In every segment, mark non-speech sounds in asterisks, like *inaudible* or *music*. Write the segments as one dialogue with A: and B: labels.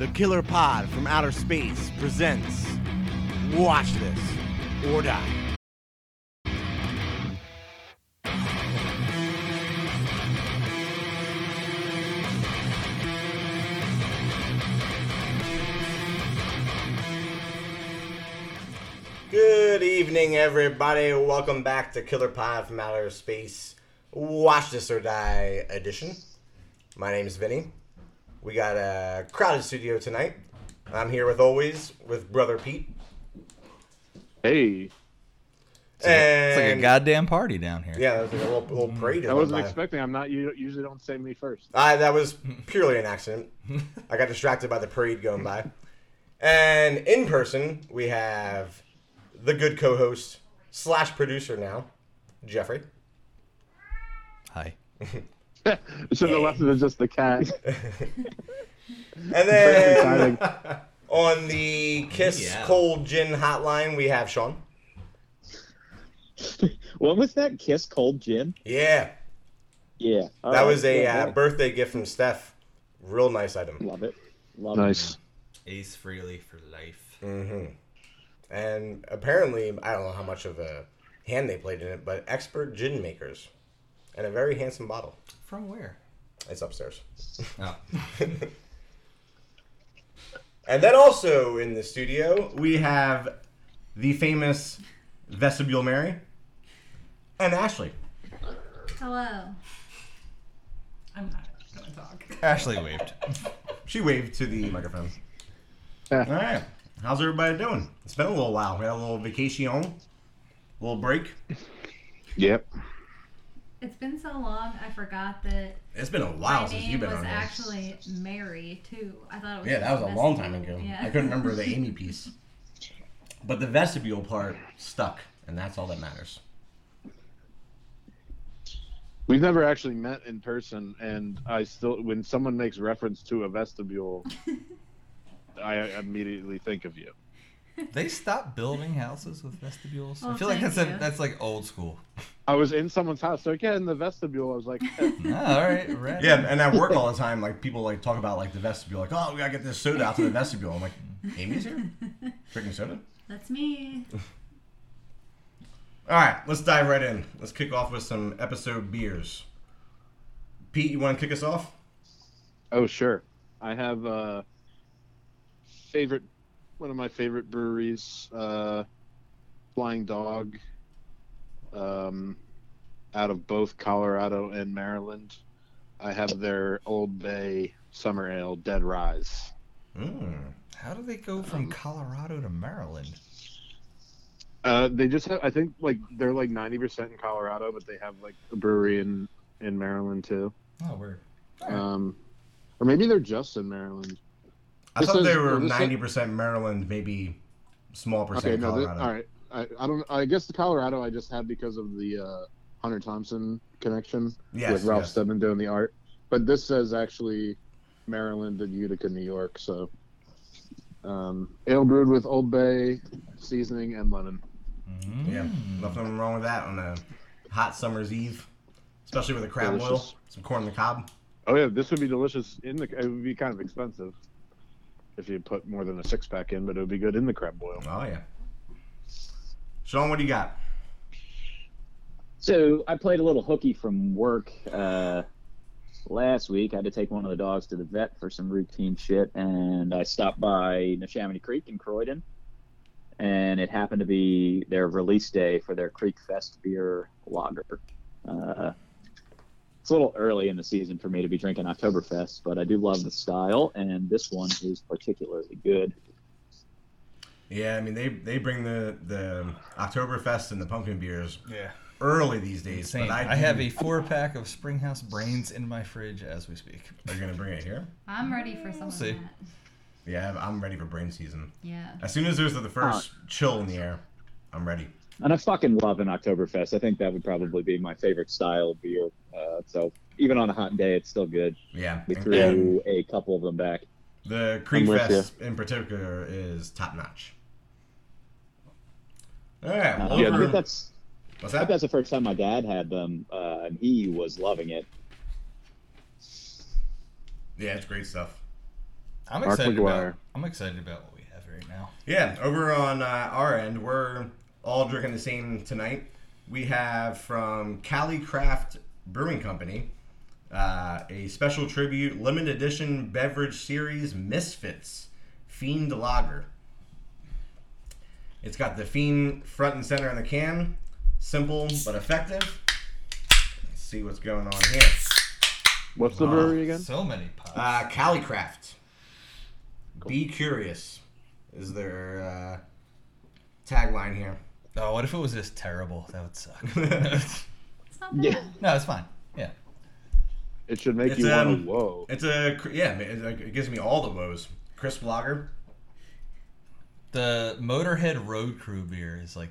A: The Killer Pod from Outer Space presents Watch This or Die. Good evening, everybody. Welcome back to Killer Pod from Outer Space Watch This or Die edition. My name is Vinny. We got a crowded studio tonight. I'm here with always with brother Pete.
B: Hey,
C: It's like a goddamn party down here.
A: yeah, there's like a little, little mm. parade.
B: I wasn't
A: by.
B: expecting. I'm not. You usually don't say me first.
A: I, that was purely an accident. I got distracted by the parade going by. And in person, we have the good co-host slash producer now, Jeffrey.
C: Hi. *laughs*
B: Should have left it as just the cat. *laughs*
A: And then *laughs* on the Kiss
C: Yeah.
A: Cold Gin hotline, we have Sean. *laughs*
D: What was that? Kiss Cold Gin?
A: Yeah,
D: Yeah. All
A: that
D: right,
A: was a
D: yeah,
A: uh, birthday gift from Steph. Real nice item.
D: Love it. Love
B: nice.
C: Ace Frehley for life.
A: hmm And apparently, I don't know how much of a hand they played in it, but expert gin makers, and a very handsome bottle.
C: From where?
A: It's upstairs.
C: Oh. *laughs*
A: And then also in the studio, we have the famous Vestibule Mary and Ashley.
E: Hello.
F: I'm not gonna talk.
C: Ashley waved.
A: She waved to the microphone.
B: Yeah.
A: All right. How's everybody doing? It's been a little while. We had a little vacation, a little break.
B: Yep.
E: It's been so long, I forgot that
A: It's been a while
E: my
A: since you've been
E: was
A: on here.
E: actually Mary too. I thought it was.
A: Yeah, that was a long time ago.
E: Yeah.
A: I couldn't remember the Amy *laughs* piece. But the vestibule part stuck, and that's all that matters.
B: We've never actually met in person, and I still, when someone makes reference to a vestibule, *laughs* I immediately think of you.
C: They stopped building houses with vestibules. I
E: Oh,
C: feel like that's a, that's like old school.
B: I was in someone's house, so yeah, in the vestibule. I was like, *laughs*
C: Ah, all right, right.
A: Yeah, and at work all the time, like people like talk about like the vestibule, like, oh, we gotta get this soda out to the vestibule. I'm like, Amy's here, drinking soda.
E: That's me.
A: All right, let's dive right in. Let's kick off with some episode beers. Pete, you want to kick us off?
B: oh sure, I have a favorite, one of my favorite breweries, uh, Flying Dog, um, out of both Colorado and Maryland. I have their Old Bay Summer Ale, Dead Rise.
A: Mm.
C: How do they go from Colorado to Maryland?
B: Uh, they just have, I think, like they're like ninety percent in Colorado, but they have like a brewery in in Maryland too.
C: Oh, weird.
B: Um, or maybe they're just in Maryland.
A: I
B: This
A: thought
B: is-
A: they were ninety percent Maryland, maybe small
B: Okay,
A: percent
B: no, th-
A: Colorado.
B: all right. I, I don't. I guess the Colorado I just had because of the uh, Hunter Thompson connection
A: Yes,
B: with Ralph
A: yes.
B: Steadman doing the art. But this says actually Maryland and Utica, New York. So um, ale brewed with Old Bay seasoning and lemon.
A: Yeah,
C: Mm.
A: nothing wrong with that on a hot summer's eve, especially with a crab oil, some corn on the cob.
B: Oh yeah, this would be delicious in the. It would be kind of expensive if you put more than a six pack in, but it would be good in the crab boil.
A: Oh yeah. Sean, what do you got?
D: So I played a little hooky from work uh, last week. I had to take one of the dogs to the vet for some routine shit, and I stopped by Neshaminy Creek in Croydon, and it happened to be their release day for their Creek Fest beer lager. Uh, it's a little early in the season for me to be drinking Oktoberfest, but I do love the style, and this one is particularly good.
A: Yeah, I mean they they bring the the Oktoberfest and the pumpkin beers
C: Yeah.
A: early these days.
C: Insane.
A: But I,
C: I have a four pack of Springhouse Brains in my fridge as we speak.
A: Are you gonna bring it here?
E: I'm ready for some of
C: see.
E: that.
A: Yeah, I'm ready for brain season.
E: Yeah.
A: As soon as there's the first chill in the air, I'm ready.
D: And I fucking love an Oktoberfest. I think that would probably be my favorite style of beer. Uh, so even on a hot day, it's still good.
A: Yeah.
D: We threw a couple of them back.
A: the Creek
B: I'm with
A: Fest in particular is top notch. All right.
D: Uh,
B: Yeah,
A: over-
D: that's
A: what's that?
D: that's the first time my dad had them, uh, and he was loving it.
A: Yeah, it's great stuff.
C: I'm
B: Mark
C: excited
B: McGuire.
C: about. I'm excited about what we have right now.
A: Yeah, over on uh, our end, we're all drinking the same tonight. We have from Cali Craft Brewing Company uh, a special tribute limited edition beverage series Misfits Fiend Lager. It's got the Fiend front and center in the can. Simple but effective. Let's see what's going on here.
B: What's the
A: Wow.
B: brewery again?
C: So many pops.
A: Uh, Cali Craft. Be curious is their uh, tagline here.
C: Oh, what if it was just terrible? That would suck. *laughs*
E: It's not bad.
D: Yeah.
C: no, it's fine. Yeah.
B: It should make
A: It's,
B: you want
A: um,
B: to whoa.
A: It's a yeah. It, it gives me all the woes. Crisp lager.
C: The Motorhead Road Crew beer is like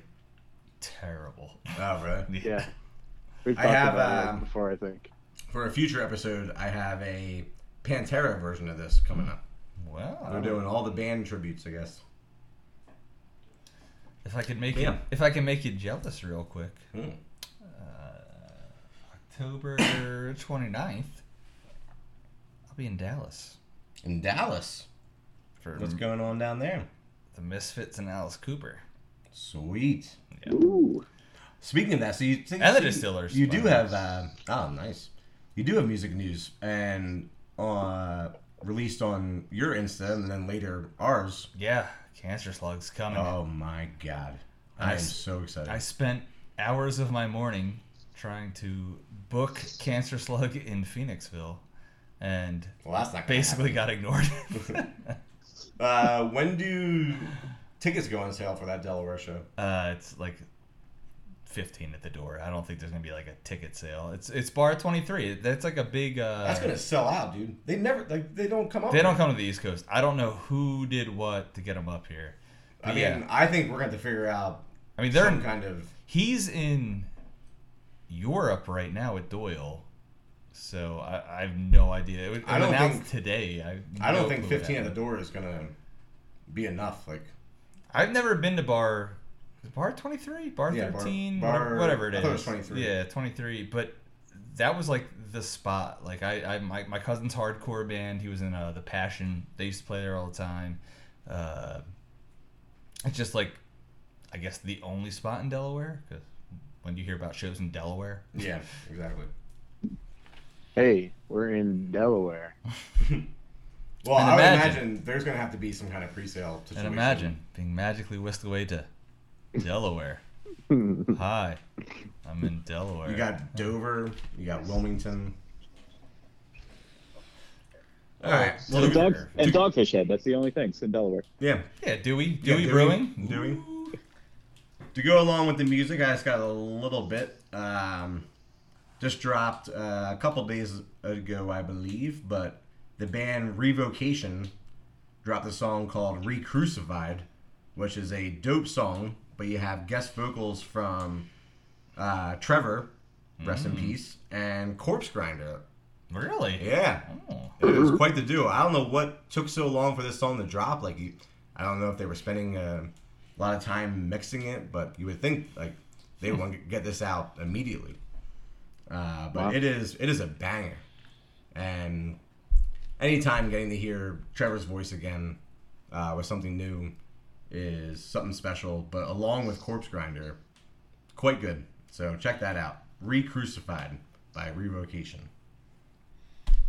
C: terrible.
A: Oh, really? *laughs*
B: Yeah. We've
A: I
B: talked
A: have,
B: about
A: um,
B: it before, I think.
A: For a future episode, I have a Pantera version of this coming up.
C: Wow.
A: They're doing all the band tributes, I guess.
C: If I could make
A: Yeah.
C: you, if I can make you jealous real quick,
A: Hmm.
C: October 29th, I'll be in Dallas
A: In Dallas,
C: for
A: what's going on down there?
C: the Misfits and Alice Cooper.
A: Sweet.
D: Ooh.
A: Speaking of that, so you
C: And the Distillers,
A: You
C: by
A: do have uh, oh nice. You do have music news and uh, released on your Insta and then later ours.
C: Yeah, Cancer Slugs coming.
A: Oh my god, I am so excited.
C: I spent hours of my morning trying to book Cancer Slug in Phoenixville, and
A: well,
C: basically
A: happen.
C: got ignored. *laughs* *laughs*
A: Uh, when do tickets go on sale for that Delaware show?
C: uh, it's like. 15 at the door. I don't think there's gonna be like a ticket sale. It's it's bar 23. That's like a big. Uh,
A: That's gonna sell out, dude. They never like they don't come up.
C: They don't come to the East Coast. I don't know who did what to get them up here.
A: I mean,
C: yeah,
A: I think we're going to have to figure out
C: I mean they're
A: some kind of.
C: he's in Europe right now with Doyle, so I, I have no idea. It was,
A: I don't
C: announced
A: think-
C: today. I,
A: I don't
C: no
A: think 15 at the door is gonna be enough. Like,
C: I've never been to bar. Bar twenty three, bar
A: Yeah, bar-
C: thirteen,
A: bar-
C: whatever, whatever it
A: I thought it was 23.
C: Yeah, twenty three. But that was like the spot. Like I, I my, my cousin's hardcore band. He was in uh, the Passion. They used to play there all the time. Uh, it's just like, I guess the only spot in Delaware. Because when you hear about shows in Delaware,
A: yeah, exactly.
B: Hey, we're in Delaware. *laughs*
A: Well,
C: And
A: I would
C: imagine-
A: imagine there's gonna have to be some kind of pre-sale situation.
C: and imagine being magically whisked away to Delaware. Hi, I'm in Delaware.
A: you got Dover, you got Wilmington. All right, well,
D: And, dog, and Dogfish Head. That's the only things in Delaware.
A: yeah,
C: yeah, Dewey,
A: Yeah,
C: Dewey
A: Dewey,
C: Brewing,
A: Dewey.
C: Ooh.
A: To go along with the music, I just got a little bit. Um, just dropped uh, a couple days ago, I believe, but the band Revocation dropped a song called Recrucified, which is a dope song, but you have guest vocals from uh, Trevor, rest in peace, and Corpse Grinder.
C: Really?
A: Yeah.
C: Oh.
A: It was quite the duo. I don't know what took so long for this song to drop. Like, I don't know if they were spending uh, a lot of time mixing it, but you would think like they would want to get this out immediately. Uh, but
B: Wow.
A: it is it is a banger, and anytime getting to hear Trevor's voice again uh, with something new is something special. But along with Corpse Grinder, quite good. So check that out. Recrucified by Revocation.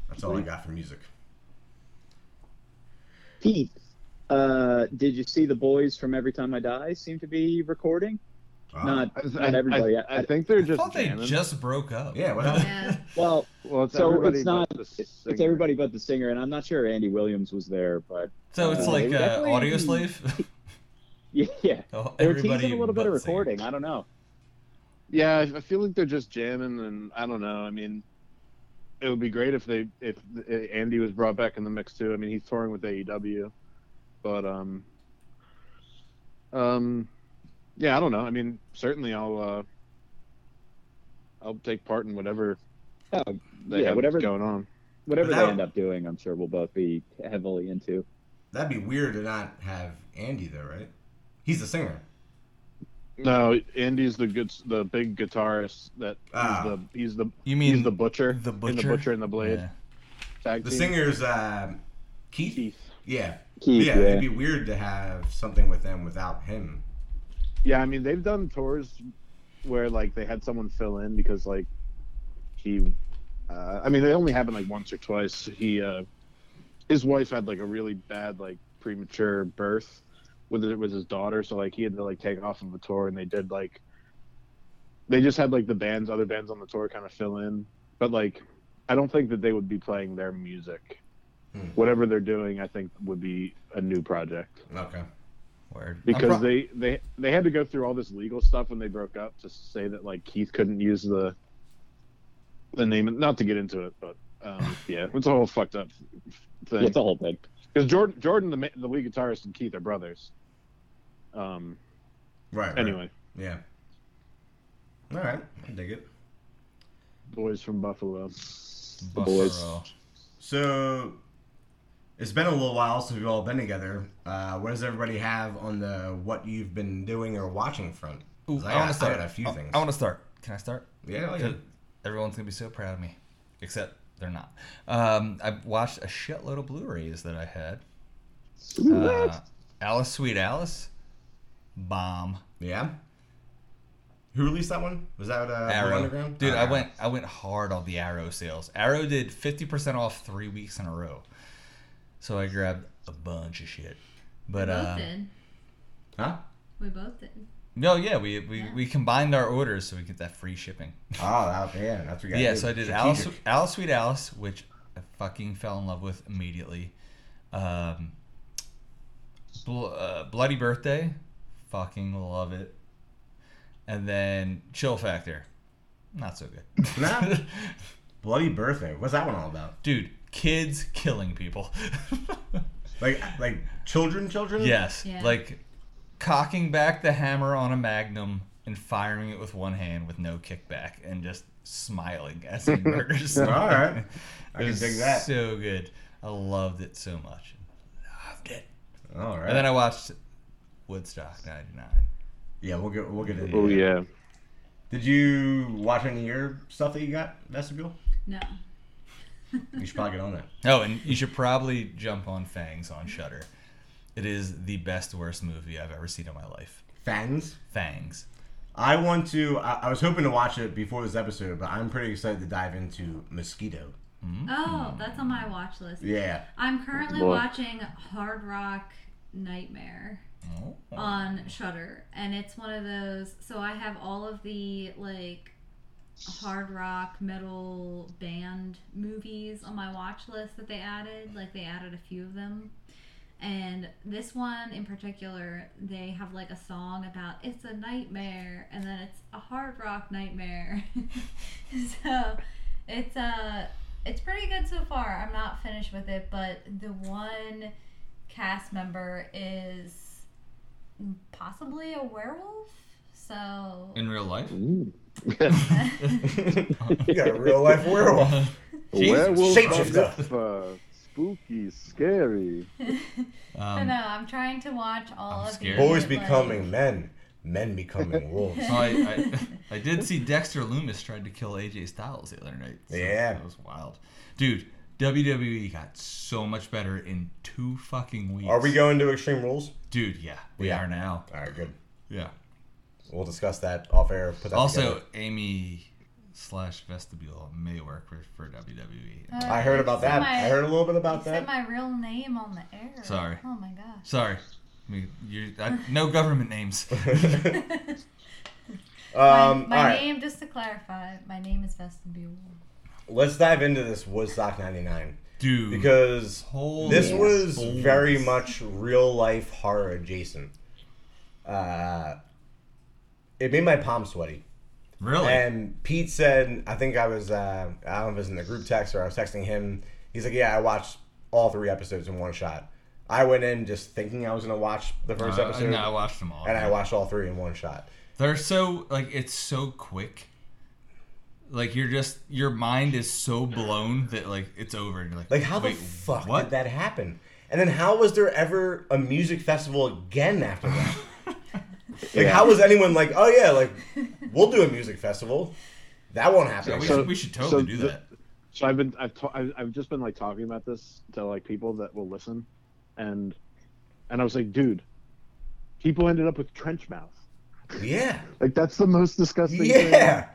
A: That's all I got for music.
D: Pete, uh, did you see the boys from Every Time I Die seem to be recording?
A: Wow.
D: Not,
B: I,
D: not everybody.
B: I, I think they're
C: I
B: just.
C: thought they just broke up.
A: Yeah, what happened?
E: Yeah. *laughs*
D: well,
B: Well, it's
D: so it's not. It's, it's everybody but the singer, and I'm not sure Andy Williams was there, but
C: So it's
D: Uh,
C: like
D: they
C: uh, Audioslave. *laughs*
D: yeah, *laughs* yeah.
C: Oh,
D: They were teasing a little bit of
C: but singer.
D: recording. I don't know.
B: Yeah, I I feel like they're just jamming, and I don't know. I mean, it would be great if they if Andy was brought back in the mix too. I mean, he's touring with AEW, but um, um, yeah, I don't know. I mean, certainly I'll uh, I'll take part in whatever
D: Oh,
B: they
D: yeah,
B: have
D: whatever,
B: going on.
D: whatever
A: But
D: they end up doing, I'm sure we'll both be heavily into.
A: That'd be weird to not have Andy though, right? He's the singer.
B: No, Andy's the good, the big guitarist. That
A: Ah.
B: he's the he's the
C: You mean
B: he's the butcher,
C: the
B: in the
C: butcher?
B: butcher and the blade
C: Yeah.
B: tag
A: The
B: team.
A: singer's uh, Keith.
B: Keith.
A: Yeah.
D: Keith,
A: yeah,
D: yeah.
A: it'd be weird to have something with them without him.
B: Yeah, I mean they've done tours where like they had someone fill in because like he, uh, I mean they only happened like once or twice. He, uh, his wife had like a really bad like premature birth with it was his daughter, so like he had to like take off of the tour, and they did like they just had like the bands, other bands on the tour kind of fill in, but like I don't think that they would be playing their music.
A: Hmm.
B: Whatever they're doing, I think would be a new project
A: Okay.
C: Word.
B: Because
C: pro-
B: they they they had to go through all this legal stuff when they broke up to say that like Keith couldn't use the the name. Not to get into it, but um, *laughs* yeah, it's a whole fucked up thing.
D: It's a whole thing.
B: Because Jordan Jordan the the lead guitarist and Keith are brothers. Um.
A: Right. right.
B: Anyway,
A: Yeah. All right. I dig it.
B: boys from Buffalo.
C: Buffalo.
A: So it's been a little while since we've all been together. Uh, what does everybody have on the what you've been doing or watching front?
C: Ooh,
A: 'Cause
C: I,
A: I,
C: want to start.
A: I got a few
C: I-
A: things.
C: I want to start. Can I start?
A: yeah, yeah.
C: Everyone's gonna be so proud of me, except they're not. Um, I watched a shitload of Blu-rays that I had. Uh, Alice, Sweet Alice, bomb.
A: Yeah. Who released that one? Was that uh,
C: Arrow,
A: Underground?
C: dude, I
A: Arrow.
C: went I went hard on the Arrow sales. Arrow did fifty percent off three weeks in a row, so I grabbed a bunch of shit. But
E: we both
C: uh,
E: did.
A: Huh?
E: We both did.
C: no, yeah, we we,
E: Yeah.
C: we combined our orders so we get that free shipping.
A: Oh, that, yeah, that's what you gotta
C: yeah,
A: do.
C: so I did Alice, Alice Sweet Alice, which I fucking fell in love with immediately. Um, Bl- uh, Bloody Birthday, fucking love it. And then Chill Factor, not so good.
A: Nah. *laughs* Bloody Birthday. What's that one all about?
C: Dude, kids killing people. *laughs*
A: Like, like children, children?
C: yes,
E: Yeah.
C: like cocking back the hammer on a magnum and firing it with one hand with no kickback and just smiling as he murders.
A: All right. I can *laughs* dig that.
C: So good. I loved it so much. Loved it.
A: All right.
C: And then I watched Woodstock '99.
A: yeah, we'll get we'll get into
B: Oh
A: that.
B: yeah.
A: Did you watch any of your stuff that you got vestibule?
E: No. *laughs*
A: You should probably get on that.
C: Oh, and you should probably jump on Fangs on Shudder. It is the best worst movie I've ever seen in my life.
A: Fangs.
C: Fangs.
A: I want to. I, I was hoping to watch it before this episode, but I'm pretty excited to dive into Mosquito. Mm-hmm.
E: Oh, that's on my watch list.
A: Yeah.
E: I'm currently
B: Boy.
E: watching Hard Rock Nightmare
C: Oh.
E: on Shudder, and it's one of those. So I have all of the like hard rock metal band movies on my watch list that they added. Like they added a few of them. And this one in particular, they have like a song about it's a nightmare, and then it's a hard rock nightmare. *laughs* so it's uh it's pretty good so far. I'm not finished with it, but the one cast member is possibly a werewolf. So
C: In real life?
B: Ooh. *laughs*
A: you got a real life werewolf. *laughs*
C: Jesus.
B: Werewolf
A: Shapeshifter.
B: of uh, spooky, scary. *laughs*
E: I
C: Um,
E: know. I'm trying to watch all
C: I'm
E: of
C: scared.
E: these.
A: Boys
E: like-
A: becoming men, men becoming wolves.
C: so I, I, I did see Dexter Lumis tried to kill AJ Styles the other night. So
A: Yeah.
C: That was wild. Dude, WWE got so much better in two fucking weeks.
A: Are we going to Extreme Rules?
C: Dude, yeah. We
A: Yeah.
C: are now.
A: All right, good.
C: Yeah.
A: We'll discuss that off air. Put that
C: Also,
A: together.
C: Amy slash vestibule may work for, for WWE.
E: Uh,
A: I heard about
E: said
A: that.
E: my-
A: I heard a little bit
E: you
A: about
E: said
A: that.
E: my real name on the air.
C: Sorry.
E: Oh my gosh.
C: Sorry. I mean, you, I, no government names. *laughs* *laughs*
A: Um,
E: my
A: all
E: my
A: right,
E: name, just to clarify, my name is Vestibule.
A: Let's dive into this Woodstock '99
C: Dude.
A: because this was
C: balls.
A: very much real life horror adjacent. Uh, it made my palms sweaty.
C: Really?
A: And Pete said, I think I was, uh, I don't know if it was in the group text or I was texting him. He's like, Yeah, I watched all three episodes in one shot. I went in just thinking I was going to watch the first
C: Uh,
A: episode,
C: no, I watched them all.
A: and I watched all three in one shot.
C: They're so like it's so quick. Like you're just your mind is so blown that like it's over and you're like
A: Like, how
C: Wait,
A: the fuck
C: what?
A: did that happen? And then how was there ever a music festival again after that? *laughs* like,
B: Yeah.
A: how was anyone like, oh yeah, like we'll do a music festival? That won't happen.
C: Yeah, we,
A: again.
C: should, we should totally
B: so
C: do
B: the-
C: that.
B: So I've been I've, ta- I've I've just been like talking about this to like people that will listen, and and I was like, dude, people ended up with trench mouth.
A: Yeah. *laughs*
B: Like that's the most disgusting. thing.
A: Yeah.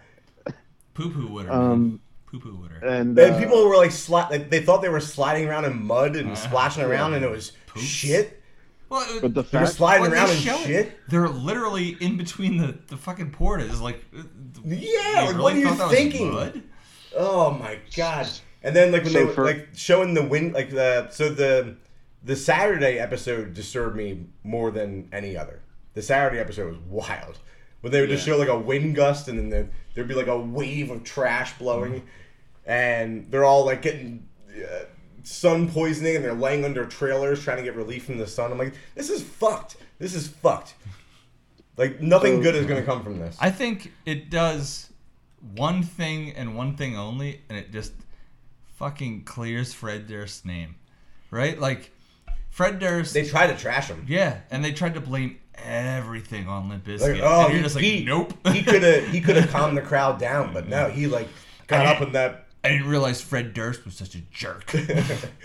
C: Poo poo wooder.
B: Um,
C: Poo poo wooder.
B: and
A: And
B: uh,
A: people were like, sli- like they thought they were sliding around in mud and
C: Uh,
A: splashing around, and it was
C: Poops.
A: shit.
C: Well,
B: but the
A: They were
B: fact
A: sliding
C: when
A: around in shit.
C: They're literally in between the, the fucking portas. Like, uh,
A: Yeah,
C: you
A: like, what are you
C: thought that was
A: thinking?
C: mud?
A: Oh my god! And then like when
B: So
A: they were
B: for-
A: like showing the wind, like the so the the Saturday episode disturbed me more than any other. The Saturday episode was wild. When they would just
B: Yeah.
A: show like a wind gust and then there- there'd be like a wave of trash blowing, and they're all like getting uh, sun poisoning and they're laying under trailers trying to get relief from the sun. I'm like, this is fucked. This is fucked. Like nothing good is gonna come from this.
C: I think it does one thing and one thing only, and it just fucking clears Fred Durst's name, right? Like Fred Durst,
A: they tried to trash him.
C: yeah, and they tried to blame everything on Limp Bizkit,
A: Like, oh,
C: and you're
A: he,
C: just like,
A: he,
C: nope.
A: he could have he *laughs* could have calmed the crowd down, but no, he like got up in that.
C: I didn't realize Fred Durst was such a jerk. *laughs*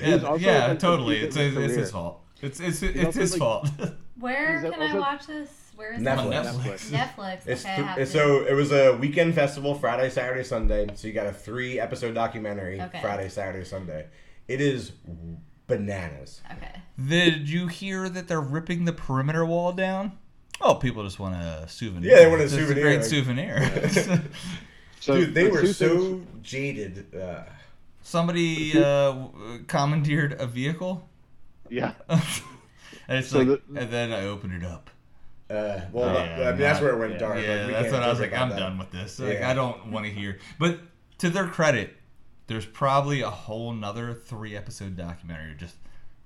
C: yeah, yeah
B: like,
C: totally.
B: the
C: It's, it's,
B: his
C: his fault. It's it's it's
B: also,
C: his
B: like-
C: fault. *laughs*
E: Where
B: Is it
E: can I watch this? Where is
A: Netflix.
C: On
E: it?
C: Netflix.
E: Netflix.
A: It's
E: okay,
A: th- so it was a weekend festival, Friday, Saturday, Sunday. So you got a three episode documentary,
E: Okay.
A: Friday, Saturday, Sunday. It is bananas.
E: Okay.
C: Did you hear that they're ripping the perimeter wall down? Oh, people just want a souvenir.
A: Yeah, they want a
C: It's
A: souvenir,
C: great
A: like-
C: souvenir. *laughs*
B: so
A: Dude, they were so
B: things-
A: jaded. Uh,
C: Somebody uh, commandeered a vehicle,
B: yeah. *laughs*
C: and it's
B: So
C: like,
B: the-
C: and then I opened it up.
A: uh, well,
C: Oh,
A: I
C: yeah,
A: mean that's where it went
B: yeah.
A: dark.
C: Yeah,
A: Like, we
C: that's what I was like. I'm
A: that.
C: done with this. Like,
A: Yeah.
C: I don't want to hear. But to their credit, there's probably a whole nother three episode documentary just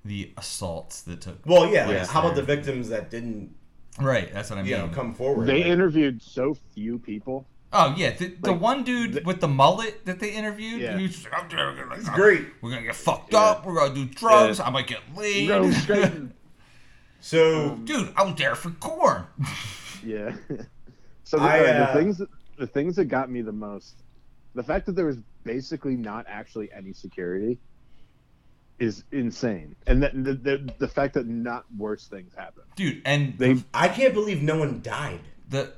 C: the assaults that took.
A: Well, yeah. Like,
C: place
A: how about the victims that didn't,
C: Right, that's what I mean.
A: you know, come forward?
B: They
A: Like,
B: interviewed so few people.
C: Oh yeah, the, the one dude
B: the-
C: with the mullet that they interviewed,
B: Yeah.
C: he was just like, I'm
A: it's great.
C: We're gonna get fucked
B: Yeah.
C: up. We're gonna do drugs.
B: Yeah.
C: I might get laid.
B: Go *laughs* straight. in-
A: So
C: dude, I was there for corn. *laughs*
B: yeah. *laughs* So the,
A: I, uh,
B: the things that, the things that got me the most, the fact that there was basically not actually any security, is insane, and that the, the the fact that not worse things happen.
C: dude, and
B: They
A: I can't believe no one died
C: the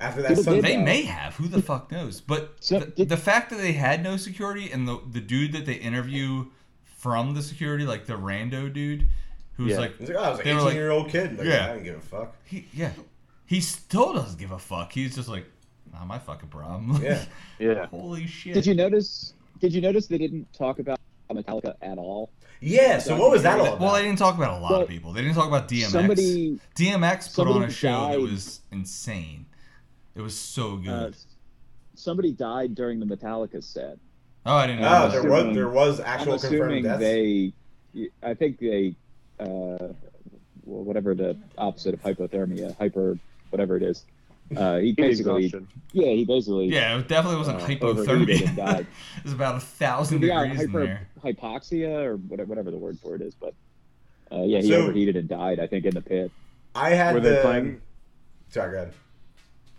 A: after that.
D: People
C: they may have. Who the *laughs* fuck knows? But
D: So,
C: the,
D: did-
C: the fact that they had no security and the the dude that they interview from the security, like the rando dude, who's
B: Yeah.
C: like,
A: He's like, oh, I was an 18
C: like-
A: year old kid. Like,
C: Yeah.
A: I didn't give a fuck.
C: he, yeah, he still doesn't give a fuck. He's just like, not my fucking problem.
A: Yeah. *laughs*
B: yeah.
C: Holy shit.
D: Did you notice? Did you notice they didn't talk about Metallica at all?
A: Yeah. So what was that all about?
C: Well, they didn't talk about a lot
D: Well,
C: of people. They didn't talk about DMX.
D: Somebody,
C: DMX put on a show that was insane. It was so good.
D: uh, somebody died during the Metallica set.
C: oh, I didn't know.
A: Oh, there
D: assuming-
A: was there was actual
D: I'm
A: actual confirmed
D: assuming
A: deaths.
D: they. I think they, uh, whatever the opposite of hypothermia, hyper, whatever it is. Uh, he basically,
B: Exhaustion.
D: yeah, he basically
C: Yeah, it definitely wasn't
D: Uh, overheated
C: hypothermia. *laughs* it was about a thousand
D: yeah,
C: degrees in
D: hyper,
C: there.
D: hypoxia or whatever, whatever the word for it is. But uh, yeah, he
A: So-
D: overheated and died. I think in the pit.
A: I had
B: Were
A: the.
B: they playing?
A: Sorry, go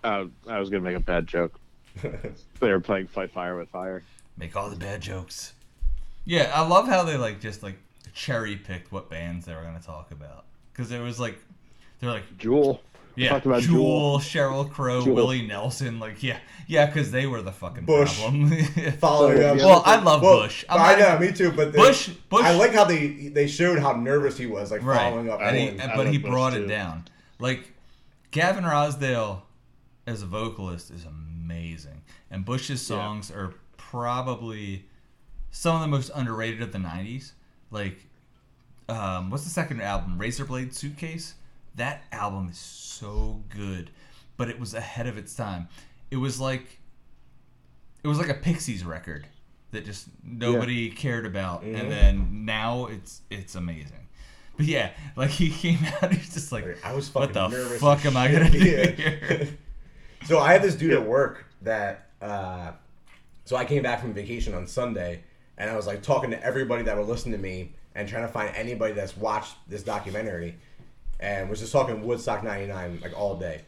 B: Uh, I was gonna make a bad joke. *laughs* They were playing Fight Fire with Fire.
C: Make all the bad jokes. Yeah, I love how they like just like cherry picked what bands they were gonna talk about because it was like they're like
B: Jewel.
C: Yeah,
B: talked about
C: Jewel, Sheryl Crow,
D: Jewel.
C: Willie Nelson, like yeah, yeah, because they were the fucking
A: Bush.
C: problem. *laughs*
A: Following
B: So,
A: up.
B: yeah.
C: well, I love
A: Well,
C: Bush. I'm
A: I
C: not-
A: know, me too. But the-
C: Bush, Bush,
A: I like how they they showed how nervous he was, like
C: right,
A: following up.
C: and he, and- but he
B: Bush,
C: brought it down. Like Gavin Rossdale as a vocalist is amazing, and Bush's
B: Yeah.
C: songs are probably some of the most underrated of the '90s. Like, um, what's the second album? Razorblade Suitcase. That album is so good, but it was ahead of its time. It was like, it was like a Pixies record that just nobody cared about,
A: Mhm.
C: and then now it's it's amazing. But yeah, like he came *laughs* out, he's just like,
A: I was fucking what
C: the
A: nervous.
C: fuck am I gonna do
A: Yeah.
C: here? *laughs*
A: so I had this dude at work that. Uh, so I came back from vacation on Sunday, and I was like talking to everybody that would listen to me and trying to find anybody that's watched this documentary, and was just talking Woodstock '99 like all day.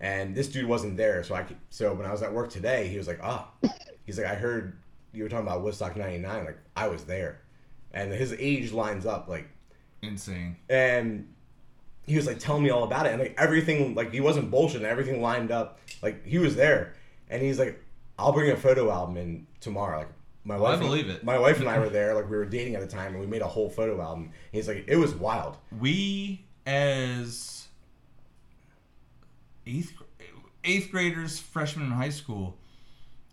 A: And this dude wasn't there, so I could, so when I was at work today, he was like, "Ah," *laughs* he's like, "I heard you were talking about Woodstock '99. Like I was there," and his age lines up. Like
C: Insane.
A: and he was like telling me all about it and like everything like he wasn't bullshitting everything lined up like he was there and he's like i'll bring a photo album in tomorrow like my
C: Well, I
A: wife and-
C: believe it.
A: my wife and i were *laughs* there like we were dating at the time and we made a whole photo album and he's like it was wild
C: We as eighth eighth graders, freshmen in high school,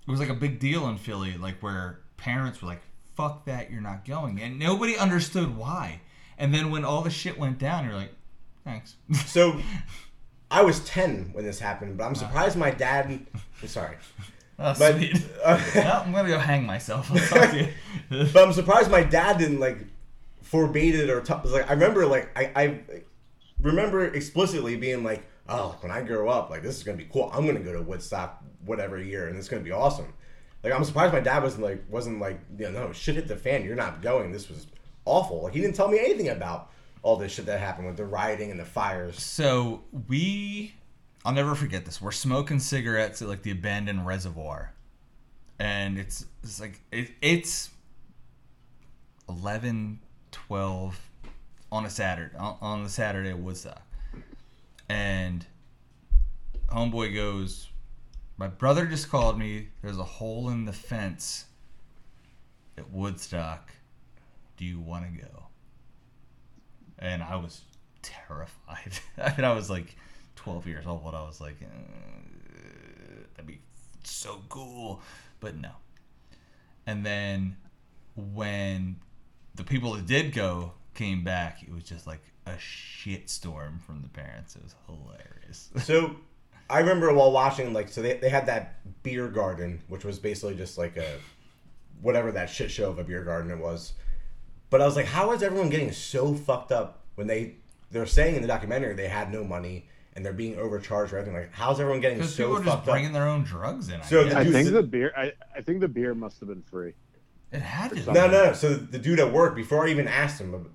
C: it was like a big deal in Philly, like where parents were like, "Fuck that, you're not going," and nobody understood why. And then when all the shit went down, you're like, "Thanks." *laughs*
A: so i was 10 when this happened but i'm surprised my dad I'm sorry *laughs*
C: oh,
A: but *laughs* uh,
C: Well, I'm gonna go hang myself. I'll talk to you.
A: but i'm surprised my dad didn't like forbade it or t- like i remember like I, I remember explicitly being like oh when i grow up like this is gonna be cool. I'm gonna go to woodstock whatever year and it's gonna be awesome. Like i'm surprised my dad wasn't like wasn't like you know no shit hit the fan. You're not going. This was awful. Like he didn't tell me anything about all this shit that happened with the rioting and the fires.
C: So we, I'll never forget this. We're smoking cigarettes at like the abandoned reservoir, and it's it's like it, it's 11, 12 on a Saturday on, the Saturday at Woodstock, and homeboy goes, my brother just called me. There's a hole in the fence at Woodstock. Do you want to go? and I was terrified. *laughs* I mean, I was like 12 years old. I was like, uh, that'd be so cool, but no. And then when the people that did go came back, it was just like a shit storm from the parents. It was hilarious. *laughs*
A: So I remember while watching, like, so they, they had that beer garden, which was basically just like a whatever that shit show of a beer garden it was. But I was like, how is everyone getting so fucked up when they they're saying in the documentary they had no money and they're being overcharged or anything? Like, how's everyone getting so
C: people are just
A: fucked
C: bringing
A: up?
C: their own drugs in. I
A: So
C: guess.
A: the
B: I
A: dude-
B: think the beer. I, I think the beer must have been free.
C: it had to. be.
A: No, no, no. So the dude at work, before I even asked him,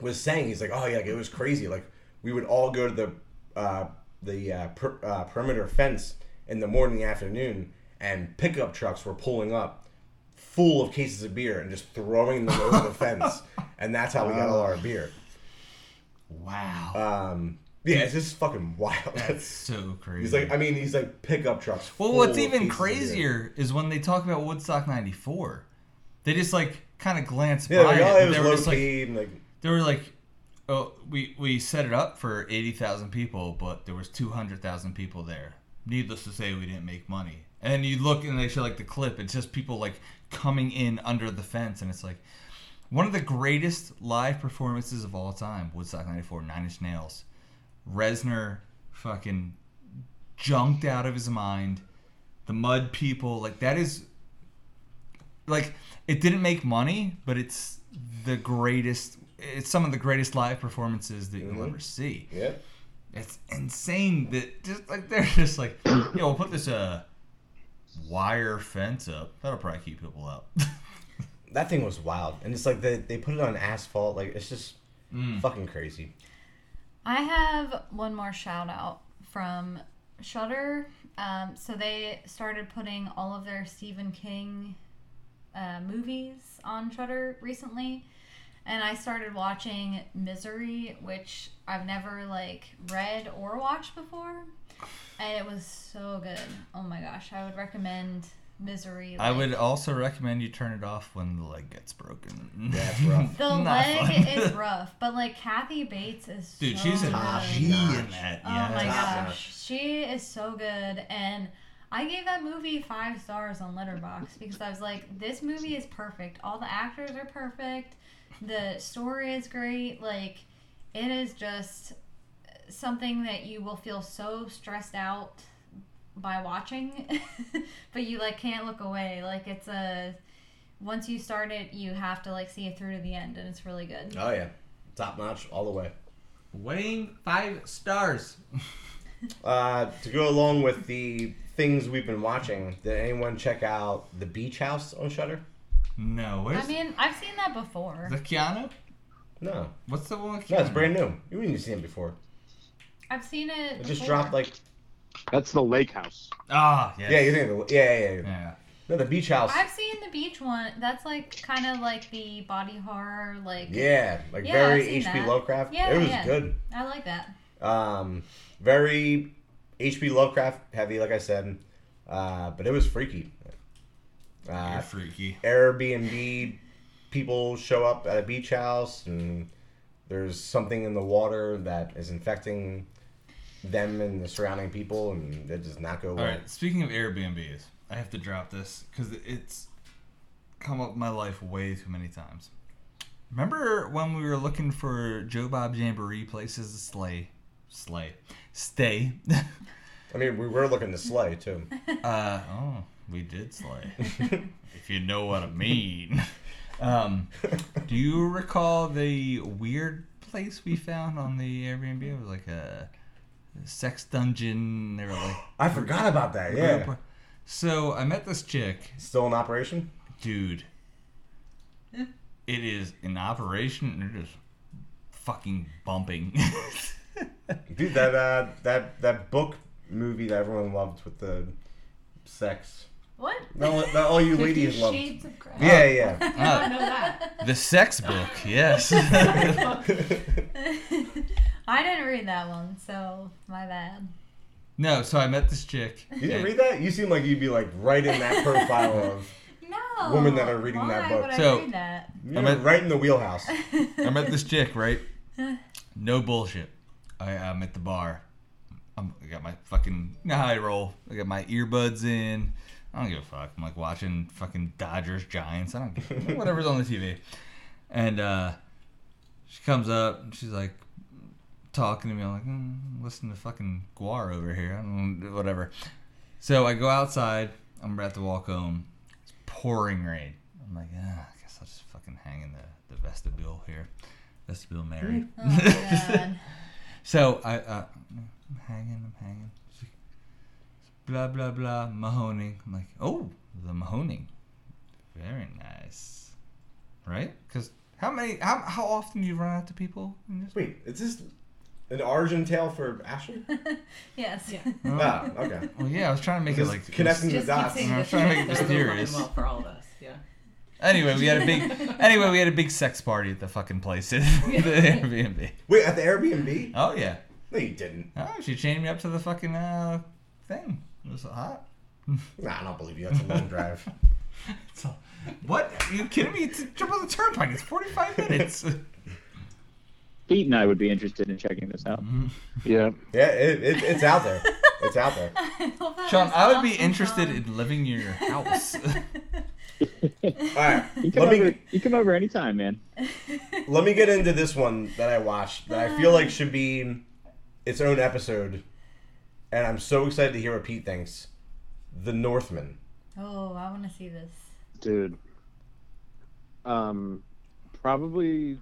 A: was saying he's like, oh yeah, like, it was crazy. Like we would all go to the uh, the uh, per, uh, perimeter fence in the morning, afternoon, and pickup trucks were pulling up full of cases of beer and just throwing them over the fence, *laughs* and that's how we got all our beer.
C: Wow.
A: Um, yeah, it's just fucking wild.
C: That's so crazy.
A: he's like, I mean, he's like pickup trucks.
C: Well,
A: full
C: what's
A: of
C: even
A: cases of beer.
C: crazier is when they talk about Woodstock '94. They just like kind of glance
A: Yeah,
C: by
A: like,
C: it.
A: oh, it
C: they were
A: low
C: just like,
A: and like
C: they were like, "Oh, we we set it up for eighty thousand people, but there was two hundred thousand people there. Needless to say, we didn't make money." And then you look and they show like the clip. It's just people like coming in under the fence, and it's like one of the greatest live performances of all time. Woodstock '94, Nine Inch Nails. Reznor fucking junked out of his mind. The Mud People, like that is like it didn't make money, but it's the greatest. It's some of the greatest live performances that you'll
A: Mhm.
C: ever see.
A: yeah.
C: It's insane that just like they're *laughs* just like, yeah, you know, we'll put this uh wire fence up. That'll probably keep people out. *laughs*
A: that thing was wild, and it's like they they put it on asphalt. Like it's just
C: Mm.
A: fucking crazy.
E: I have one more shout out from Shudder. Um, so they started putting all of their Stephen King uh, movies on Shudder recently, and I started watching Misery, which I've never like read or watched before, and it was so good. Oh my gosh, I would recommend Misery.
C: I would also recommend you turn it off when the leg gets broken.
A: Yeah, it's *laughs* rough.
E: The
C: Not
E: leg
C: fun.
E: is *laughs* rough, but like Kathy Bates is
C: Dude,
E: so
C: she's a
A: Top
C: in that.
E: Oh
C: Yeah.
E: my
A: Top
E: gosh,
A: notch.
E: she is so good, and I gave that movie five stars on Letterboxd because I was like, this movie is perfect. All the actors are perfect. The story is great. Like, it is just something that you will feel so stressed out by watching, *laughs* but you like can't look away. Like, it's a once you start it, you have to like see it through to the end, and it's really good.
A: Oh yeah, top notch all the way.
C: Weighing five stars. *laughs*
A: Uh, to go along with the things we've been watching, did anyone check out the Beach House on Shudder?
C: No, where's
E: I mean, I've seen that before.
C: the Keanu?
A: No,
C: What's the one? With
A: no, it's brand new. You didn't seen it before.
E: I've seen it.
A: It just
E: before.
A: dropped like
B: That's the lake house.
C: Ah, yes.
A: yeah, you think of the, yeah, yeah, yeah.
C: Yeah.
A: No, the beach house.
E: I've seen the beach one. That's like kind of like the body horror, like
A: Yeah, like
E: Yeah,
A: very
E: I've seen
A: H.P.
E: that.
A: Lovecraft.
E: Yeah,
A: it was
E: yeah.
A: good.
E: I like that.
A: Um, very H.P. Lovecraft heavy, like I said. Uh, but it was freaky.
C: You're
A: Uh,
C: freaky.
A: Airbnb people show up at a beach house and there's something in the water that is infecting them and the surrounding people and it does not go well.
C: All right. Speaking of Airbnbs, I have to drop this because it's come up in my life way too many times. Remember when we were looking for Joe Bob Jamboree places to slay, slay, stay? *laughs*
A: I mean, we were looking to slay too.
C: uh, oh, we did slay. if you know what I mean. Um, do you recall the weird place we found on the Airbnb? It was like a sex dungeon. They were like, *gasps*
A: I forgot about that. Yeah,
C: So I met this chick,
A: still in operation.
C: dude. It is in operation. and They're just fucking bumping. *laughs*
A: Dude, that uh, that that book movie that everyone loved with the sex.
E: What?
A: No, that all you
F: Fifty
A: ladies love.
F: Shades of Grey.
A: Yeah, yeah. *laughs*
F: I don't ah. know that.
C: the sex book, *laughs* yes. *laughs*
E: I didn't read that one, so my bad.
C: no, so I met this chick.
A: You didn't
C: and-
A: read that? You seem like you'd be like right in that profile of
E: No.
A: Women that are reading that book.
E: Would
C: So-
E: I read that?
A: you're
C: meant-
A: right in the wheelhouse.
C: I met this chick, right? No bullshit. I, I'm at the bar. I'm, I got my fucking, you know how I roll. I got my earbuds in. I don't give a fuck. I'm like watching fucking Dodgers, Giants. I don't give a fuck. whatever's on the TV. And uh, she comes up and she's like talking to me. I'm like, mm, listen to fucking Guar over here. I don't whatever. So I go outside. I'm about to walk home. It's pouring rain. I'm like, ah, I guess I'll just fucking hang in the, the vestibule here. Vestibule Mary.
E: Oh. *laughs*
C: So I, uh, I'm hanging, I'm hanging. She's like, Blah blah blah, Mahoning. I'm like, oh, the Mahoning, very nice, right? Because how many, how, how often do you run out to people? In this?
A: Wait, is this an origin tale for Ashley? *laughs*
E: yes.
F: Yeah.
A: Ah, okay.
C: Well, yeah, I was trying to make it
A: Just
C: like
A: connecting the
F: Just keep
A: dots.
F: saying
C: I'm trying to make it
F: things that are
C: mysterious.
F: running well for all of us. Yeah.
C: Anyway, we had a big, *laughs* anyway, we had a big sex party at the fucking place at *laughs* the Airbnb.
A: Wait, at the Airbnb?
C: Oh yeah.
A: No, you didn't.
C: Oh, she chained me up to the fucking uh, thing. It hot. *laughs*
A: Nah, I don't believe you. That's a long drive. *laughs*
C: So, what? Are you kidding me? It's jump on the turnpike. It's 45 minutes. *laughs*
D: Pete and I would be interested in checking this out. Mm-hmm.
B: Yeah.
A: Yeah, it, it, it's out there. It's out there.
E: I
C: Sean, I would be interested
E: Sean.
C: in living in your house.
A: All right,
D: You come
A: let me
D: over. You come over anytime, man.
A: let me get into this one that I watched that I feel like should be its own episode, and I'm so excited to hear what Pete thinks. The Northman.
E: Oh, I want to see this.
B: dude. Um, probably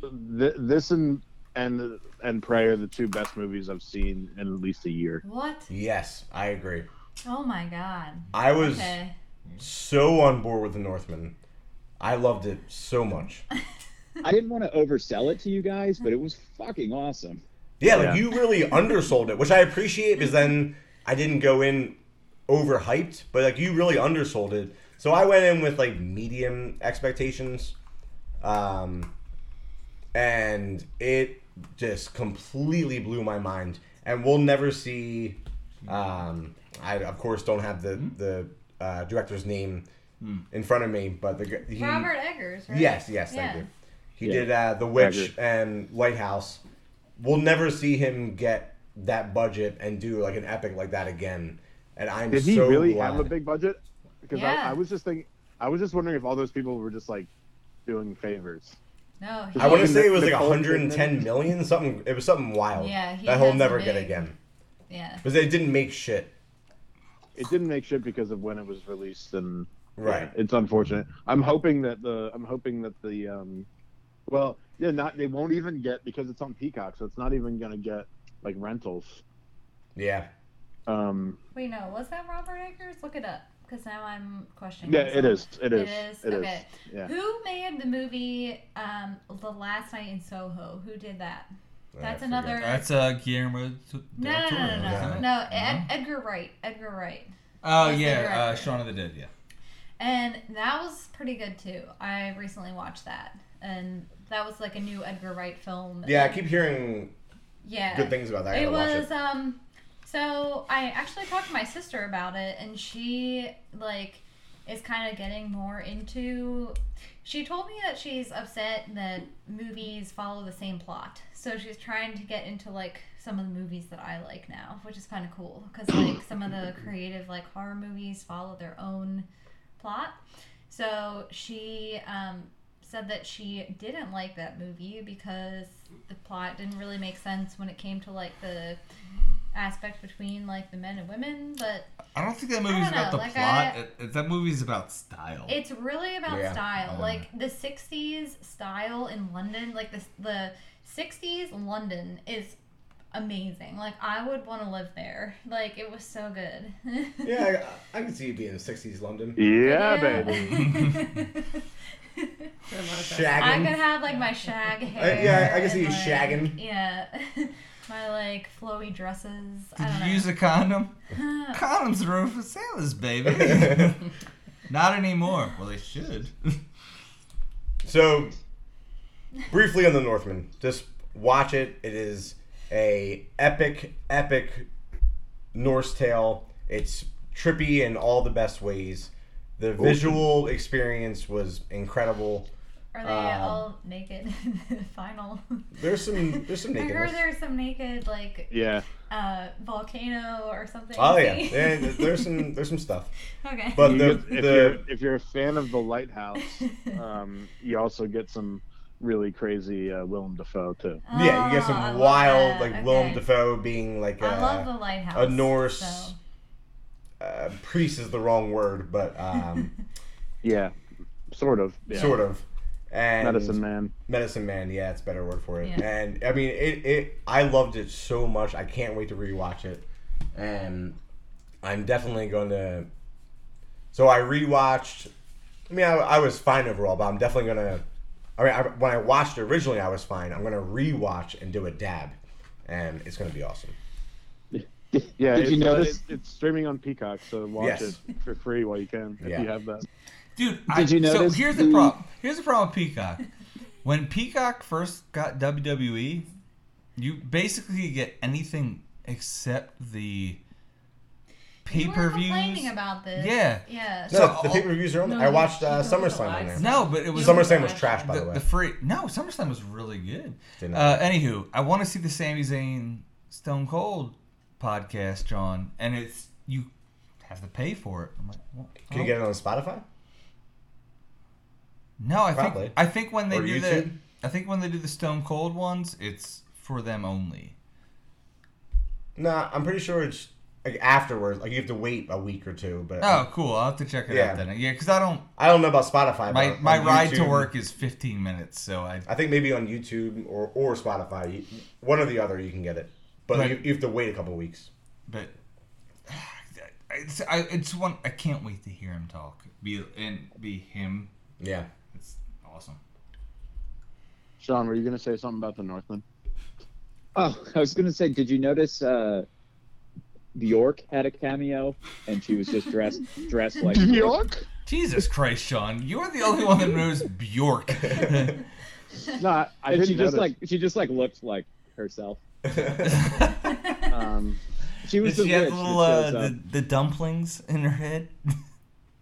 B: th- this and and and Prey are the two best movies I've seen in at least a year.
E: What?
A: Yes, I agree.
E: Oh my god.
A: I was
E: Okay.
A: so on board with the Northman. I loved it so much. *laughs*
D: I didn't want to oversell it to you guys, but it was fucking awesome.
A: Yeah, like
B: Yeah.
A: you really undersold it, which I appreciate because then I didn't go in overhyped, but like you really undersold it. So I went in with like medium expectations. Um and it just completely blew my mind. And we'll never see um I of course don't have the the uh, director's name in front of me, but the g- he,
E: Robert Eggers, right?
A: Yes, yes, thank
E: Yeah.
A: you. He
D: Yeah.
A: did uh, The Witch
B: agree.
A: and Lighthouse. We'll never see him get that budget and do like an epic like that again. And I'm
B: Did he
A: so
B: really
A: glad.
B: have a big budget? Because
E: Yeah.
B: I, I was just thinking, I was just wondering if all those people were just like doing favors.
E: No,
A: I want to say it was like 110 million, something. It was something wild.
E: Yeah, he
A: that he'll
E: has a
A: never get again
E: yeah.
A: because it didn't make shit.
B: It didn't make shit because of when it was released, and
A: Right.
B: yeah, it's unfortunate. I'm hoping that the I'm hoping that the um, well, yeah, not they won't even get because it's on Peacock, so it's not even gonna get like rentals.
A: Yeah.
B: Um,
E: Wait, no, was that Robert Eggers? Look it up, because now I'm questioning.
B: yeah, it
E: myself.
B: is. It is.
E: It is.
B: It is.
E: okay.
B: Yeah.
E: Who made the movie um, The Last Night in Soho? Who did that? That's another.
A: forget.
C: That's uh, Guillermo. del
E: no, no, no, no, no,
C: isn't
E: no. no Ed, Edgar Wright. Edgar Wright.
C: Oh
E: was
C: yeah, uh. Shaun of the Dead. Yeah.
E: And that was pretty good too. I recently watched that, and that was like a new Edgar Wright film.
A: Yeah, I keep hearing
E: yeah.
A: good things about that. I
E: It was um. So I actually talked to my sister about it, and she like is kind of getting more into. She told me that she's upset that movies follow the same plot, so she's trying to get into like some of the movies that I like now, which is kind of cool because like some of the *coughs* creative like horror movies follow their own plot. So she um, said that she didn't like that movie because the plot didn't really make sense when it came to like the aspect between like the men and women, but
C: I don't think that movie's
E: don't
C: about the
E: like,
C: plot.
E: I-
C: It- it- that movie's about style.
E: it's really about
A: Yeah.
E: style.
C: Um,
E: like the '60s style in London, like the the '60s London is amazing. Like I would want to live there. Like it was so good.
A: Yeah, I, I can see you being in '60s London.
B: Yeah,
E: Yeah.
B: baby. *laughs* *laughs*
F: There are a lot of stuff.
A: Shagging.
E: I could have like my shag uh, hair.
A: yeah, I can see you
E: and, like,
A: shagging.
E: Yeah, *laughs* my like flowy dresses. I
C: Did
E: don't
C: you
E: know.
C: use a condom? Condoms are for sailors, baby. *laughs* Not anymore. Well, they should. *laughs*
A: So, briefly on the Northman, just watch it. It is a epic, epic Norse tale. It's trippy in all the best ways. The visual experience was incredible.
E: Are they
A: um,
E: all naked in *laughs* the final?
A: There's some, there's some *laughs*
E: I heard there's some naked like
B: Yeah.
E: uh volcano or something.
A: Oh yeah, *laughs* yeah, there's some, there's some stuff.
E: okay.
A: But the,
B: get- if
A: the
B: you're if you're a fan of the Lighthouse, um, you also get some really crazy uh, Willem Dafoe too.
A: yeah, you get
E: Oh, I
A: some wild like
E: Okay.
A: Willem Dafoe being like
E: I love
A: uh,
E: the lighthouse.
A: a Norse
E: so-
A: uh, priest is the wrong word, but um, *laughs*
B: Yeah, sort of. Yeah.
A: sort of. And
B: Medicine Man.
A: Medicine Man, yeah, it's a better word for it.
E: Yeah.
A: And I mean, it, it. I loved it so much. I can't wait to rewatch it. And I'm definitely going to. So I rewatched. I mean, I, I was fine overall, but I'm definitely gonna. I mean, I, when I watched it originally, I was fine. I'm gonna rewatch and do a dab, and it's gonna be awesome. *laughs*
B: Yeah,
D: Did you
B: it's, uh,
D: notice-
B: it- it's streaming on Peacock, so watch
A: Yes.
B: it for free while you can if
A: Yeah.
B: you have that.
C: Dude, I,
D: Did you
C: so here's the,
D: the-
C: problem. Here's the problem with Peacock. When Peacock first got WWE, you basically get anything except the pay
E: You were
C: per
E: complaining
C: views.
E: about this.
C: Yeah.
E: Yeah.
A: No,
C: So
A: the pay per views are on.
F: No,
A: I watched uh, SummerSlam on there.
C: No, but it was
A: SummerSlam was trash, by the,
C: the,
A: way.
C: the free. No, SummerSlam was really good.
A: Didn't I?
C: Uh, anywho, I want to see the Sami Zayn Stone Cold podcast, John, and it's you have to pay for it. I'm like, well,
A: Can you get it on Spotify?
C: No, I
A: Probably.
C: think I think when they
A: Or
C: do the I think when they do the Stone Cold ones, it's for them only.
A: Nah, I'm pretty sure it's like afterwards. Like you have to wait a week or two. But
C: Oh, cool! I'll have to check it
A: Yeah.
C: out then. Yeah, because I don't.
A: I don't know about Spotify.
C: My
A: but
C: my ride to work is 15 minutes, so I.
A: I think maybe on YouTube or, or Spotify, one or the other, you can get it. But
C: Right.
A: you, you have to wait a couple weeks.
C: But *sighs* it's I it's one I can't wait to hear him talk. Be and be him.
A: Yeah.
C: It's awesome.
B: Sean, were you going to say something about the Northman?
D: Oh, I was gonna say, did you notice uh, Bjork had a cameo and she was just dressed dressed like
B: Bjork?
C: Jesus Christ, Sean! You're the only one that knows Bjork. *laughs*
B: No, I, I
D: And
B: didn't
D: she just
B: notice.
D: like she just like looked like herself. *laughs*
B: Um,
D: She was
C: Did
D: the
C: she
D: witch
C: the little uh, the, the dumplings in her head? *laughs*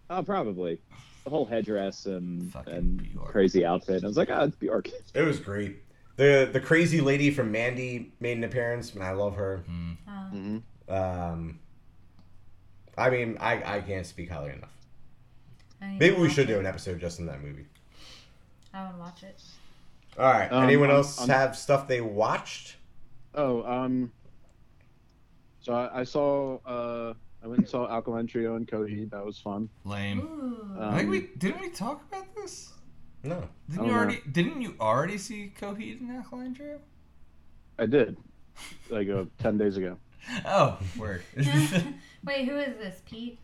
D: Oh, probably the whole headdress and
C: Fucking
D: and
C: Bjork.
D: crazy outfit. I was like, oh, it's Bjork.
A: it was great. The the crazy lady from Mandy made an appearance, and I love her.
E: Oh,
B: mhm.
A: Um, I mean, I, I can't speak highly enough. Maybe we should
E: it.
A: do an episode just in that movie.
E: I would watch it.
A: All right.
B: Um,
A: Anyone
B: um,
A: else
B: um,
A: have stuff they watched?
B: Oh, um, so I, I saw, uh, I went and saw Alkaline Trio and Coheed. That was fun.
C: Lame.
E: Ooh.
B: Uh,
C: I think
B: Um,
C: we didn't we talk about this.
A: No.
C: Didn't you
B: no.
C: already? Didn't you already see Coheed and Alkaline Trio?
B: I did, like uh, ten days ago. *laughs*
C: Oh, word. *laughs*
E: Wait, who is this? Pete?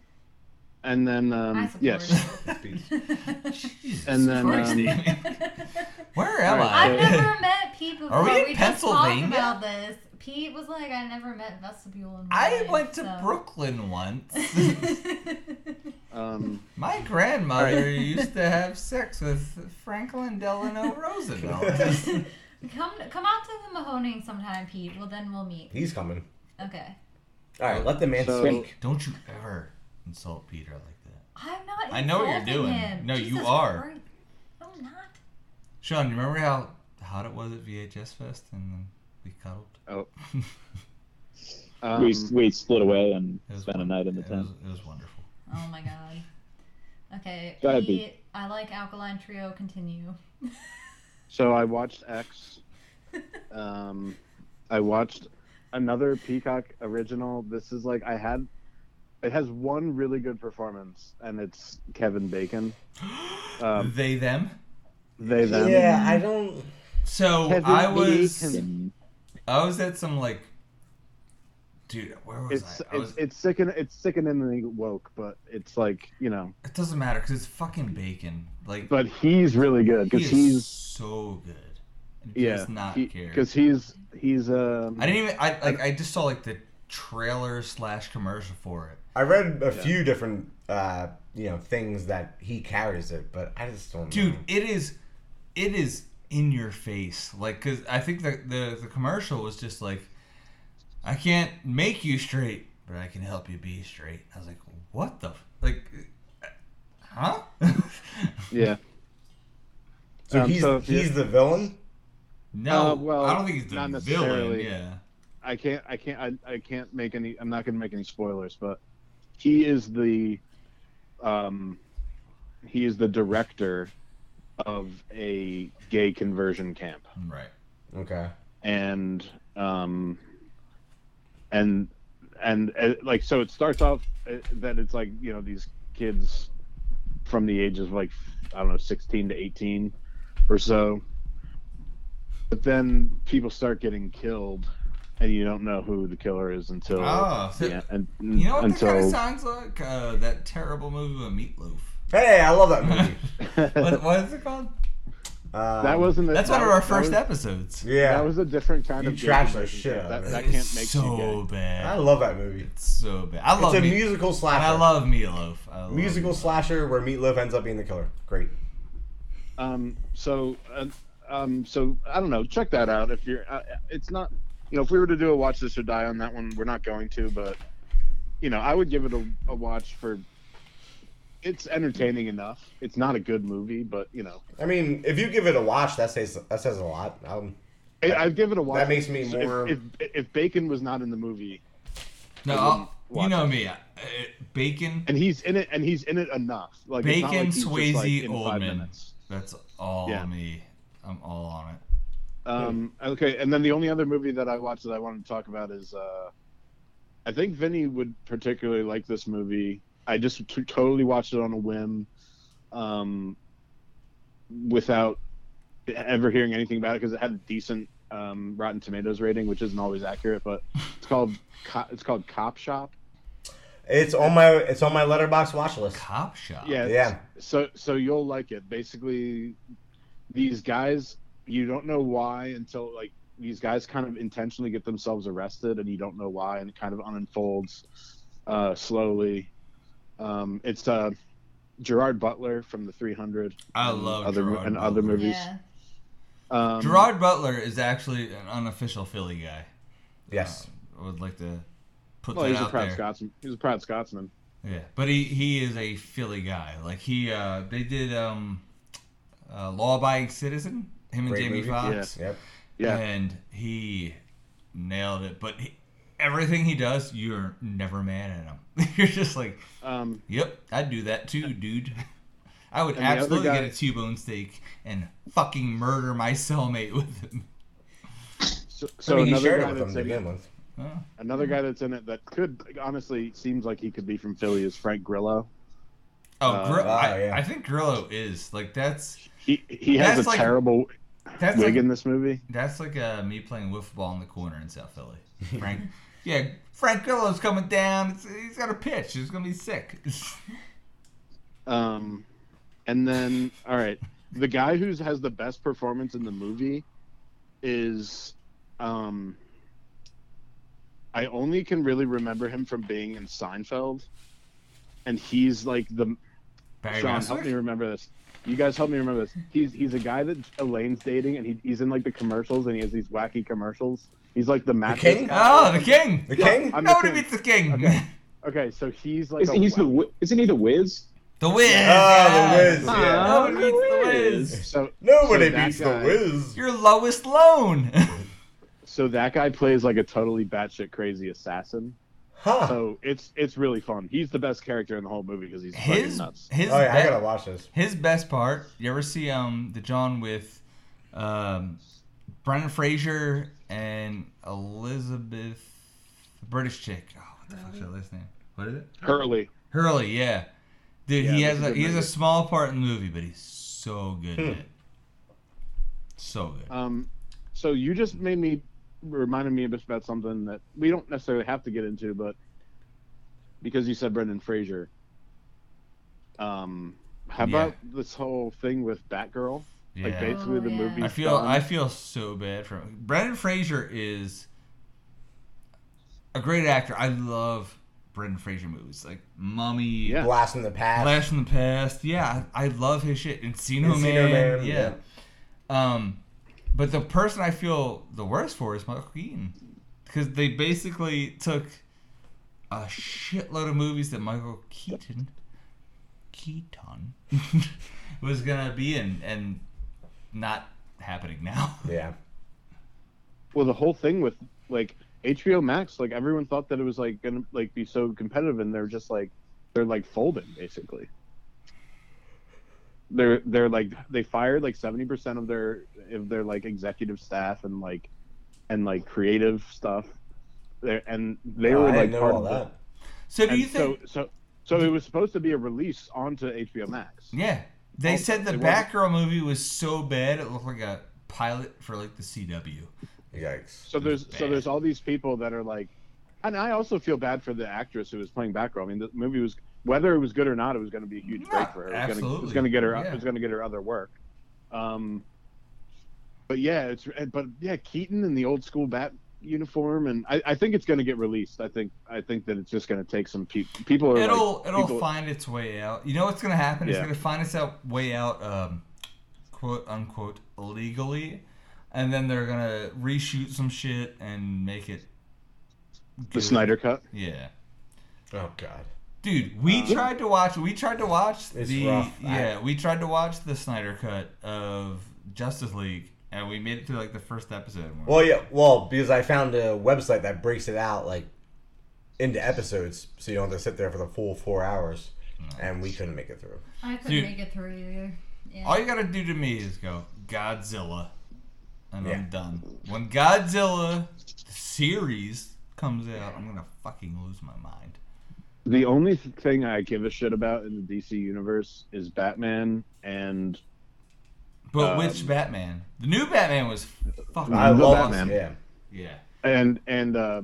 B: And then, um,
E: support
B: yes. *laughs*
C: Jesus
B: And then, um,
C: Amy. Where am I?
E: I've never met Pete before.
C: Are we in Pennsylvania?
E: just talked
C: Pennsylvania?
E: about this. Pete was like, I never met vestibule in my
C: I
E: life,
C: went to
E: so-
C: Brooklyn once. *laughs*
B: Um,
C: My grandmother used to have sex with Franklin Delano *laughs* Roosevelt. *laughs*
E: come come out to the Mahoning sometime, Pete. Well, then we'll meet.
A: He's coming.
E: Okay.
A: All right, let the man
B: So-
A: speak.
C: Don't you ever insult Peter like that.
E: I'm not.
C: I know what you're doing.
E: Him.
C: No, you are.
E: Christ. I'm not.
C: Sean, you remember how hot it was at VHS Fest and then we cuddled?
B: oh. *laughs* Um,
D: we we split away and spent a night in the
C: it
D: tent.
C: was, it was wonderful.
E: Oh my god. Okay.
D: Go ahead,
E: Pete, I like Alkaline Trio. Continue. *laughs*
B: so I watched X. Um, I watched another Peacock original. This is like I had. It has one really good performance, and it's Kevin Bacon. *gasps* Um,
C: they them.
B: they them.
A: Yeah, I don't.
C: So
B: Kevin
C: I was I was at some like dude, where was
B: It's
C: I? I was,
B: it's it's sicken it's sickeningly woke, but it's like you know.
C: it doesn't matter because it's fucking bacon. Like
B: But he's really good because
C: is
B: he's
C: so good. And
B: yeah
C: does not care.
B: because he's he's um.
C: I didn't even. I like. I just saw like the trailer slash commercial for it.
A: I read a few different, uh, you know, things that he carries it, but I just don't.
C: dude
A: know.
C: it is it is in your face like because i think the, the the commercial was just like i can't make you straight but i can help you be straight i was like what the f- like uh, huh *laughs*
B: yeah.
A: So
B: Um,
A: he's
B: so if you-
A: he's the villain.
C: no
B: Uh, well,
C: i don't think he's the
B: not
C: villain
B: necessarily.
C: yeah
B: I can't I can't I, I can't make any I'm not going to make any spoilers, but he is the um he is the director of a gay conversion camp.
C: right
A: Okay.
B: and um and and uh, like so it starts off uh, that it's like you know these kids from the ages of like i don't know 16 to 18 or so but then people start getting killed and you don't know who the killer is until
C: oh so,
B: yeah, and,
C: you know what
B: until
C: that kind of sounds like uh, that terrible movie with meatloaf
A: Hey, I love that movie. *laughs*
C: what, what is it called
A: Um,
B: that wasn't a-
C: that's
B: that
C: one of our
B: was-
C: first
B: was,
C: episodes
A: yeah.
B: that was a different kind
A: You
B: of gay
A: trashed the shit
B: camp. that,
A: it.
B: that can't make
C: so
B: you gay.
C: bad
A: I love that movie.
C: It's so bad. I love.
A: It's a
C: me-
A: musical slasher.
C: I love Meatloaf. I love
A: musical
C: Meatloaf.
A: slasher where Meatloaf ends up being the killer. Great.
B: Um, so, uh, um, so I don't know. Check that out if you're. Uh, it's not, you know, if we were to do a watch this or die on that one, we're not going to, but you know, I would give it a, a watch for. It's entertaining enough. It's not a good movie, but you know,
A: I mean, if you give it a watch, that says that says a lot. Um,
B: I, I'd give it a watch.
A: That makes me
B: If-
A: more-
B: If, if, Bacon was not in the movie,
C: No,
B: I
C: I'll-
B: wouldn't
C: you know
B: it.
C: me. Uh, Bacon,
B: and he's in it, and he's in it enough. Like
C: Bacon,
B: like he's just,
C: Swayze,
B: like, in five
C: Oldman.
B: minutes.
C: That's all
B: Yeah.
C: me. I'm all on it.
B: Um, okay, and then the only other movie that I watched that I wanted to talk about is uh, I think Vinny would particularly like this movie. I just t- totally watched it on a whim, um, without ever hearing anything about it because it had a decent um, Rotten Tomatoes rating, which isn't always accurate. But it's called Co- it's called Cop Shop.
A: it's on my it's on my Letterboxd watch list.
C: Cop shop.
B: Yeah,
A: Yeah.
B: So so you'll like it. Basically, these guys you don't know why until like these guys kind of intentionally get themselves arrested, and you don't know why, and it kind of unfolds uh, slowly. Um, it's uh, Gerard Butler from the 300.
C: I love
B: other
C: Gerard
B: and other movies.
E: Yeah.
B: Um,
C: Gerard Butler is actually an unofficial Philly guy.
A: Yes.
C: I would like to put
B: Well,
C: that
B: he's a proud
C: there.
B: Scotsman. He's a proud Scotsman.
C: Yeah, but he he is a Philly guy. Like he uh they did um uh, Law Abiding Citizen. Him and
A: Great
C: Jamie
A: movie.
C: Foxx.
A: Yep.
B: Yeah.
C: and he nailed it. But he, everything he does, you're never mad at him. *laughs* you're just like,
B: Um,
C: yep, I'd do that too, dude. I would
B: And the other
C: absolutely
B: guy-
C: get a T-bone steak and fucking murder my cellmate with him.
B: so,
A: I mean,
B: another guy
A: with
B: that's
A: to
B: in it,
A: begin with.
C: Huh?
B: another guy that's in it that could honestly seems like he could be from Philly is Frank Grillo.
C: Oh,
B: Uh,
C: Gr-
A: oh,
C: I,
A: yeah.
C: I think Grillo is like that's
B: He he has
C: That's
B: a
C: like-
B: terrible
C: that's
B: wig
C: like
B: in this movie.
C: that's like uh, me playing wiffle ball in the corner in South Philly. *laughs* Frank, yeah, Frank Grillo's coming down. It's, he's got a pitch. He's gonna be sick.
B: Um, and then all right, the guy who has the best performance in the movie is um, I only can really remember him from being in Seinfeld, and he's like the
C: Barry
B: Sean. Help me remember this. You guys help me remember this. He's he's a guy that Elaine's dating, and he, he's in like the commercials, and he has these wacky commercials. He's like the mattress.
A: king?
C: Oh, the king.
A: The king?
B: I'm the
C: Nobody
B: king.
C: beats the king.
B: Okay. Okay, so he's like
D: Is,
B: a
D: he's the,
B: wacky-
D: Wi- isn't he the Wiz?
C: The Wiz.
A: Oh,
C: yeah.
A: the Wiz.
D: Ah.
A: Yeah.
C: Nobody beats the
D: The
C: Wiz.
D: Wiz.
B: so
A: Nobody
B: so that
A: beats the Wiz.
C: You're lowest loan. *laughs*
B: So that guy plays like a totally batshit crazy assassin.
A: Huh.
B: So it's it's really fun. He's the best character in the whole movie because he's fucking
C: his
B: nuts.
C: his
A: oh yeah, I gotta watch this.
C: his best part. You ever see um the John with um Brendan Fraser and Elizabeth, the British chick. Oh, what the fuck's her last name? What is it?
B: Hurley.
C: Hurley. Yeah, dude.
B: Yeah,
C: he has
B: a
C: a he has a small part in the movie, but he's so good in
A: Hmm.
C: it. So good.
B: Um, so you just made me reminded me just about something that we don't necessarily have to get into, but because you said Brendan Fraser. Um, how
C: Yeah.
B: about this whole thing with Batgirl?
C: Yeah.
B: Like basically
E: Oh,
B: the
E: yeah.
B: movie.
C: I feel I feel so bad for him. Brendan Fraser is a great actor. I love Brendan Fraser movies like Mummy,
B: Yeah.
A: Blast in the past.
C: Blast from the Past. Yeah, I, I love his shit. Encino,
A: Encino
C: Man.
A: Man,
C: Yeah. Um, but the person I feel the worst for is Michael Keaton because they basically took a shitload of movies that Michael Keaton Keaton *laughs* was gonna be in and not happening now. *laughs*
A: Yeah.
B: Well, the whole thing with like HBO Max, like everyone thought that it was like gonna like be so competitive, and they're just like they're like folding basically. They're they're like they fired like seventy percent of their of their like executive staff and like and like creative stuff. There and they
A: Oh,
B: were
A: I
B: like part
A: all
B: of the-
A: that.
C: So do you think?
B: so so so it was supposed to be a release onto HBO Max.
C: yeah, they
B: Oh,
C: said the
B: it
C: Batgirl movie was so bad it looked like a pilot for like the CW.
A: Yikes.
B: So there's
C: bad.
B: so there's all these people that are like, and I also feel bad for the actress who was playing Batgirl. I mean, the movie was whether it was good or not, it was going to be a huge
C: Yeah,
B: break for her. It was gonna- It was going to get her.
C: Yeah.
B: It was going to get her other work. Um, but yeah, it's but yeah, Keaton and the old school Bat uniform, and I, I think it's going to get released. I think I think that it's just going to take some people. People are
C: It'll
B: like,
C: it'll
B: people-
C: find its way out. You know what's gonna happen? It's gonna find its out way out, um, quote unquote, legally, and then they're gonna reshoot some shit and make it.
B: the. Snyder cut.
C: Yeah,
A: Oh god.
C: dude, we
B: Uh,
C: tried to watch. We tried to watch
A: It's
C: the
A: rough.
C: yeah. We tried to watch the Snyder cut of Justice League, and we made it through like the first episode.
A: Well, yeah. Well, because I found a website that breaks it out like into episodes, so you don't have to sit there for the full four hours, and we couldn't make it through.
E: I couldn't
C: Dude.
E: make it through either. Yeah.
C: All you gotta do to me is go Godzilla, and
A: Yeah.
C: I'm done. When Godzilla series comes out, I'm gonna fucking lose my mind.
B: The only thing I give a shit about in the DC universe is Batman and
C: But
B: Um,
C: which Batman? The new Batman was fucking
A: I
B: The
A: love
B: Batman.
A: Yeah.
C: Yeah.
B: and and uh,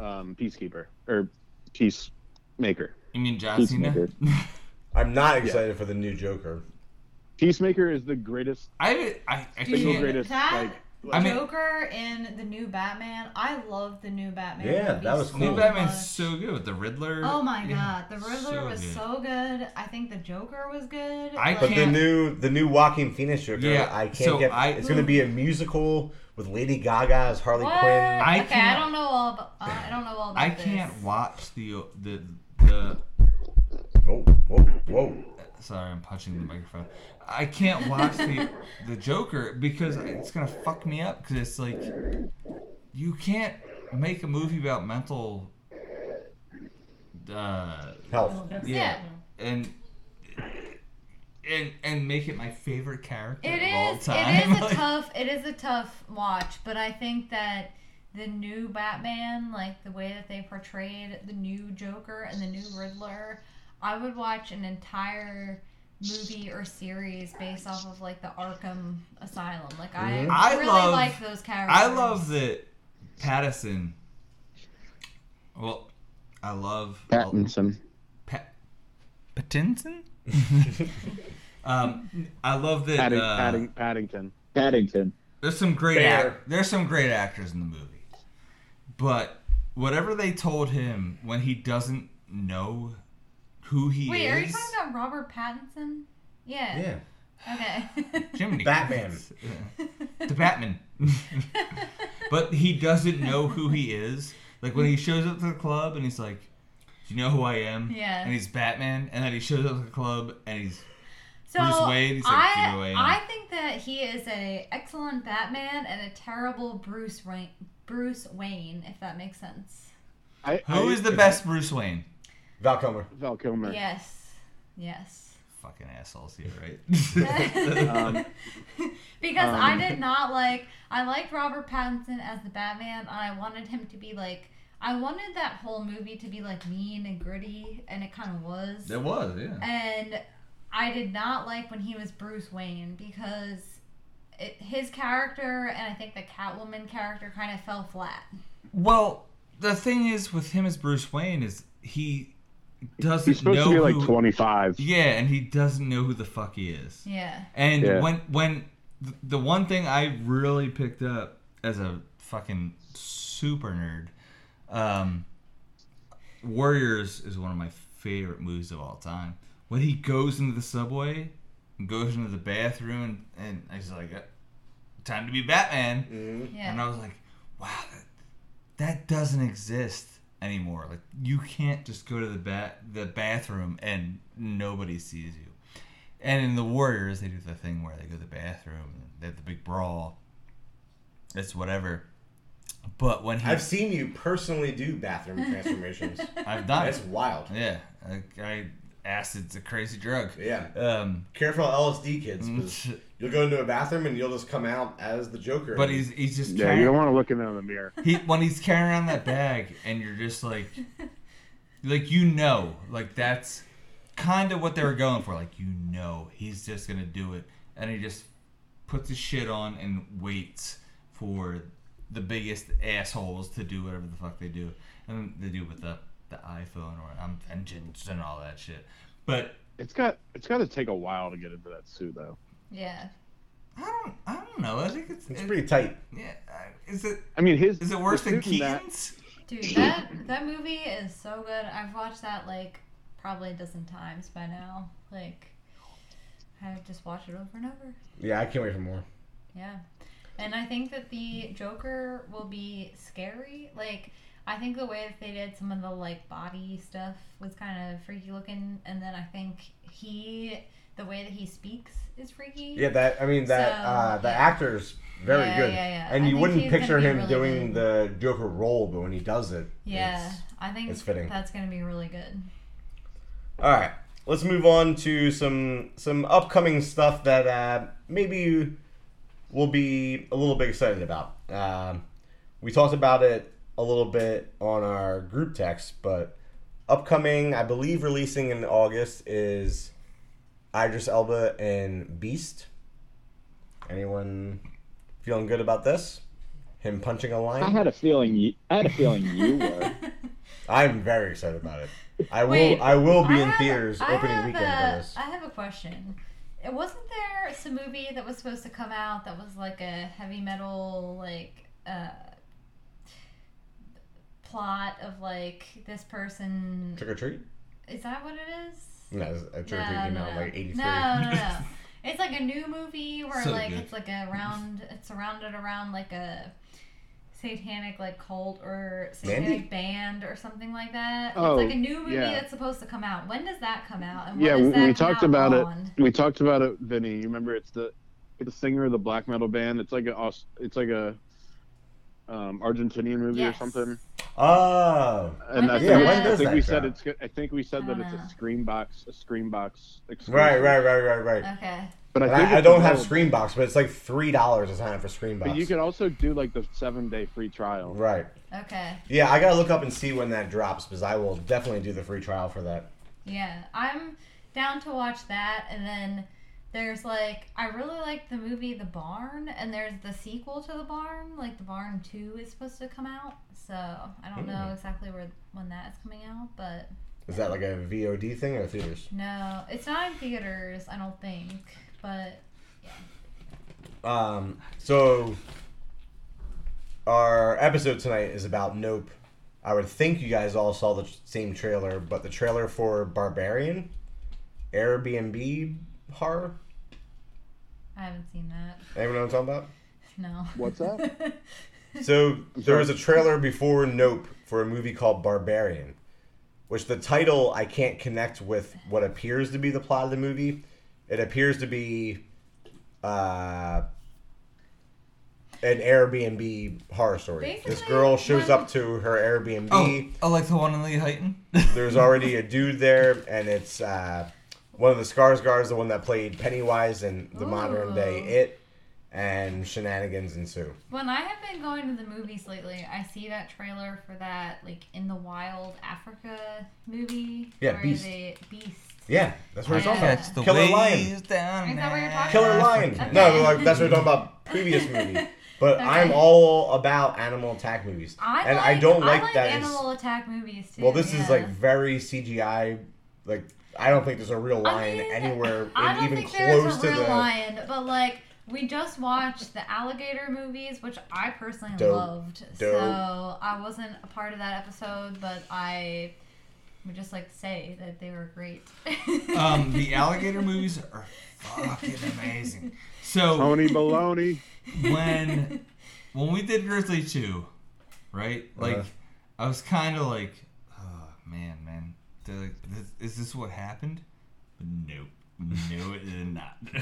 B: um, Peacekeeper or Peacemaker.
C: You mean John Cena? *laughs*
A: I'm not excited for the new Joker.
B: Peacemaker is the greatest,
C: I I, I
E: Dude,
B: single greatest.
E: that-
B: Like,
C: I mean-
E: Joker in the new Batman. I love the new Batman.
A: Yeah,
E: movies
A: that was
E: so
C: New
A: cool.
C: Batman's so good with the Riddler.
E: Oh my
C: Yeah,
E: god, the Riddler
C: so
E: was
C: good.
E: so good. I think the Joker was good.
C: I
A: But the
C: can't-
A: new the new Joaquin Phoenix Joker,
C: Yeah,
A: I can't
C: so
A: get.
C: I-
A: it's going to be a musical with Lady Gaga as Harley
E: What?
A: Quinn.
C: I
E: okay, I
C: can't-
E: don't know all about. Uh, I don't know all about
C: I can't watch the the the.
A: Whoa, whoa, whoa!
C: Sorry, I'm punching the microphone. I can't watch the the Joker because it's gonna fuck me up. Because it's like you can't make a movie about mental. Uh,
A: Health.
C: yeah, and and and make it my favorite character
E: It
C: of all
E: is.
C: time.
E: It is a *laughs*
C: Like,
E: tough. It is a tough watch, but I think that the new Batman, like the way that they portrayed the new Joker and the new Riddler, I would watch an entire movie or series based off of like the Arkham Asylum. Like I.
C: I
E: really
C: love-
E: like those characters.
C: I love that Pattinson. Well, I love
D: Pattinson.
C: Pat Pattinson. *laughs* um, I love that.
B: Padding,
C: uh,
B: Padding, Paddington.
D: Paddington.
C: There's some great
A: Fair.
C: act- there's some great actors in the movie, but whatever they told him when he doesn't know who he
E: Wait,
C: is.
E: are you talking about Robert Pattinson? Yeah.
A: Yeah.
E: Okay. *laughs*
C: Jiminy
A: Batman.
C: the Batman. *laughs* but he doesn't know who he is. Like when he shows up to the club and he's like, "Do you know who I am?"
E: Yeah.
C: And he's Batman, and then he shows up to the club and he's
E: So
C: Bruce Wayne, he's like,
E: I,
C: "Do you know who I am?"
E: I think that he is a excellent Batman and a terrible Bruce Wayne. Bruce Wayne, if that makes sense.
B: I,
C: who
B: I,
C: is the best Bruce Wayne?
A: Val Kilmer.
B: Val Kilmer.
E: Yes. Yes.
C: Fucking assholes here, right? *laughs*
B: Um,
E: because I
B: um,
E: did not like. I liked Robert Pattinson as the Batman, and I wanted him to be like. I wanted that whole movie to be like mean and gritty, and it kind of was.
C: it was, yeah.
E: And I did not like when he was Bruce Wayne because it, his character and I think the Catwoman character kind of fell flat.
C: Well, the thing is with him as Bruce Wayne is he doesn't
B: he's supposed
C: know
B: to be like 25.
C: Yeah, and he doesn't know who the fuck he is.
E: Yeah.
C: And
B: Yeah.
C: when when the one thing I really picked up as a fucking super nerd, um, Warriors is one of my favorite movies of all time. When he goes into the subway and goes into the bathroom and, and he's like, "Uh, "Time to be Batman,"
A: Mm-hmm.
E: Yeah.
C: and I was like, "Wow, that, that doesn't exist." Anymore like you can't just go to the bat the bathroom and nobody sees you and in the Warriors, they do the thing where they go to the bathroom and they have the big brawl. It's whatever. But when he,
A: I've seen you personally do bathroom transformations. *laughs*
C: I've done
A: That's
C: it.
A: wild.
C: Yeah, I, I, acid's a crazy drug.
A: Yeah.
C: Um,
A: Careful LSD kids. *laughs* 'cause You'll go into a bathroom and you'll just come out as the Joker.
C: but he's he's just
B: Yeah,
C: carrying,
B: you don't want to look in the mirror.
C: he when he's carrying around that bag and you're just like, *laughs* like you know, like that's kind of what they were going for. Like you know, he's just gonna do it, and he just puts his shit on and waits for the biggest assholes to do whatever the fuck they do, and they do with the the iPhone or um, engines and all that shit. But
B: It's got it's got to take a while to get into that suit though.
E: Yeah.
C: I don't I don't know. I think it's,
A: it's
C: it-
A: pretty tight.
C: Yeah, uh, is it
B: I mean, his
C: is it worse than
B: suit that-
C: Keaton's?
E: Dude, that that movie is so good. I've watched that like probably a dozen times by now. Like I've just watched it over and over.
A: Yeah, I can't wait for more.
E: Yeah. And I think that the Joker will be scary. Like I think the way that they did some of the like body stuff was kind of freaky looking and then I think he the way that he speaks is freaky.
A: Yeah, that I mean that
E: So,
A: uh, the
E: yeah.
A: actor's very
E: Yeah,
A: good,
E: yeah, yeah.
A: and
E: I
A: you wouldn't picture him
E: really
A: doing the Joker role, but when he does it,
E: Yeah. I think
A: it's fitting.
E: that's going to be really good.
A: All right, let's move on to some some upcoming stuff that uh, maybe we'll be a little bit excited about. Um, we talked about it a little bit on our group text, but upcoming, I believe, releasing in August is Idris Elba and Beast. Anyone feeling good about this? Him punching a
D: I
A: lion?
D: I had a feeling you. I had a feeling you were. *laughs*
A: I'm very excited about it. I will. I will be
E: I
A: in
E: have-
A: theaters
E: I
A: opening weekend
E: a-
A: for this.
E: I have a question. It wasn't there some movie that was supposed to come out that was like a heavy metal like uh plot of like this person
A: Trick or treat?
E: is that what it is?
A: No, a Trick
E: No,
A: treat
E: no,
A: out
E: no.
A: like '83.
E: No, no, no. *laughs* It's like a new movie where
C: So
E: like
C: good.
E: it's like a round it's surrounded around like a satanic like cult or satanic
A: Mandy?
E: band or something like that.
B: Oh,
E: it's like a new movie
B: yeah.
E: that's supposed to come out. When does that come out? And
B: Yeah, we,
E: that
B: we talked about
E: on?
B: it. We talked about it, Vinny. You remember? It's the the singer of the black metal band. It's like a it's like a um, Argentinian movie
E: Yes.
B: or something.
A: Oh,
B: And
E: When
B: I
E: does
B: think,
A: that-
B: I
A: when
B: think
A: does
B: we
A: that
B: said it's. go- I think we said that
E: I
B: it's a Screambox, a Screambox. Exclusive.
A: right, right, right, right, right.
E: Okay.
B: But I think
A: I, I don't have
B: available.
A: Screambox, but it's like three dollars a time for Screambox.
B: But you could also do like the seven day free trial.
A: Right.
E: Okay.
A: Yeah, I gotta look up and see when that drops because I will definitely do the free trial for that.
E: Yeah. I'm down to watch that and then there's like I really like the movie The Barn and there's the sequel to The Barn, like The Barn 2 is supposed to come out. So, I don't know
A: Hmm.
E: exactly where when that is coming out, but
A: Is that like a VOD thing or theaters?
E: no, it's not in theaters, I don't think. But
A: Um, so our episode tonight is about Nope, I would think you guys all saw the same trailer, but the trailer for Barbarian, Airbnb horror.
E: I haven't seen that.
A: Anyone know what I'm talking about? *laughs*
E: No.
B: What's that? *laughs*
A: So there was a trailer before Nope for a movie called Barbarian, which the title I can't connect with what appears to be the plot of the movie. It appears to be uh, an Airbnb horror story. this girl shows
E: when-
A: up to her Airbnb.
C: Oh, I like the one in Lee Heighton.
A: There's already a dude there, and it's uh, one of the Skarsgårds, the one that played Pennywise in the modern day It, and shenanigans ensue.
E: When I have been going to the movies lately, I see that trailer for that like in the wild Africa movie.
A: Yeah, Beast.
E: They, Beast.
A: Yeah, that's what it's
E: Yeah.
A: talking about.
C: The
A: Killer
C: waves
A: Lion.
C: down
E: Is that what you're talking
A: Killer
E: about?
A: Lion.
E: Okay.
A: No, like that's what we're talking about. *laughs* Previous movie, but
E: Okay.
A: I'm all about animal attack movies,
E: I
A: and
E: like,
A: I don't like,
E: I like
A: that.
E: animal attack movies too.
A: well, this is like very CGI. Like I don't think there's a real lion
E: I
A: lion
E: mean,
A: anywhere
E: I don't
A: even
E: think there's
A: close
E: a
A: to
E: real
A: the.
E: lion, but like we just watched the alligator movies, which I personally
A: Dope.
E: loved.
A: Dope.
E: So I wasn't a part of that episode, but I would just like to say that they were great. *laughs*
C: Um, the *laughs* alligator movies are fucking amazing. So
B: Tony Baloney.
C: when when we did Grizzly Two, right? Like
A: Uh-huh.
C: I was kind of like, oh man, man, They're like, is this what happened? But nope, no, it did not. *laughs*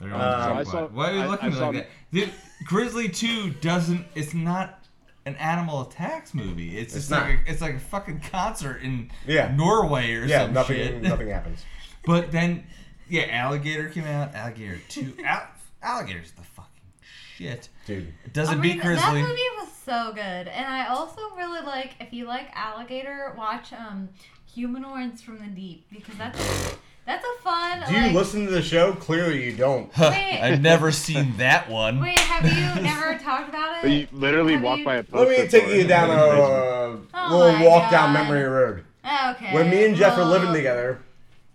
C: Everyone's
A: Uh,
C: so
B: I saw-
C: Why are you looking
B: I
C: like that? Dude, Grizzly Two doesn't. It's not an animal attacks movie. It's,
A: It's
C: just
A: not.
C: like a, it's like a fucking concert in
A: Yeah.
C: Norway or something.
A: Yeah,
C: some
A: nothing.
C: shit.
A: Nothing happens.
C: But then, yeah, Alligator came out. Alligator two. Al- Alligator's the fucking shit.
A: Dude,
C: It doesn't
E: I
C: beat
E: mean,
C: Grizzly.
E: That movie was so good, and I also really like if you like alligator, watch um Humanoids from the Deep because that's that's a fun.
A: do you
E: like,
A: listen to the show? Clearly, you don't. *laughs*
E: Wait.
C: I've never seen that one.
E: Wait, have you never talked about
B: But you
E: it?
B: literally
E: Have
B: walk
E: you-
B: by a
A: Let me take you down a
E: Oh
A: little
E: my
A: walk down memory road.
E: Okay.
A: When me and Jeff were living together,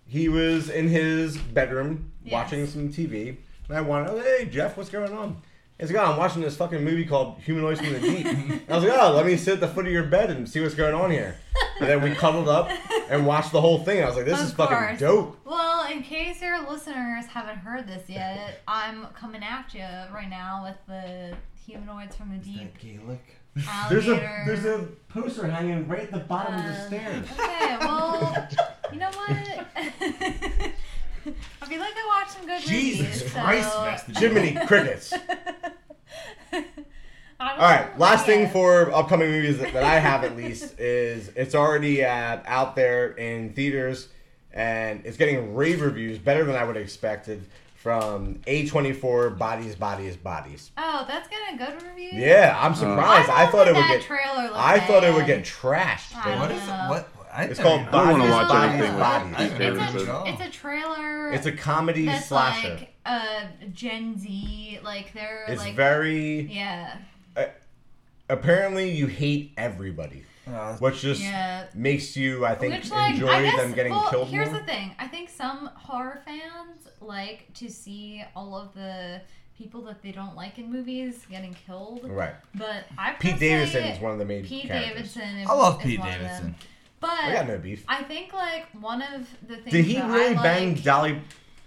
A: he was in his bedroom
E: Yes.
A: watching some TV, and I wanted, oh, hey Jeff, what's going on? He's like, oh, I'm watching this fucking movie called Humanoids from the Deep. And I was like, oh, let me sit at the foot of your bed and see what's going on here. And then we cuddled up and watched the whole thing. I was like, this
E: Of
A: is fucking
E: course.
A: dope.
E: Well, in case your listeners haven't heard this yet, I'm coming at you right now with the humanoids from the deep.
C: Gaelic.
A: There's a
E: Alligator.
A: there's a poster hanging right at the bottom of the
E: Um,
A: stairs.
E: Okay, well, you know what? *laughs* I feel like I watched some good
C: Jesus
E: movies.
C: Jesus Christ,
E: so... *laughs*
A: Jiminy *laughs* Crickets.
E: I
A: All right, last thing for upcoming movies that, that I have at least *laughs* is it's already uh, out there in theaters and it's getting rave reviews better than I would have expected from A24 Bodies, Bodies, Bodies.
E: Oh, that's getting a good review.
A: Yeah, I'm surprised. I, thought it would
E: that
A: get
E: trailer looked
A: I thought it would get trashed.
E: I
C: What
E: don't
C: is it?
E: know.
C: What? I
A: It's
C: never
A: called
C: even-
B: I don't wanna watch
A: Bodies,
B: anything with
A: Bodies.
C: I
B: It's a-
C: it.
E: It's a trailer.
A: It's a comedy
E: that's
A: slasher.
E: like uh Gen Z, like they're
A: it's
E: like
A: very
E: yeah,
A: apparently you hate everybody,
C: Uh,
A: which just
E: yeah.
A: makes you I think
E: Which like
A: enjoy
E: I guess
A: them getting
E: well,
A: killed
E: here's
A: more.
E: the thing. I think some horror fans like to see all of the people that they don't like in movies getting killed.
A: Right.
E: But I
A: Pete Davidson is one of the main
E: Pete
A: characters.
E: Davidson. Is,
C: I love Pete
E: one of them.
C: Davidson.
E: But
A: I got no beef.
E: I think like one of the things
A: Did he
E: that
A: really
E: I
A: bang
E: like,
A: Dolly?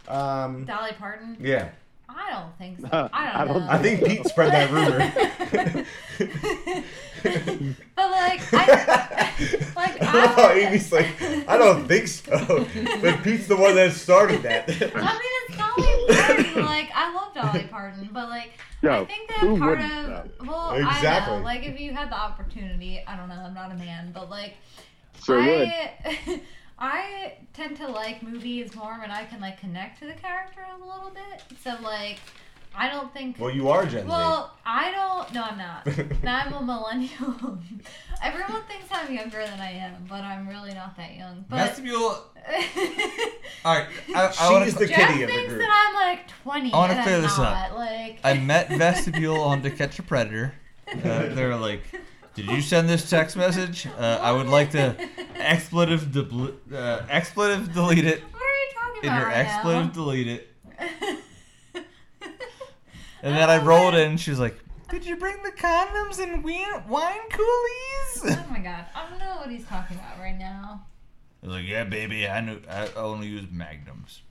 A: Um,
E: Dolly Parton.
A: yeah,
E: I don't think so.
B: Uh, *laughs*
E: I don't
B: I don't
E: know.
A: I think Pete spread that rumor. *laughs*
E: but like, I, *laughs* like
A: I love how
E: I,
A: Amy's like, I don't think so. But Pete's the one that started that.
E: I mean, it's Dolly Parton. Like, I love Dolly Parton, but like, I think that part of
B: though?
E: well, I know. Like, if you had the opportunity, I don't know. I'm not a man, but like,
B: Sure would.
E: I *laughs* I tend to like movies more when I can like connect to the character a little bit. So like, I don't think.
A: well, you are Gen Z.
E: Well, I don't. No, I'm not. *laughs* now I'm a millennial. *laughs* Everyone thinks I'm younger than I am, but I'm really not that young. But
C: Vestibule. All right, I, I want
A: She's
C: to.
A: the
E: Jeff
A: kitty of the
E: thinks
A: group.
E: that I'm like 20.
C: I wanna
E: and
C: clear
E: I'm
C: this
E: not.
C: up.
E: Like,
C: I met Vestibule on To Catch a Predator. Uh, they're like, "Did you send this text message? Uh, I would like to expletive debl- uh, expletive delete it.
E: What are you talking
C: In
E: about
C: your
E: right
C: expletive
E: now?
C: delete it." *laughs* And then I rolled in. She was like, Did you bring the condoms and wine, wine coolies?
E: Oh my god, I don't know what he's talking about right now.
C: I was like, yeah, baby, I knew I only use magnums.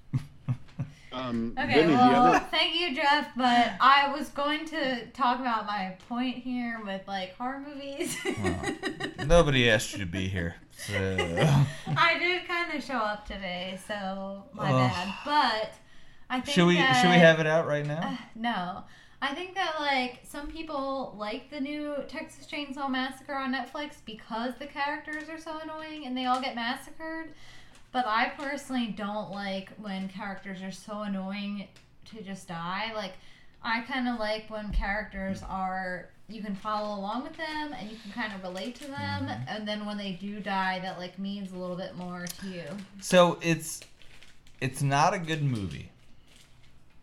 B: Um,
E: Okay,
B: Vinny,
E: well,
B: other
E: thank you, Jeff. But I was going to talk about my point here with like horror movies. *laughs*
C: Nobody asked you to be here. So.
E: I did kind of show up today, so my
C: Ugh.
E: bad. But I think
C: Should we
E: that,
C: should we have it out right now?
E: Uh, no, I think that like some people like the new Texas Chainsaw Massacre on Netflix because the characters are so annoying and they all get massacred. But I personally don't like when characters are so annoying to just die. Like I kind of like when characters mm. are you can follow along with them and you can kind of relate to them mm-hmm. and then when they do die that like means a little bit more to you.
C: So it's it's not a good movie.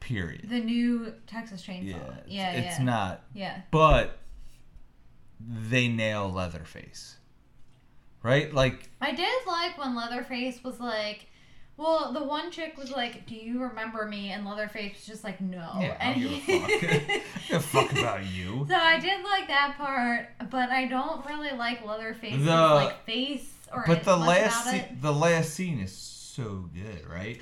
C: Period.
E: The new Texas Chainsaw.
C: Yeah,
E: Yeah,
C: it's,
E: yeah.
C: it's not.
E: Yeah.
C: But they nail Leatherface, right? Like
E: I did like when Leatherface was like, well, the one chick was like, "Do you remember me?" And Leatherface was just like, "No."
C: Yeah,
E: and
C: give a fuck. *laughs* I don't give a fuck about you. *laughs*
E: so I did like that part, but I don't really like Leatherface's
C: The-
E: like face or
C: But the last se- the last scene is so good, right?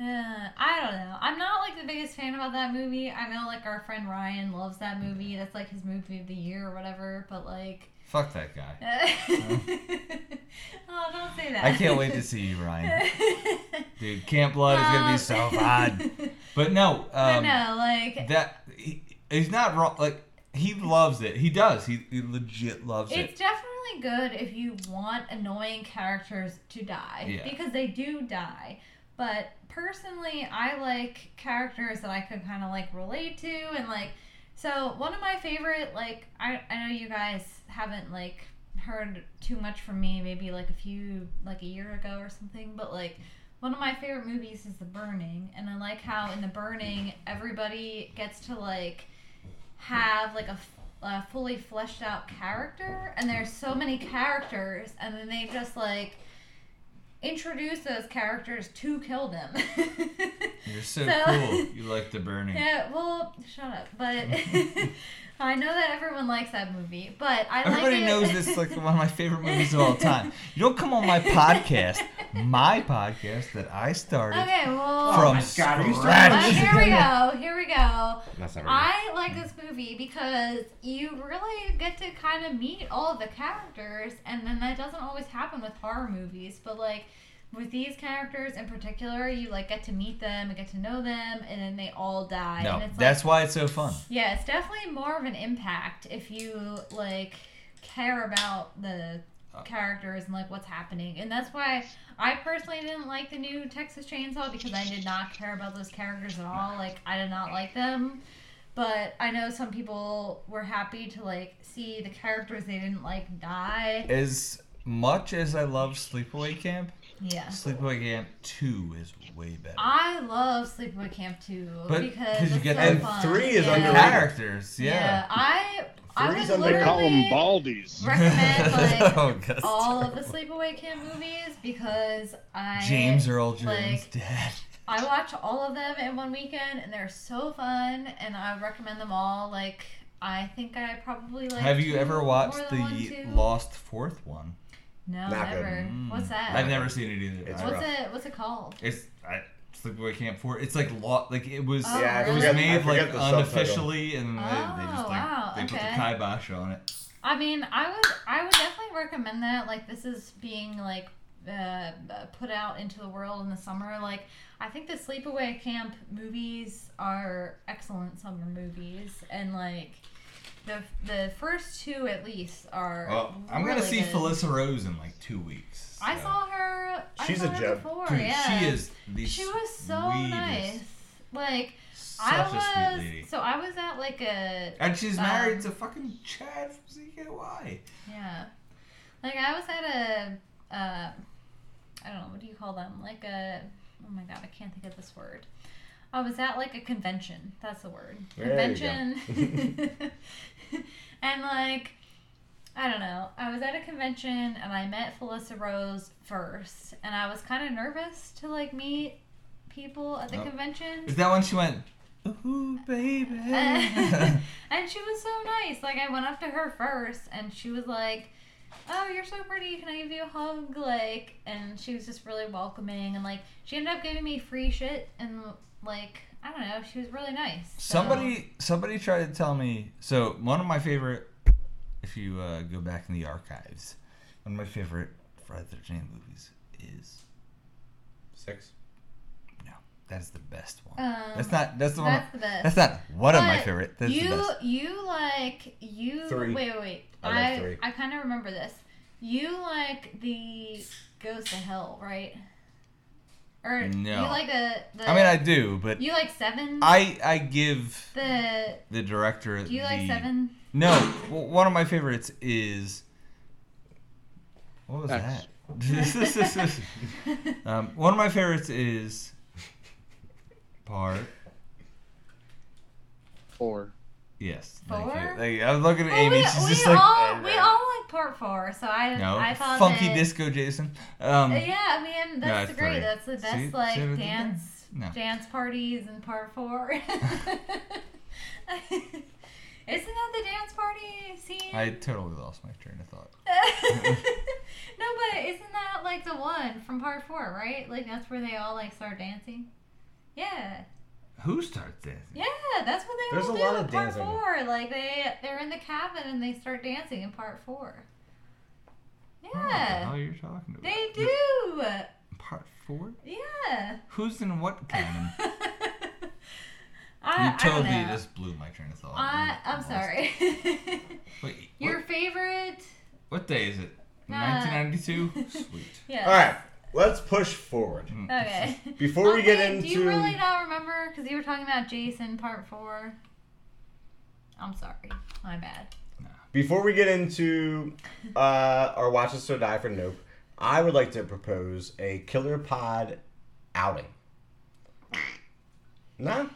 E: Uh, I don't know. I'm not like the biggest fan about that movie. I know like our friend Ryan loves that movie. That's like his movie of the year or whatever. But like,
C: Fuck that guy. *laughs*
E: oh, don't say that.
C: I can't wait to see you, Ryan. *laughs* Dude, Camp Blood is gonna be so fun. *laughs* But no, um,
E: no, like
C: that he, he's not wrong. Like he loves it. He does. He, he legit loves
E: It's
C: it.
E: It's definitely good if you want annoying characters to die
C: Yeah.
E: because they do die. But personally, I like characters that I could kind of like relate to and like. So one of my favorite, like I I know you guys haven't like heard too much from me, maybe like a few like a year ago or something, but like. One of my favorite movies is The Burning, and I like how in The Burning everybody gets to like have like a fully fleshed out character and there's so many characters and then they just like introduce those characters to kill them
C: You're so, *laughs*
E: So-
C: cool. You like the burning.
E: yeah well shut up but *laughs* i know that everyone likes that movie but i
C: Everybody
E: like it.
C: knows this is like one of my favorite movies of all time. You don't come on my *laughs* podcast, my podcast that I started
E: okay well
C: from oh
A: my God, are you
C: scratch.
E: well, here we go here we go
A: That's not right.
E: I like this movie because you really get to kind of meet all of the characters, and then that doesn't always happen with horror movies. But like with these characters in particular, you like get to meet them and get to know them, and then they all die.
C: No,
E: and it's
C: that's
E: like,
C: why it's so fun.
E: yeah, it's definitely more of an impact if you like care about the uh. characters and like what's happening. And that's why I personally didn't like the new Texas Chainsaw because I did not care about those characters at all. Like I did not like them. But I know some people were happy to like see the characters they didn't like die.
C: As much as I love Sleepaway Camp,
E: Yeah.
C: Sleepaway Camp 2 is way better.
E: I love Sleepaway Camp 2
C: But-
E: because
C: 'cause you get
E: so
A: And
E: fun.
A: three is
E: yeah.
A: underrated.
C: Characters,
E: Yeah,
C: yeah.
E: I I would
A: underrated.
B: Call
E: literally
B: them baldies. *laughs*
E: recommend *laughs* like
C: oh, God.
E: all of the Sleepaway Camp movies because I
C: James Earl Jones'
E: like-
C: dad.
E: I watch all of them in one weekend and they're so fun and I recommend them all. Like I think I probably like.
C: Have you ever watched the
E: one.
C: Lost Fourth one?
E: No,
A: Not
E: never.
C: Mm.
E: What's that?
C: I've never seen it either.
A: It's
C: I-
E: What's
A: rough.
E: it? What's it called?
C: It's I, Sleepaway Camp Four. It's like lo- like it was.
E: Oh,
A: Yeah,
C: it was
A: forget-
C: made like
A: the subtitle.
C: unofficially, and they, they just
E: Oh,
C: like
E: wow,
C: they put the
E: okay.
C: kibosh on it.
E: I mean, I would I would definitely recommend that. Like this is being like uh, put out into the world in the summer. Like I think the sleepaway camp movies are excellent summer movies, and like the the first two at least are.
C: Well, I'm gonna see
E: good.
C: Felissa Rose in like two weeks.
E: I
C: so.
E: saw her. I
A: She's
E: saw
A: a
E: her
A: gem.
E: before.
C: Dude,
E: yeah.
C: she is the
E: She was so
C: sweetest-
E: nice. Like
C: Such
E: I
C: a sweet
E: was.
C: lady.
E: So I was at like a
C: And she's
E: um,
C: married to fucking Chad from CKY.
E: Yeah. Like I was at a uh I don't know, what do you call them? Like a oh my god, I can't think of this word. Oh, I was at like a convention. That's the word.
A: There.
E: Convention. *laughs* and like I don't know. I was at a convention and I met Felissa Rose first and I was kind of nervous to like meet people at the
C: Oh.
E: convention.
C: Is that when she went Ooh, baby. *laughs*
E: and she was so nice. Like I went up to her first, and she was like, "Oh, you're so pretty. Can I give you a hug?" Like, and she was just really welcoming, and like she ended up giving me free shit, and like I don't know, she was really nice. So-
C: Somebody, somebody tried to tell me. So one of my favorite, if you uh, go back in the archives, one of my favorite Friday the Thirteenth movies is
A: Six.
C: no, that is the best one.
E: Um,
C: that's not. That's the one.
E: That's the best.
C: That's not one of my favorite. That's
E: you
C: the best.
E: you like you
A: Three.
E: wait wait wait.
A: I
E: I. I kind of remember this. You like the Goes to Hell, right? Or
C: No.
E: you like the, the
C: I mean, I do, but
E: you like seven.
C: I I give
E: the
C: the director.
E: do you like seven?
C: No, w- one of my favorites is. What was
B: X.
C: that? *laughs* um, one of my favorites is. Part.
B: Four.
C: Yes. Thank you.
E: Four?
C: Like, I was looking at
E: Well,
C: Amy.
E: we,
C: she's
E: we
C: just
E: all
C: "Eh,
E: we
C: eh."
E: all like part four, so I
C: No,
E: I thought
C: funky
E: that,
C: disco, Jason. Um,
E: Yeah, I mean that's
C: it's
E: great. That's the best
C: See?
E: like
C: See what I did there?
E: dance
C: No.
E: dance parties in part four. *laughs* Isn't that the dance party scene?
C: I totally lost my train of thought. *laughs* *laughs*
E: no, but isn't that like the one from part four, right? Like that's where they all like start dancing. Yeah,
C: Who starts dancing?
E: yeah, that's what they
A: There's
E: all
A: a
E: do
A: lot
E: in
A: of
E: part
A: dancing.
E: four. Like they they're in the cabin and they start dancing in part four.
C: What the
E: Yeah,
C: hell you're talking about?
E: they
C: The-
E: do.
C: Part four?
E: Yeah.
C: Who's in what canon? *laughs*
E: I,
C: you
E: I don't
C: totally
E: know.
C: just blew my train of thought.
E: I, I'm
C: lost.
E: sorry. *laughs*
C: Wait,
E: Your
C: what,
E: favorite?
C: what day is it?
E: Uh,
C: 1992? *laughs* Sweet.
E: Yeah.
A: All right, let's push forward.
C: Mm.
E: Okay. *laughs*
A: Before we get into
E: Do you really not remember? Because you were talking about Jason part four. I'm sorry. My bad.
A: before we get into uh, our watches to die for Nope, I would like to propose a Killer Pod outing. *laughs* Nah,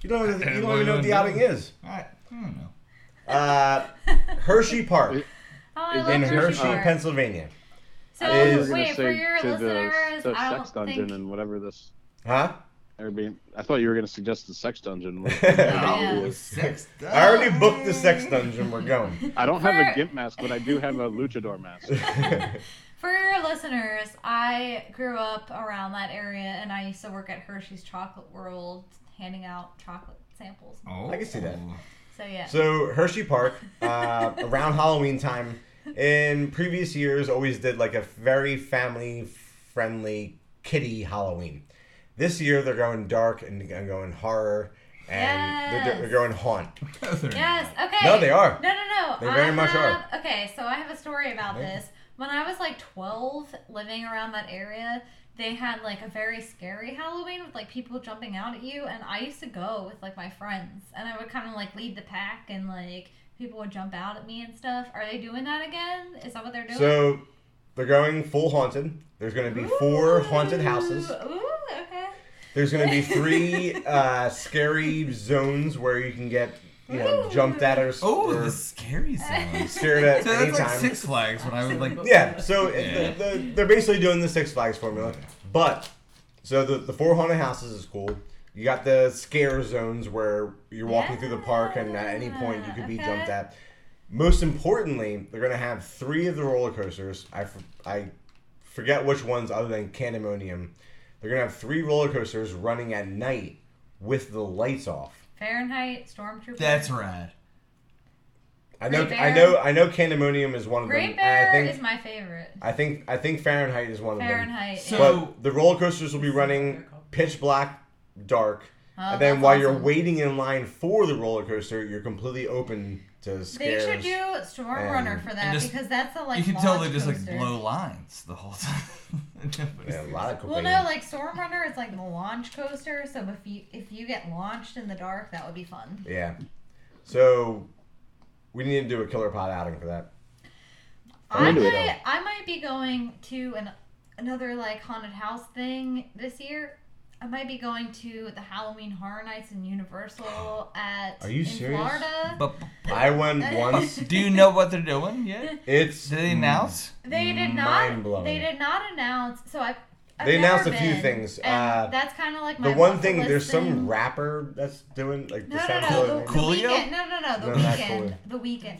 A: you don't. Even, you *laughs* don't even know what the outing is.
C: I, I don't know.
A: Uh, Hershey Park
E: Oh, I love
A: in
E: Hershey
A: Hershey,
E: Park.
A: Pennsylvania.
E: So
A: is-
E: wait for your
B: to
E: listeners.
B: the, the
E: I
B: sex
E: don't
B: dungeon
E: think.
B: and whatever this
A: Huh?
B: Airbnb. I thought you were going to suggest the sex dungeon. *laughs*
E: Yeah.
C: No, sex *laughs*
A: I already booked the sex dungeon. We're going.
B: I don't have a gimp mask, but I do have a luchador mask. *laughs*
E: For your listeners, I grew up around that area, and I used to work at Hershey's Chocolate World, handing out chocolate samples.
C: Oh.
A: I can see that.
E: So yeah.
A: So Hershey Park, uh, around Halloween time, in previous years, always did like a very family friendly kiddie Halloween. This year they're going dark and and going horror, and they're, they're going haunt.
E: Yes. Okay.
A: No, they are.
E: No, no, no.
A: They
E: I
A: very much
E: have, Okay, so I have a story about
A: Yeah.
E: this. When I was like 12, living around that area, they had like a very scary Halloween with like people jumping out at you, and I used to go with like my friends, and I would kind of like lead the pack, and like people would jump out at me and stuff. Are they doing that again? Is that what they're doing?
A: So they're going full haunted. There's going to be four haunted houses.
E: Ooh, okay.
A: There's going to be three *laughs* uh, scary zones where you can get you know
E: Ooh.
A: jumped at or,
C: Oh, the scary sounds. *laughs*
A: scared at
C: So *laughs*
A: any
C: that's like
A: time.
C: Six Flags when I was like.
A: Yeah, so it-
C: Yeah.
A: The, the, they're basically doing the Six Flags formula. But, so the, the four haunted houses is cool. You got the scare zones where you're walking through the park and at any point you could be
E: Okay.
A: jumped at. Most importantly, they're going to have three of the roller coasters. I, f- I forget which ones other than Candemonium. They're going to have three roller coasters running at night with the lights off.
E: Fahrenheit Stormtrooper.
C: That's rad.
A: I know,
E: Great
A: I know, I know. Candemonium is one of
E: Great
A: them. and I
E: Bear
A: think,
E: is my favorite.
A: I think, I think Fahrenheit is one of them.
E: Fahrenheit.
C: So-
A: But the roller coasters will be running pitch black, dark,
E: Oh,
A: and then
E: that's
A: while you're waiting in line for the roller coaster, you're completely open to scares.
E: They should do Stormrunner
A: and-
E: for that
C: just-
E: because that's the like
C: you can
E: tell
C: they just like blow lines the whole *laughs* time. *laughs*
A: Yeah, a lot of
E: Well, no, like Storm Runner is like the launch coaster. So if you if you get launched in the dark, that would be fun.
A: yeah. So we need to do a Killer Pod outing for that.
B: I'm
E: I
B: into it,
E: might I might be going to an another like haunted house thing this year. I might be going to the Halloween Horror Nights in Universal *gasps* at
A: Are you
E: in
A: serious?
E: Florida.
C: but *laughs*
A: I went *laughs* once.
C: do you know what they're doing yet?
A: It's
C: Did they announce?
E: They did not.
A: Mind-blowing.
E: They did not announce. So I, I've
A: They announced
E: never
A: a few
E: been,
A: things.
E: and
A: Uh,
E: that's kind of like my
A: The one thing,
E: list
A: there's some rapper that's doing like the
E: No, no,
A: sound
E: no. The,
A: it.
C: Cool.
E: the
C: Coolio?
E: Weeknd. No, no, no. The
A: No,
E: Weeknd.
A: Coolio.
E: The Weeknd.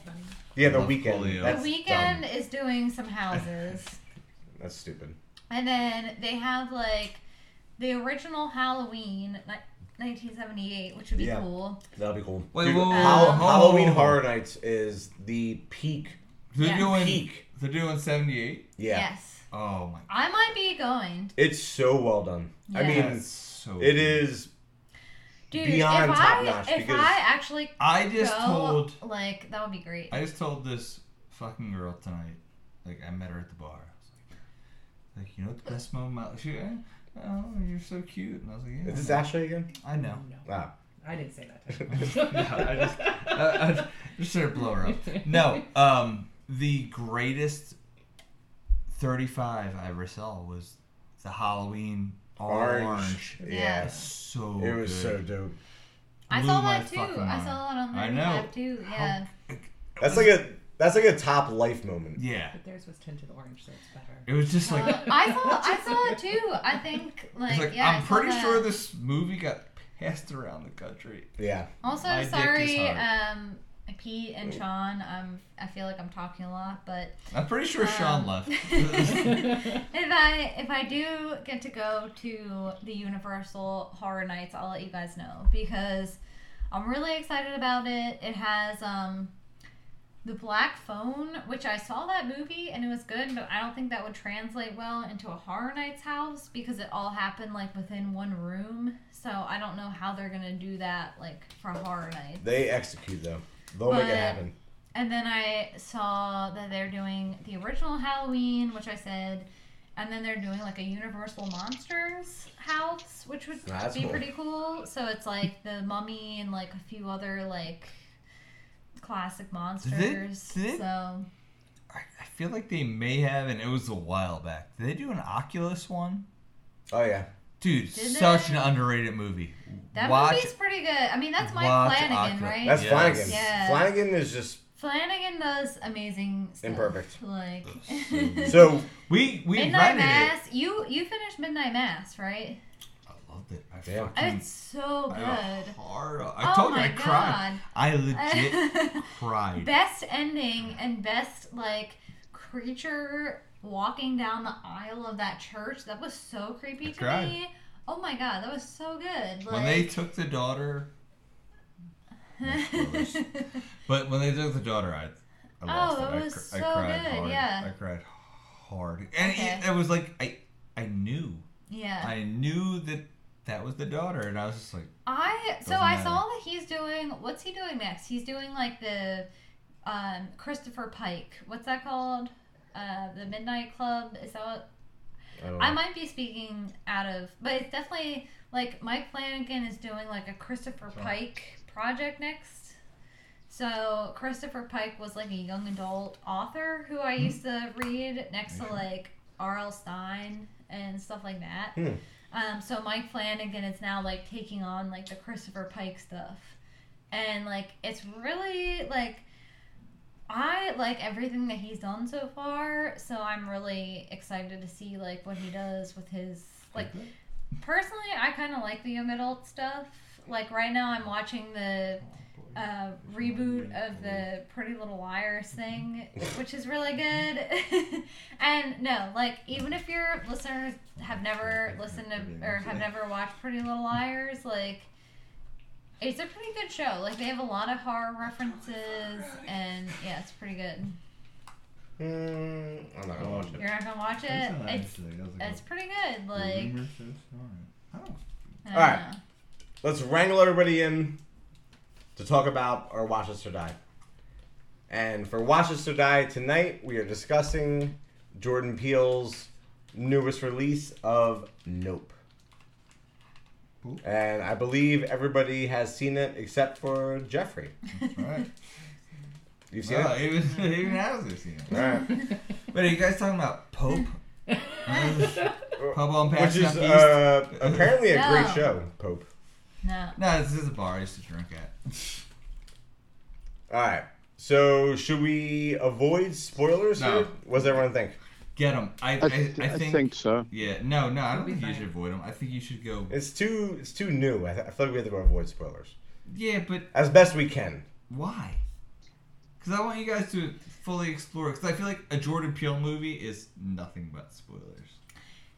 A: Yeah, the
C: Oh,
A: Weeknd.
E: The Weeknd
A: dumb.
E: is doing some houses, *laughs*
A: That's stupid.
E: and then they have like the original Halloween, ni- 1978, which would be
A: Yeah.
E: cool.
A: That'll be cool.
C: Wait,
A: Dude,
C: whoa, whoa,
A: Hall-
E: whoa,
C: whoa.
A: Halloween Horror Nights is the peak.
C: They're
E: Yeah.
C: doing.
A: Peak.
C: They're doing seventy eight.
A: Yeah.
E: Yes,
C: Oh my.
E: I might be going.
A: It's so well done. I
E: Yeah.
A: mean,
C: That's so.
A: it
C: good.
A: is.
E: Dude,
A: Beyond
E: if
A: top
E: I
A: notch
E: if
A: because-
E: I actually
C: I just
E: go,
C: told.
E: like that would be great.
C: I just told this fucking girl tonight. Like I met her at the bar. I was like, like you know what the best moment? She, eh, oh, you're so cute. And I was like, yeah.
A: Is this Ashley again?
C: I know.
F: No,
A: Ah.
F: I didn't say that. *laughs* *laughs*
C: no, I just, I, I just sort of blow her up. No, um, the greatest 35 I ever saw was the Halloween orange.
A: Orange.
E: Yeah.
A: Yeah.
C: It's so
A: It was
C: good.
A: so dope.
E: I
C: Blew
E: saw that too. I saw it on
C: I
E: the
C: know.
E: app too.
C: How-
E: Yeah.
A: That's like a that's like a top life moment.
C: Yeah,
F: but theirs was tinted orange, so it's better.
C: It was just like.
E: Uh, *laughs* I saw I saw it too. I think like,
C: like
E: yeah. I
C: I'm
E: saw
C: pretty
E: that.
C: sure this movie got passed around the country.
A: Yeah.
E: Also,
C: My dick
E: sorry, um, Pete and Sean. Um, I feel like I'm talking a lot, but
C: I'm pretty sure Sean
E: Um,
C: left. *laughs* *laughs*
E: if I if I do get to go to the Universal Horror Nights, I'll let you guys know because I'm really excited about it. It has um the Black Phone, which I saw that movie and it was good, but I don't think that would translate well into a Horror Nights house because it all happened like within one room. So I don't know how they're gonna do that like for Horror Nights.
A: They execute though. They'll make it happen.
E: And then I saw that they're doing the original Halloween, which I said, and then they're doing like a Universal Monsters house, which would
A: that's
E: be
A: cool.
E: pretty cool. So it's like the Mummy and like a few other like classic monsters.
C: did it-
E: So
C: I I feel like they may have, and it was a while back. Did they do an Oculus one?
A: Oh yeah.
C: Dude,
E: Did
C: such
E: they?
C: an underrated movie.
E: that
C: Watch
E: movie's pretty good. I mean, that's Mike Flanagan,
C: Aqua-
E: right?
A: That's
C: Yes.
A: Flanagan.
E: Yeah.
A: Flanagan is just
E: Flanagan does amazing stuff.
A: Imperfect.
E: Like
A: so. *laughs*
C: We we
E: Midnight
C: rented it.
E: Mass. You you finished Midnight Mass, right?
C: I loved it. I
A: Yeah.
C: fucking
E: It's so good.
C: got hard. I
E: oh
C: told you
E: my
C: I cried. I legit *laughs* cried.
E: best ending and best like creature walking down the aisle of that church. That was so creepy
C: I
E: to
C: cried.
E: me. Oh my god, that was so good. Like,
C: When they took the daughter, *laughs* but when they took the daughter, I, I oh, lost
E: Oh,
C: it.
E: it was
C: cr-
E: so
C: I cried
E: good,
C: hard.
E: yeah.
C: I cried hard, and
E: Okay.
C: it, it was like I I knew
E: yeah.
C: I knew that that was the daughter, and I was just like,
E: I so I
C: matter.
E: saw that he's doing what's he doing next? He's doing like the um Christopher Pike. What's that called? Uh the Midnight Club. Is that what
A: I.
E: I might be speaking out of, but it's definitely like Mike Flanagan is doing like a Christopher Pike project next. So Christopher Pike was like a young adult author who I used to read next to like R.L. Stine and stuff like that.
A: Hmm.
E: Um, so Mike Flanagan is now like taking on like the Christopher Pike stuff, and like it's really like I like everything that he's done so far, so I'm really excited to see like what he does with his like personally I kind of like the young adult stuff. Like right now I'm watching the uh, reboot of the Pretty Little Liars thing, which is really good. *laughs* and no, like even if your listeners have never listened to or have never watched Pretty Little Liars, like it's a pretty good show. Like they have a lot of horror references, and yeah, it's pretty good.
A: Mm, I'm not gonna watch it.
E: You're not gonna watch it? It's it's pretty good. Like I don't
A: Alright.
E: know.
A: Let's wrangle everybody in to talk about our Watch Us or Die. And for Watch Us or Die tonight, we are discussing Jordan Peele's newest release of Nope.
C: Ooh.
A: And I believe everybody has seen it except for Jeffrey.
C: Right.
A: You've seen
C: Well,
A: it?
C: even *laughs* even Hauser seen it.
A: Alright.
C: Wait, are you guys talking about Pope? *laughs* Pope on
A: Which is uh, apparently a great show, Pope.
E: No.
C: No, this is a bar I used to drink at.
A: Alright. So should we avoid spoilers
C: No.
A: here? What does everyone think?
C: Get them. I, I,
B: I,
C: I,
B: th- I
C: think,
B: think so.
C: Yeah, no, no, I don't
F: It'll
C: think you should avoid them. I think you should go.
A: It's too it's too new. I, th- I feel like we have to go avoid spoilers
C: Yeah, but
A: as best we can.
C: why? Because I want you guys to fully explore. Because I feel like a Jordan Peele movie is nothing but spoilers.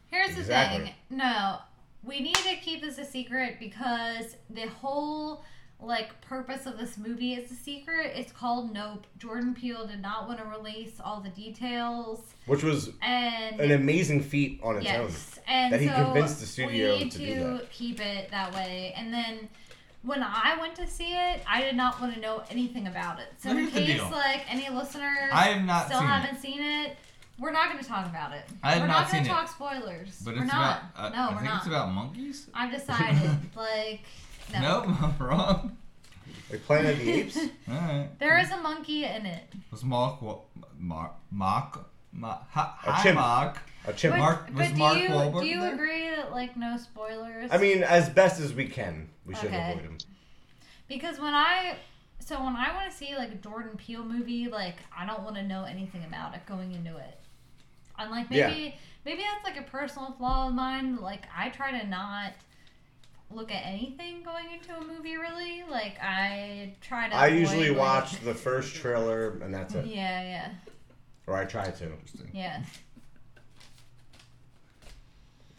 E: Here's the thing. No, we need to keep this a secret because the whole like purpose of this movie is a secret. It's called Nope. Jordan Peele did not want to release all the details,
A: Which was
E: and
A: an amazing feat on its own.
E: yes, and
A: that he
E: so
A: convinced the studio
E: we need
A: to
E: to,
A: do that.
E: keep it that way. And then when I went to see it, I did not want to know anything about it. So
C: Well,
E: in case like any listeners
C: I have not
E: still
C: seen
E: haven't seen it. We're not going to talk about it.
C: I have
E: we're
C: not
E: not, gonna
C: it.
E: talk spoilers.
C: But
E: we're
C: it's
E: not.
C: about. Uh,
E: no,
C: I
E: we're
C: think
E: not.
C: it's about monkeys.
E: I've *laughs* decided, like, no.
C: Nope, I'm wrong.
A: Like Planet of the *laughs* Apes.
C: All right.
E: There is a monkey in it.
C: Was Mark Wa- Mark Mark Ma- hi,
A: A chimp.
C: Mark?
A: A chimp.
E: But,
C: Mark- was
E: but do
C: Mark
E: you
C: Wahlberg
E: do you
C: there?
E: agree that like no spoilers?
A: I mean, as best as we can, we should
E: Okay.
A: avoid him.
E: because when I so when I want to see like a Jordan Peele movie, like I don't want to know anything about it going into it. And like
A: Yeah.
E: maybe maybe that's like a personal flaw of mine. Like I try to not look at anything going into a movie really. Like I try to.
A: I
E: avoid,
A: usually
E: like-
A: watch the first trailer and that's it.
E: Yeah, yeah,
A: Or I try to.
E: yeah.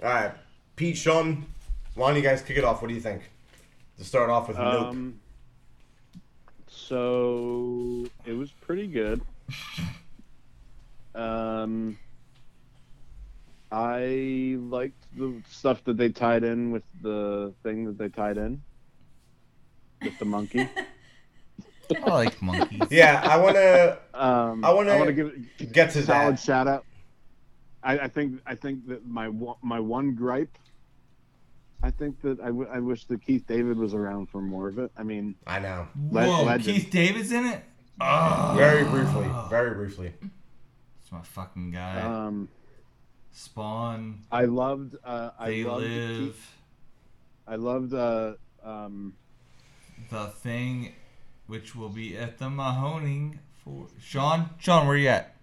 A: All right, Pete, Sean, why don't you guys kick it off? What do you think? To start off with, Nope.
B: Um, so it was pretty good. *laughs* Um, I liked the stuff that they tied in with the thing that they tied in with the monkey. *laughs*
C: I like monkeys.
A: Yeah, I want to
B: Um,
A: I wanna
B: I want to give
A: get to
B: a solid
A: that.
B: shout out. I, I think I think that my one- my one gripe. I think that I, w- I wish that Keith David was around for more of it. I mean,
A: I know.
B: Le-
C: Whoa,
B: legend.
C: Keith David's in it. Oh,
A: Very briefly. Very briefly.
C: It's my fucking guy.
B: um,
C: Spawn.
B: I loved. Uh, I loved
C: live.
B: Keith- I loved. Uh, um,
C: The thing, which will be at the Mahoning for Sean. Sean, where you at?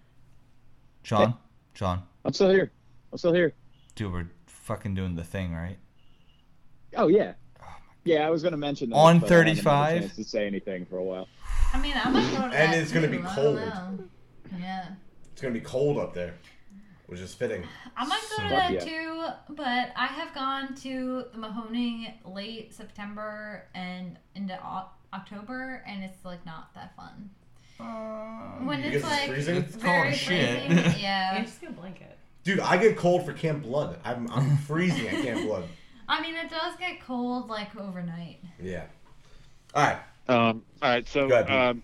C: Sean. Sean.
D: I'm still here. I'm still here.
C: Dude, we're fucking doing the thing, right?
D: Oh yeah.
C: Oh
D: Yeah, I was going to mention that,
C: On
D: but I haven't had a
C: 35?
D: to say anything for a while.
E: I mean, I might go to
A: And it's gonna be cold.
E: Yeah.
A: It's going to be cold up there, which is fitting.
E: I might go to that
D: Yeah.
E: too, but I have gone to the Mahoning late September and into October, and it's like not that fun.
C: Uh,
E: When it's
A: it's
E: like
A: freezing?
C: It's
E: very
C: cold as shit.
E: freezing, *laughs*
F: Yeah,
E: yeah.
F: just get a blanket.
A: Dude, I get cold for Camp Blood. I'm, I'm *laughs* freezing at Camp Blood.
E: I mean, it does get cold like overnight.
A: Yeah. All right.
B: um, all right, so
A: ahead,
B: um,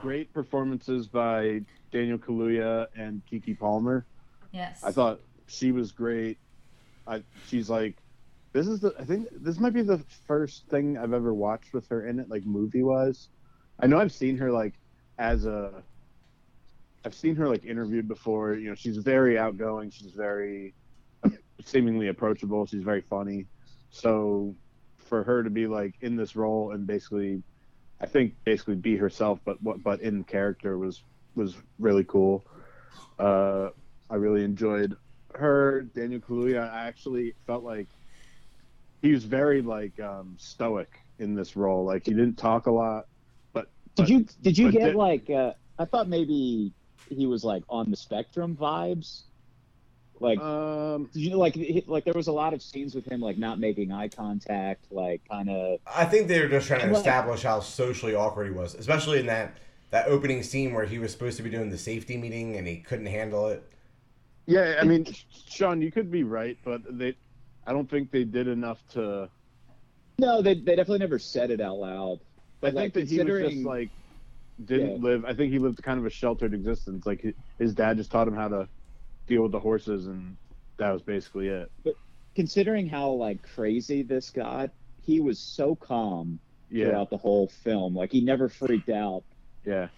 B: great performances by Daniel Kaluuya and Keke Palmer.
E: Yes.
B: I thought she was great. I she's like this is the I think this might be the first thing I've ever watched with her in it, like movie wise. I know I've seen her like as a I've seen her like interviewed before. You know, she's very outgoing. She's very seemingly approachable. She's very funny. So for her to be like in this role and basically, I think basically be herself, but what but in character was was really cool. Uh, I really enjoyed her. Daniel Kaluuya. I actually felt like he was very like um, stoic in this role. Like he didn't talk a lot. But
D: Did
B: but-
D: you did you get
B: the-
D: like uh, I thought maybe he was like on the spectrum vibes? Like
B: Um,
D: did you like he- like there was a lot of scenes with him like not making eye contact, like kind of
A: I think they were just trying to
D: Well-
A: establish how socially awkward he was, especially in that that opening scene where he was supposed to be doing the safety meeting and he couldn't handle it.
B: Yeah. I mean, *laughs* Sean, you could be right, but they, I don't think they did enough to.
D: No, they they definitely never said it out loud.
B: I
D: But
B: think
D: like
B: that he was just like didn't
D: Yeah.
B: live. I think he lived kind of a sheltered existence. Like his dad just taught him how to deal with the horses, and that was basically it.
D: But considering how like crazy this got, he was so calm
B: Yeah,
D: throughout the whole film. Like he never freaked out.
B: yeah.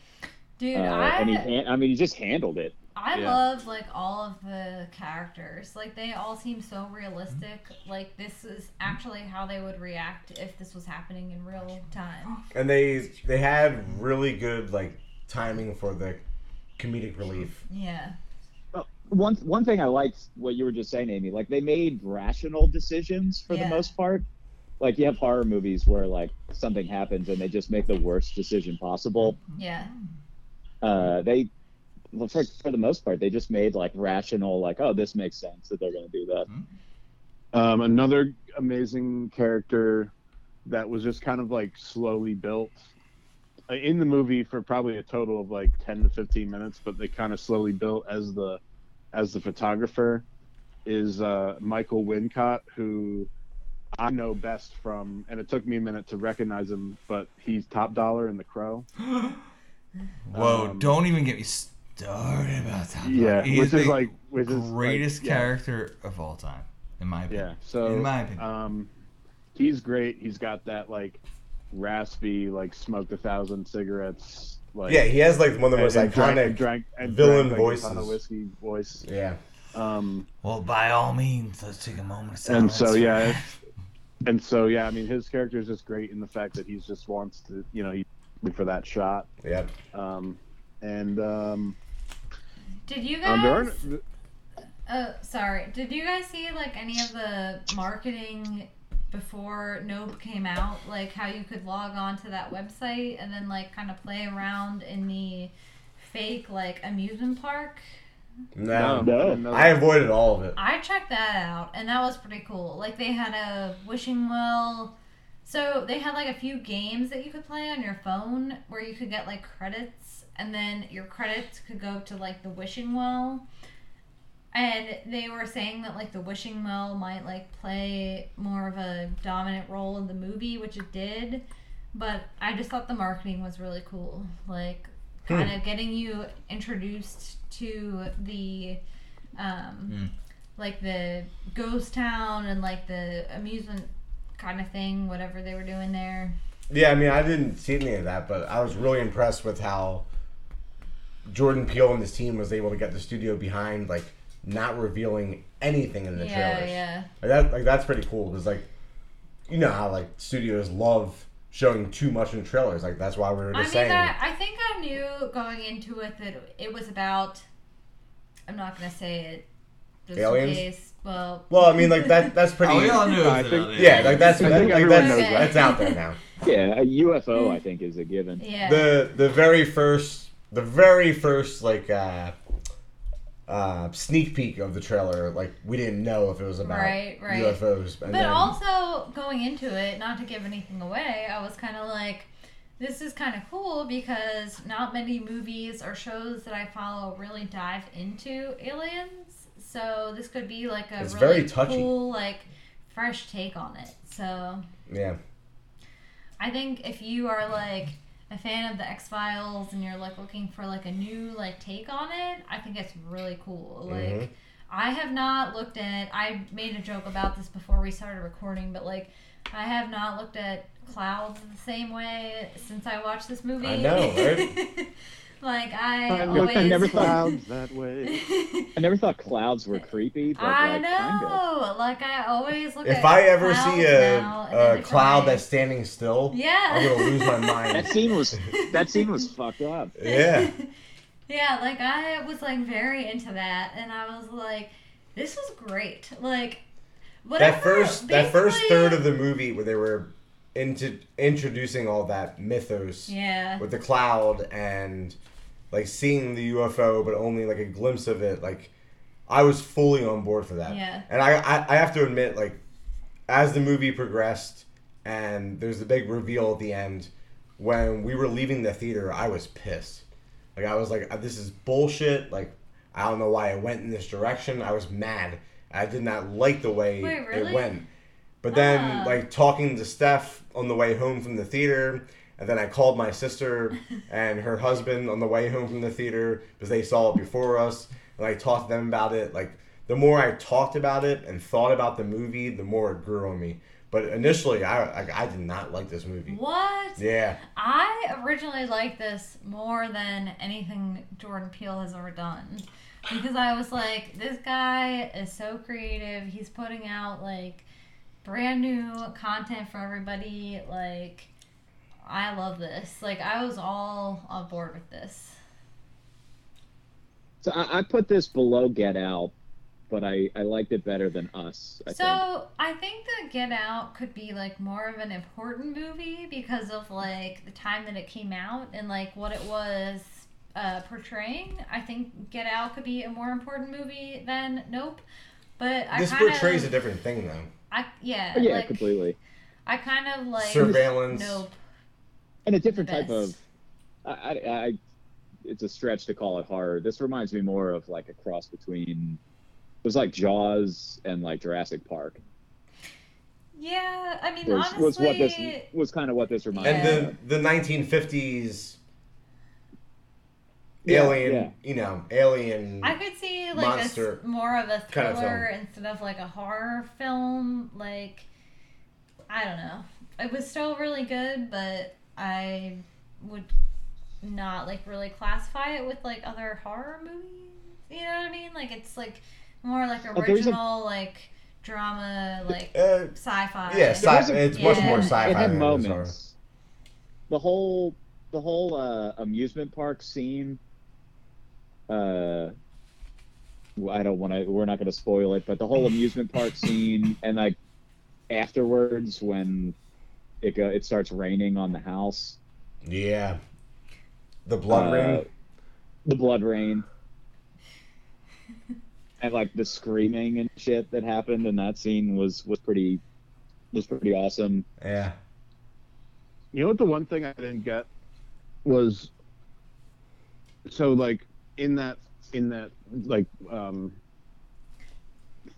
E: Dude,
D: Uh,
E: I
D: and he, I mean he just handled it.
E: I
B: Yeah.
E: love like all of the characters. Like they all seem so realistic. Like this is actually how they would react if this was happening in real time.
A: And they they had really good like timing for the comedic relief.
E: Yeah.
D: one one thing I liked what you were just saying, Amy. Like they made rational decisions for
E: Yeah.
D: the most part. Like you have horror movies where like something happens and they just make the worst decision possible.
E: Yeah.
D: Uh, they, well, for, for the most part, they just made like rational, like oh, this makes sense that they're going to do that.
B: Um, another amazing character that was just kind of like slowly built uh, in the movie for probably a total of like 10 to 15 minutes, but they kind of slowly built as the as the photographer is uh, Michael Wincott, who I know best from, and it took me a minute to recognize him, but he's Top Dollar in The Crow. *gasps*
C: Whoa!
B: Um,
C: don't even get me started about that.
B: Yeah,
C: he
B: which
C: is
B: is
C: the
B: like which is like,
C: greatest
B: yeah.
C: character of all time, in my opinion.
B: Yeah. So
C: in my opinion.
B: um, he's great. He's got that like raspy, like smoked a thousand cigarettes. Like
A: Yeah, he has like one of the most
B: and drank-
A: iconic.
B: and drank, and
A: villain
B: drank, like, a ton of
A: voices.
B: whiskey voice.
A: Yeah.
B: Um,
C: well, by all means, let's take a moment of
B: and so yeah, if- *laughs* and so yeah, I mean his character is just great in the fact that he just wants to, you know, he for that shot.
A: Yeah.
B: Um, and um,
E: Did you
B: um, there
E: guys?
B: aren't,
E: Oh, sorry. Did you guys see like any of the marketing before Nope came out? Like how you could log on to that website and then like kind of play around in the fake like amusement park?
A: No.
D: No.
B: I
A: I avoided all of it.
E: I checked that out and that was pretty cool. Like they had a wishing well. So they had like a few games that you could play on your phone where you could get like credits and then your credits could go to like the wishing well. And they were saying that like the wishing well might like play more of a dominant role in the movie, which it did. But I just thought the marketing was really cool. Like kind of getting you introduced to the um
C: Hmm.
E: like the ghost town and like the amusement kind of thing, whatever they were doing there.
A: Yeah, I mean, I didn't see any of that, but I was really impressed with how Jordan Peele and his team was able to get the studio behind, like, not revealing anything in the
E: yeah,
A: trailers.
E: yeah.
A: Like that, like that's pretty cool because, like, you know how like studios love showing too much in trailers. Like that's why we were
E: I
A: just
E: mean,
A: saying.
E: I, I think I knew going into it that it was about. I'm not gonna say it. Just
A: Aliens?
E: In case, well.
A: well, I mean, like that. That's *laughs* oh, pretty.
C: Oh, we all knew it
B: I think-
A: yeah, like that's
B: I
A: that,
B: think
A: like,
B: everyone
A: that's,
E: knows that.
A: that's out there now. *laughs*
D: Yeah, a UFO I *laughs* think is a given.
E: Yeah.
A: the the very first the very first like uh uh sneak peek of the trailer like we didn't know if it was about
E: Right, right.
A: UFOs and
E: But
A: then,
E: also going into it, not to give anything away, I was kind of like, this is kind of cool because not many movies or shows that I follow really dive into aliens. So this could be like a
A: It's
E: really
A: very touchy.
E: cool, like fresh take on it. So
A: yeah
E: I think if you are like a fan of the X Files and you're like looking for like a new like take on it, I think it's really cool. Like
A: Mhm.
E: I have not looked at I made a joke about this before we started recording, but like I have not looked at clouds the same way since I watched this movie.
A: I know, right? *laughs*
E: like I,
B: I
E: always
D: I never thought- *laughs*
B: clouds *laughs* that way. *laughs*
D: I never thought clouds were creepy, but
E: I
D: like
E: know.
D: kind
E: Like I always look at clouds.
A: if
E: at
A: I ever see a, a cloud
E: way.
A: that's standing still
E: Yeah.
A: I'm gonna lose my
D: mind. That scene was that scene was fucked up.
A: yeah
E: yeah, like I was like very into that, and I was like, "This was great." Like, whatever.
A: that first that first third of the movie where they were into introducing all that mythos
E: Yeah.
A: with the cloud and like seeing the UFO, but only like a glimpse of it. Like I was fully on board for that.
E: Yeah.
A: And I, I, I have to admit, like as the movie progressed and there's the big reveal at the end, when we were leaving the theater, I was pissed. Like I was like, this is bullshit. Like I don't know why I went in this direction. I was mad. I did not like the way
E: Wait, really?
A: it went. But then,
E: Ah.
A: like talking to Steph on the way home from the theater, and then I called my sister and her husband on the way home from the theater because they saw it before us, and I talked to them about it. Like the more I talked about it and thought about the movie, the more it grew on me. But initially, I I, I did not like this movie.
E: What?
A: Yeah,
E: I originally liked this more than anything Jordan Peele has ever done. Because I was like, this guy is so creative. He's putting out like brand new content for everybody. Like, I love this. Like, I was all on board with this.
D: So I, I put this below Get Out, but I, I liked it better than Us. I
E: so
D: think.
E: I think that Get Out could be like more of an important movie because of like the time that it came out and like what it was uh, portraying. I think Get Out could be a more important movie than Nope. But I
A: This
E: kind
A: portrays a different thing, though.
E: I yeah,
D: yeah,
E: like,
D: completely.
E: I kind of like
A: Surveillance.
E: Nope.
D: And a different type of. I, I, I, it's a stretch to call it horror. This reminds me more of like a cross between. It was like Jaws and like Jurassic Park.
E: Yeah, I mean
D: Was,
E: honestly,
D: was what this was kind of what this reminded me
A: And
D: of.
A: the the 1950s
D: Yeah,
A: alien,
D: yeah.
A: you know, alien.
E: I could see like a
A: monster
E: s more of a
A: kind of
E: thriller instead of like a horror film. Like, I don't know. It was still really good, but I would not like really classify it with like other horror movies. You know what I mean? Like it's like more like
D: there's a-
E: original like drama, like
A: uh,
E: sci-fi.
A: yeah, sci-
D: was a-
A: it's much more sci-fi.
D: it had
A: than it is horror.
D: moments. The whole the whole uh, amusement park scene. Uh, I don't want to. We're not going to spoil it, but the whole amusement park scene and like afterwards when it go, it starts raining on the house.
A: Yeah. The blood
D: uh,
A: ring.
D: The blood rain. And like the screaming and shit that happened in that scene was was pretty was pretty awesome.
A: Yeah.
B: You know what? The one thing I didn't get was so like in that in that like um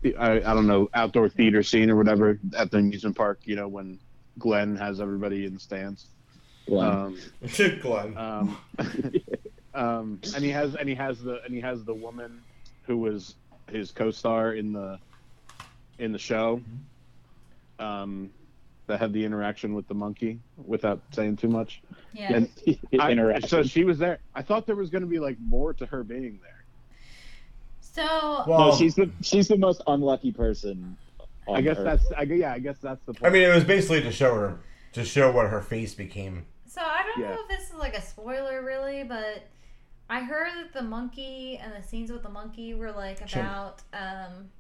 B: the- I, I don't know outdoor theater scene or whatever at the amusement park. You know when Glenn has everybody in the stands.
D: Glenn.
B: Um, *laughs*
A: Glenn.
B: um, *laughs* um, and he has and he has the and he has the woman who was his co-star in the in the show um, that had the interaction with the monkey without saying too much.
E: Yeah.
B: And *laughs* I, so she was there. I thought there was going to be like more to her being there.
E: so
A: well,
D: no, she's the she's the most unlucky person. On
B: I guess
D: Earth.
B: that's I, gu- yeah. I guess that's the
A: I mean, it was basically to show her, to show what her face became.
E: So I don't
B: Yeah.
E: know if this is like a spoiler really, but I heard that the monkey and the scenes with the monkey were like about um,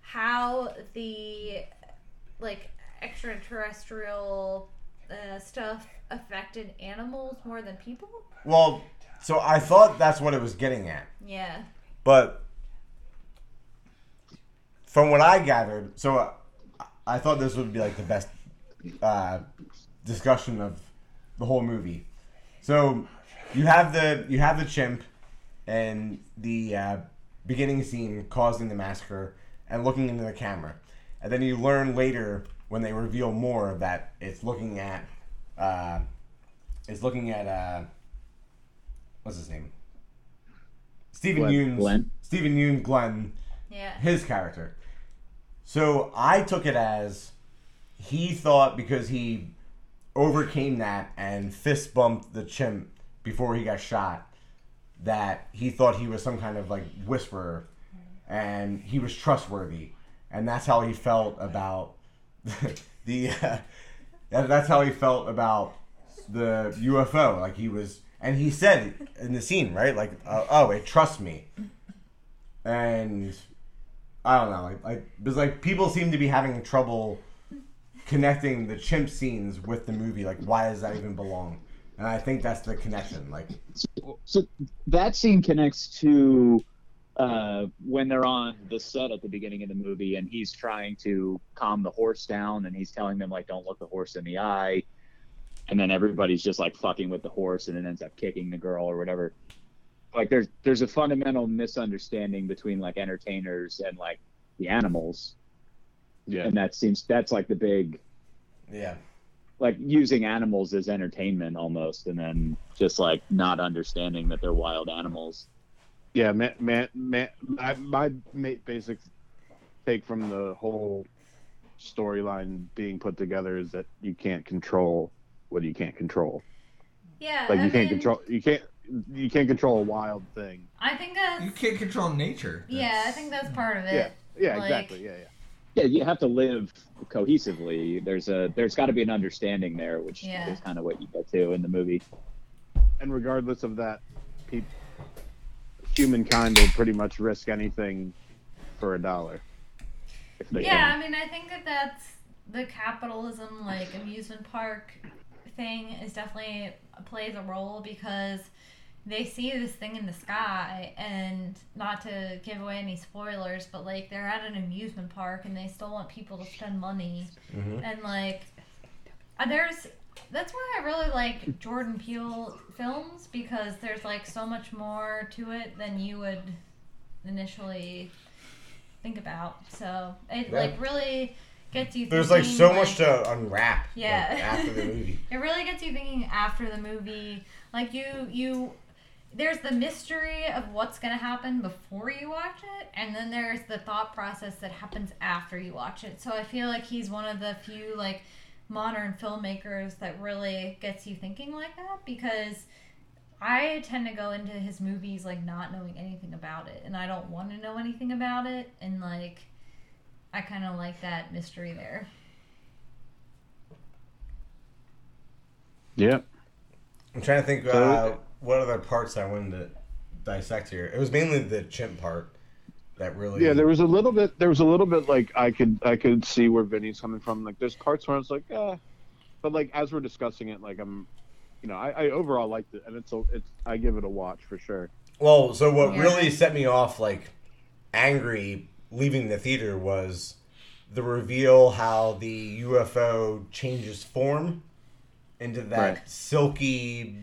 E: how the like extraterrestrial uh, stuff affected animals more than people.
A: Well, so I thought that's what it was getting at.
E: Yeah.
A: But from what I gathered, so uh, I thought this would be like the best uh, discussion of the whole movie. So you have the you have the chimp and the uh, beginning scene causing the massacre and looking into the camera, and then you learn later when they reveal more that it's looking at uh, it's looking at uh, what's his name Steven
B: Glenn.
A: Yeun's
D: Glenn.
A: Steven Yeun Glenn
E: Yeah.
A: his character. So I took it as he thought because he overcame that and fist bumped the chimp before he got shot that he thought he was some kind of like whisperer. And he was trustworthy. And that's how he felt about *laughs* the uh, that's how he felt about the UFO like he was and he said in the scene right? Like uh, oh it trusts me. And I don't know, like like people seem to be having trouble connecting the chimp scenes with the movie. Like, why does that even belong? And I think that's the connection. Like,
D: So that scene connects to uh, when they're on the set at the beginning of the movie, and he's trying to calm the horse down, and he's telling them like, "Don't look the horse in the eye," and then everybody's just like fucking with the horse, and it ends up kicking the girl or whatever. Like, there's there's a fundamental misunderstanding between like entertainers and like the animals,
B: yeah.
D: and that seems that's like the big
A: yeah,
D: like using animals as entertainment almost, and then just like not understanding that they're wild animals.
B: Yeah, man, man, man. I, my basic take from the whole storyline being put together is that you can't control what you can't control.
E: Yeah.
B: Like
E: I
B: you can't
E: mean,
B: control, you can't, you can't control a wild thing.
E: I think that's
C: You can't control nature.
E: yeah. I
C: That's-
E: think that's part of it.
B: yeah,
E: Like-
B: exactly. Yeah, yeah.
D: Yeah, you have to live cohesively. There's a there's got to be an understanding there, which
E: Yeah.
D: is kind of what you get to in the movie.
B: And regardless of that, people, humankind will pretty much risk anything for a dollar. If they
E: Yeah,
B: can.
E: I mean, I think that that's the capitalism, like amusement park thing, is definitely plays a role because they see this thing in the sky, and not to give away any spoilers, but like they're at an amusement park and they still want people to spend money,
A: Mhm.
E: and like uh, there's. That's why I really like Jordan Peele films because there's like so much more to it than you would initially think about. So it
A: Yeah.
E: like really gets you.
A: There's like
E: thinking,
A: so much to unwrap. like,
E: Yeah.
A: after the *laughs* movie.
E: It really gets you thinking after the movie. Like you, you. There's the mystery of what's gonna happen before you watch it, and then there's the thought process that happens after you watch it. So I feel like he's one of the few like modern filmmakers that really gets you thinking like that because I tend to go into his movies like not knowing anything about it, and I don't want to know anything about it, and like I kind of like that mystery there.
B: Yeah.
A: I'm trying to think
B: So-
A: uh, what other parts I wanted to dissect here. It was mainly the chimp part that really.
B: Yeah, there was a little bit. There was a little bit like I could I could see where Vinny's coming from. Like there's parts where I was like, eh. but like as we're discussing it, like I'm, you know, I, I overall liked it, and it's a, it's I give it a watch for sure.
A: Well, so what
E: Yeah.
A: really set me off, like, angry leaving the theater was the reveal how the UFO changes form into that
B: Right.
A: silky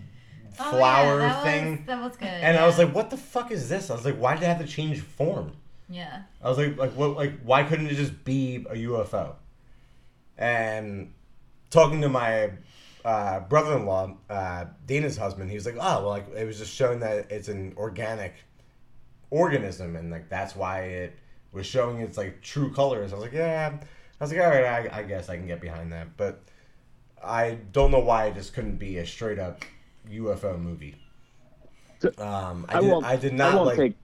E: Oh,
A: flower
E: yeah,
A: thing.
E: Was, that was good.
A: and I was like, "What the fuck is this?" I was like, "Why did it have to change form?"
E: yeah.
A: I was like, "Like what? Like why couldn't it just be a UFO?" And talking to my uh, brother-in-law, uh, Dana's husband, he was like, "Oh, well, like it was just showing that it's an organic organism, and like that's why it was showing its like true colors." I was like, "Yeah." I was like, "All right, I, I guess I can get behind that," but I don't know why it just couldn't be a straight-up UFO movie. Um, I,
D: I
A: did,
D: won't.
A: I did not
D: won't
A: like.
D: take.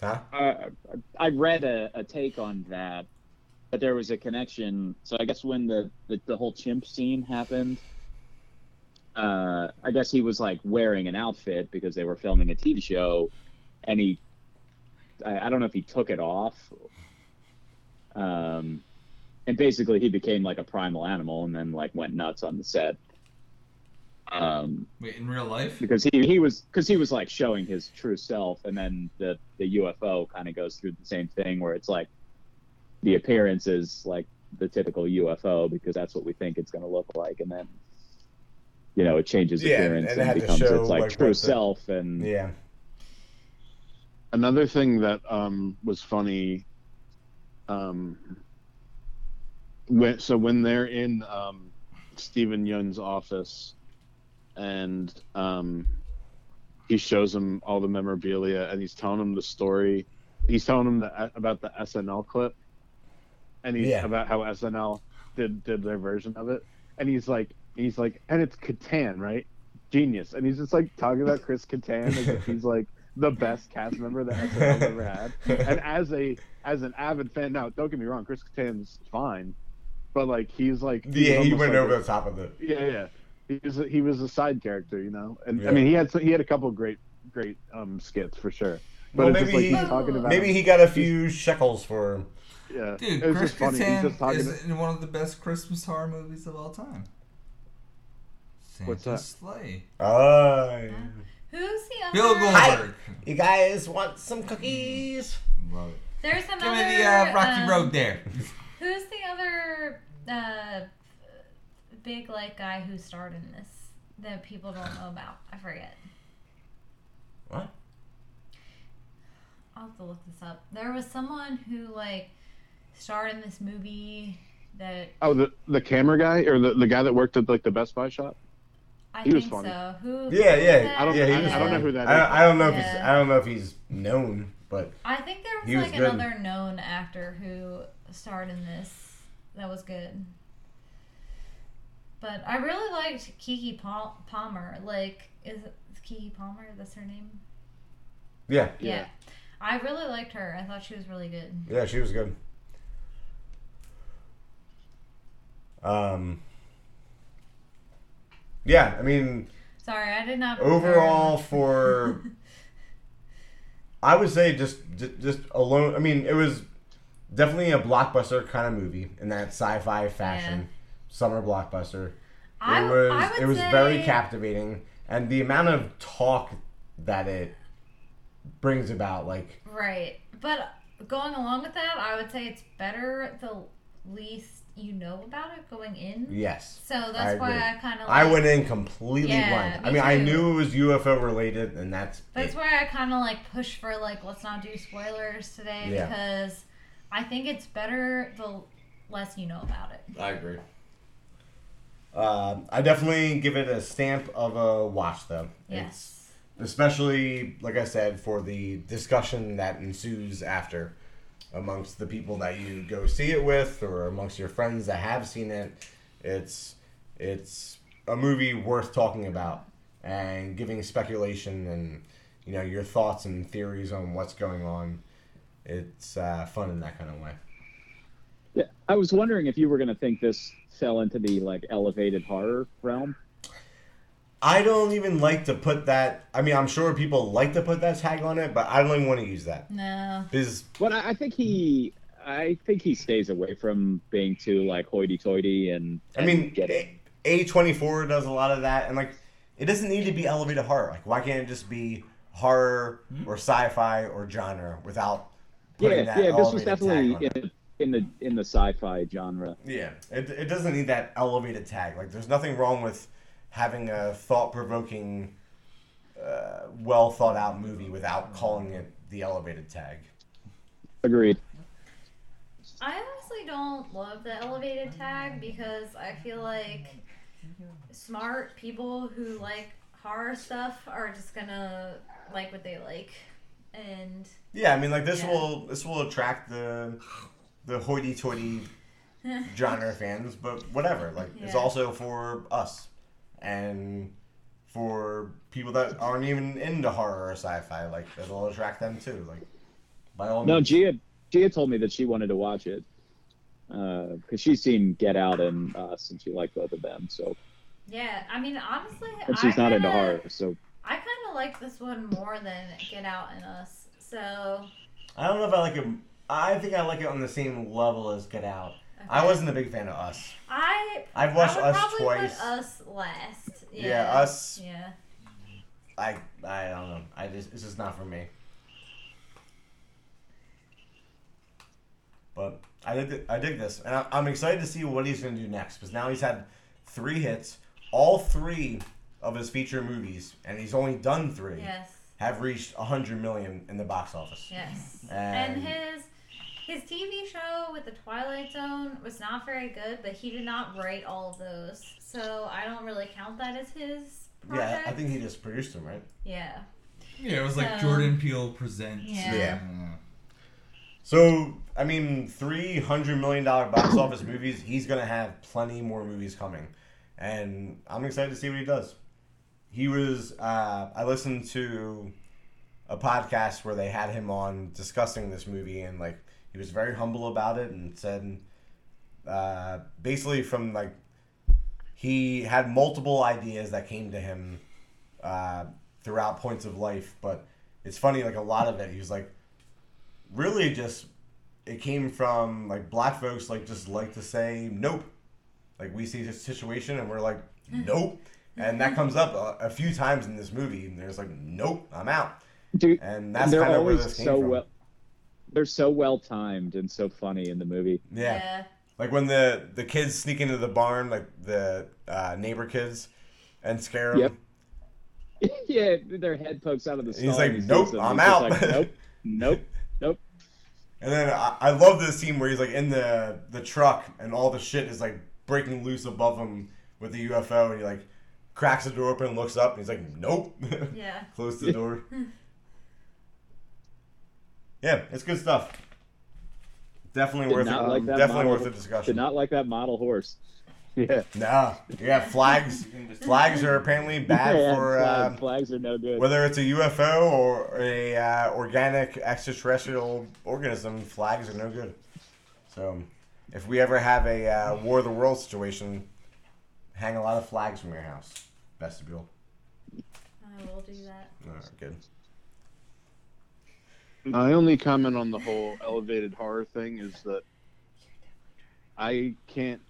A: Huh?
D: Uh, I read a, a take on that, but there was a connection. So I guess when the the, the whole chimp scene happened, uh, I guess he was like wearing an outfit because they were filming a TV show, and he, I, I don't know if he took it off. Um, and basically he became like a primal animal, and then like went nuts on the set. Um,
C: Wait, in real life?
D: because he, he was because he was like showing his true self and then the the ufo kind of goes through the same thing where it's like the appearance is like the typical ufo because that's what we think it's going to look like and then you know it changes
A: Yeah,
D: appearance
A: and
D: and,
A: it
D: becomes its like,
A: like,
D: true
A: what the-
D: self and
A: Yeah.
B: Another thing that um, was funny, um, when so when they're in um, Steven Yeun's office, and um, he shows him all the memorabilia, and he's telling him the story. He's telling him the, about the SNL clip, and he's
A: Yeah.
B: about how SNL did did their version of it, and he's like, he's like, and it's Kattan, right? Genius, and he's just like talking about Chris Kattan as if he's like the best cast member that SNL's ever had. And as a as an avid fan, now don't get me wrong, Chris Kattan's fine, but like he's like he's
A: Yeah, he went
B: like
A: over
B: a-
A: the top of it.
B: yeah, yeah. He was a, he was a side character, you know, and
A: Yeah.
B: I mean he had he had a couple great great um skits for sure. But
A: Well,
B: it's just like
A: maybe
B: he's
A: he-
B: talking about
A: Maybe he got a few shekels for.
B: yeah.
C: Dude,
B: it was
C: Chris
B: just funny. He's
C: Kattan
B: just talking.
C: is in one of the best Christmas horror movies of all time. Santa's
B: What's that?
C: Slay.
A: Oh.
E: Who's the other?
C: Bill
A: Hi. You guys want some cookies?
C: Love it.
E: There's
C: Give
E: another.
C: me the uh, Rocky
E: um,
C: Road there.
E: Who's the other uh, big like guy who starred in this that people don't know about? I forget.
A: What?
E: I'll have to look this up. There was someone who like starred in this movie that
B: Oh, the the camera guy or the, the guy that worked at like the Best Buy shop.
E: I
B: He was
E: think
B: funny.
E: so. Who?
A: Yeah, yeah.
B: I don't-
A: yeah,
B: I-
A: was
B: I don't know who that
A: I,
B: is.
A: I don't know if he's. I don't know if he's known, but
E: I think there was
A: was
E: like
A: good.
E: another known actor who starred in this that was good. But I really liked Keke Pal- Palmer. Like, is it is Keke Palmer? That's her name.
A: yeah,
E: Yeah. I really liked her. I thought she was really good.
A: yeah, she was good. Um. Yeah, I mean,
E: Sorry, I did not. prepare
A: overall *laughs* for I would say just just, just alone. I mean, it was definitely a blockbuster kind of movie in that sci-fi fashion, summer blockbuster. It was
E: I would
A: it was
E: say,
A: very captivating, and the amount of talk that it brings about, like
E: Right. But going along with that, I would say it's better the least you know about it going in.
A: yes,
E: So
A: I
E: that's why
A: agree.
E: I kind of.
A: I went in completely
E: Yeah,
A: blind. I
E: me
A: mean, I knew it was UFO related, and that's
E: That's
A: it.
E: why I kind of like push for like let's not do spoilers today
A: Yeah.
E: because I think it's better the less you know about it.
A: I agree. Uh, I definitely give it a stamp of a watch, though.
E: Yes.
A: It's especially, like I said, for the discussion that ensues after amongst the people that you go see it with, or amongst your friends that have seen it. It's it's a movie worth talking about and giving speculation and you know your thoughts and theories on what's going on. It's uh, fun in that kind of way.
D: Yeah, I was wondering if you were going to think this fell into the like elevated horror realm.
A: I don't even like to put that. I mean, I'm sure people like to put that tag on it, but I don't even want to use that
E: No.
A: because
D: But I, I think he, I think he stays away from being too like hoity-toity and.
A: I
D: and
A: mean,
D: getting
A: A twenty four does a lot of that, and like, it doesn't need to be elevated horror. Like, why can't it just be horror or sci-fi or genre without putting
D: yeah,
A: that
D: yeah. This was definitely
A: on it?
D: In, in the in the sci-fi genre.
A: Yeah, it, it doesn't need that elevated tag. Like, there's nothing wrong with having a thought provoking, uh, well thought out movie without calling it the elevated tag.
D: Agreed.
E: I honestly don't love the elevated tag because I feel like smart people who like horror stuff are just gonna like what they like. And
A: Yeah, I mean, like this
E: Yeah.
A: will this will attract the the hoity-toity *laughs* genre fans, but whatever. Like it's also for us and for people that aren't even into horror or sci-fi. Like it'll attract them too. Like by all
D: No,
A: means.
D: Gia Gia told me that she wanted to watch it uh, because she's seen Get Out and Us, and she liked both of them. So,
E: yeah, I mean honestly,
D: and she's
E: I
D: not into
E: kinda-
D: horror. So,
E: I kind of like this one more than Get Out and Us. So
A: I don't know if I like it. I think I like it on the same level as Get Out. I wasn't a big fan of Us.
E: I
A: I've watched
E: I
A: Us twice.
E: Us last. Yeah,
A: Yeah, Us-
E: Yeah.
A: I I don't know. I just it's just not for me. But I dig I dig this, and I, I'm excited to see what he's going to do next because now he's had three hits, all three of his feature movies, and he's only done three.
E: Yes.
A: Have reached hundred million in the box office.
E: Yes.
A: And-
E: And his his TV show with the Twilight Zone was not very good, but he did not write all of those, so I don't really count that as his project.
A: Yeah, I think he just produced them, right?
E: Yeah.
C: Yeah, it was like
E: So-
C: Jordan Peele presents.
E: Yeah.
A: Yeah. So I mean, three hundred million dollar box office movies. He's gonna have plenty more movies coming, and I'm excited to see what he does. He was. Uh, I listened to a podcast where they had him on discussing this movie, and like he was very humble about it, and said, uh, basically from like he had multiple ideas that came to him uh, throughout points of life, but it's funny like a lot of it he was like really just it came from like black folks like just like to say nope. Like we see this situation and we're like nope. And that comes up a, a few times in this movie and there's like nope i'm out.
D: Dude,
A: and that's kind of where this came
D: so
A: from.
D: well. They're so well timed and so funny in the movie.
A: yeah. like when the the kids sneak into the barn like the uh, neighbor kids and scare them
D: Yep. *laughs* yeah, their head pokes out of the
A: And he's like,
D: and he
A: "Nope, I'm
D: he's
A: out."
D: like, nope, nope, *laughs* nope.
A: And then I, I love this scene where he's like in the the truck and all the shit is like breaking loose above him with the UFO and he like cracks the door open and looks up and he's like, Nope. *laughs*
E: Yeah.
A: Close the door. Yeah, it's good stuff. Definitely
D: Did
A: worth it.
D: like that
A: Definitely
D: model-
A: worth a
D: Did
A: discussion.
D: not like that model horse. *laughs* Yeah,
A: Nah. Yeah, flags flags are apparently *laughs* bad
D: Yeah,
A: for
D: flag-
A: uh,
D: flags are no good.
A: whether it's a UFO or a uh, organic extraterrestrial organism, flags are no good. So, if we ever have a uh, War of the World situation, hang a lot of flags from your house. Vestibule.
E: I will do that.
A: All right, good.
B: My only comment on the whole elevated horror thing is that I can't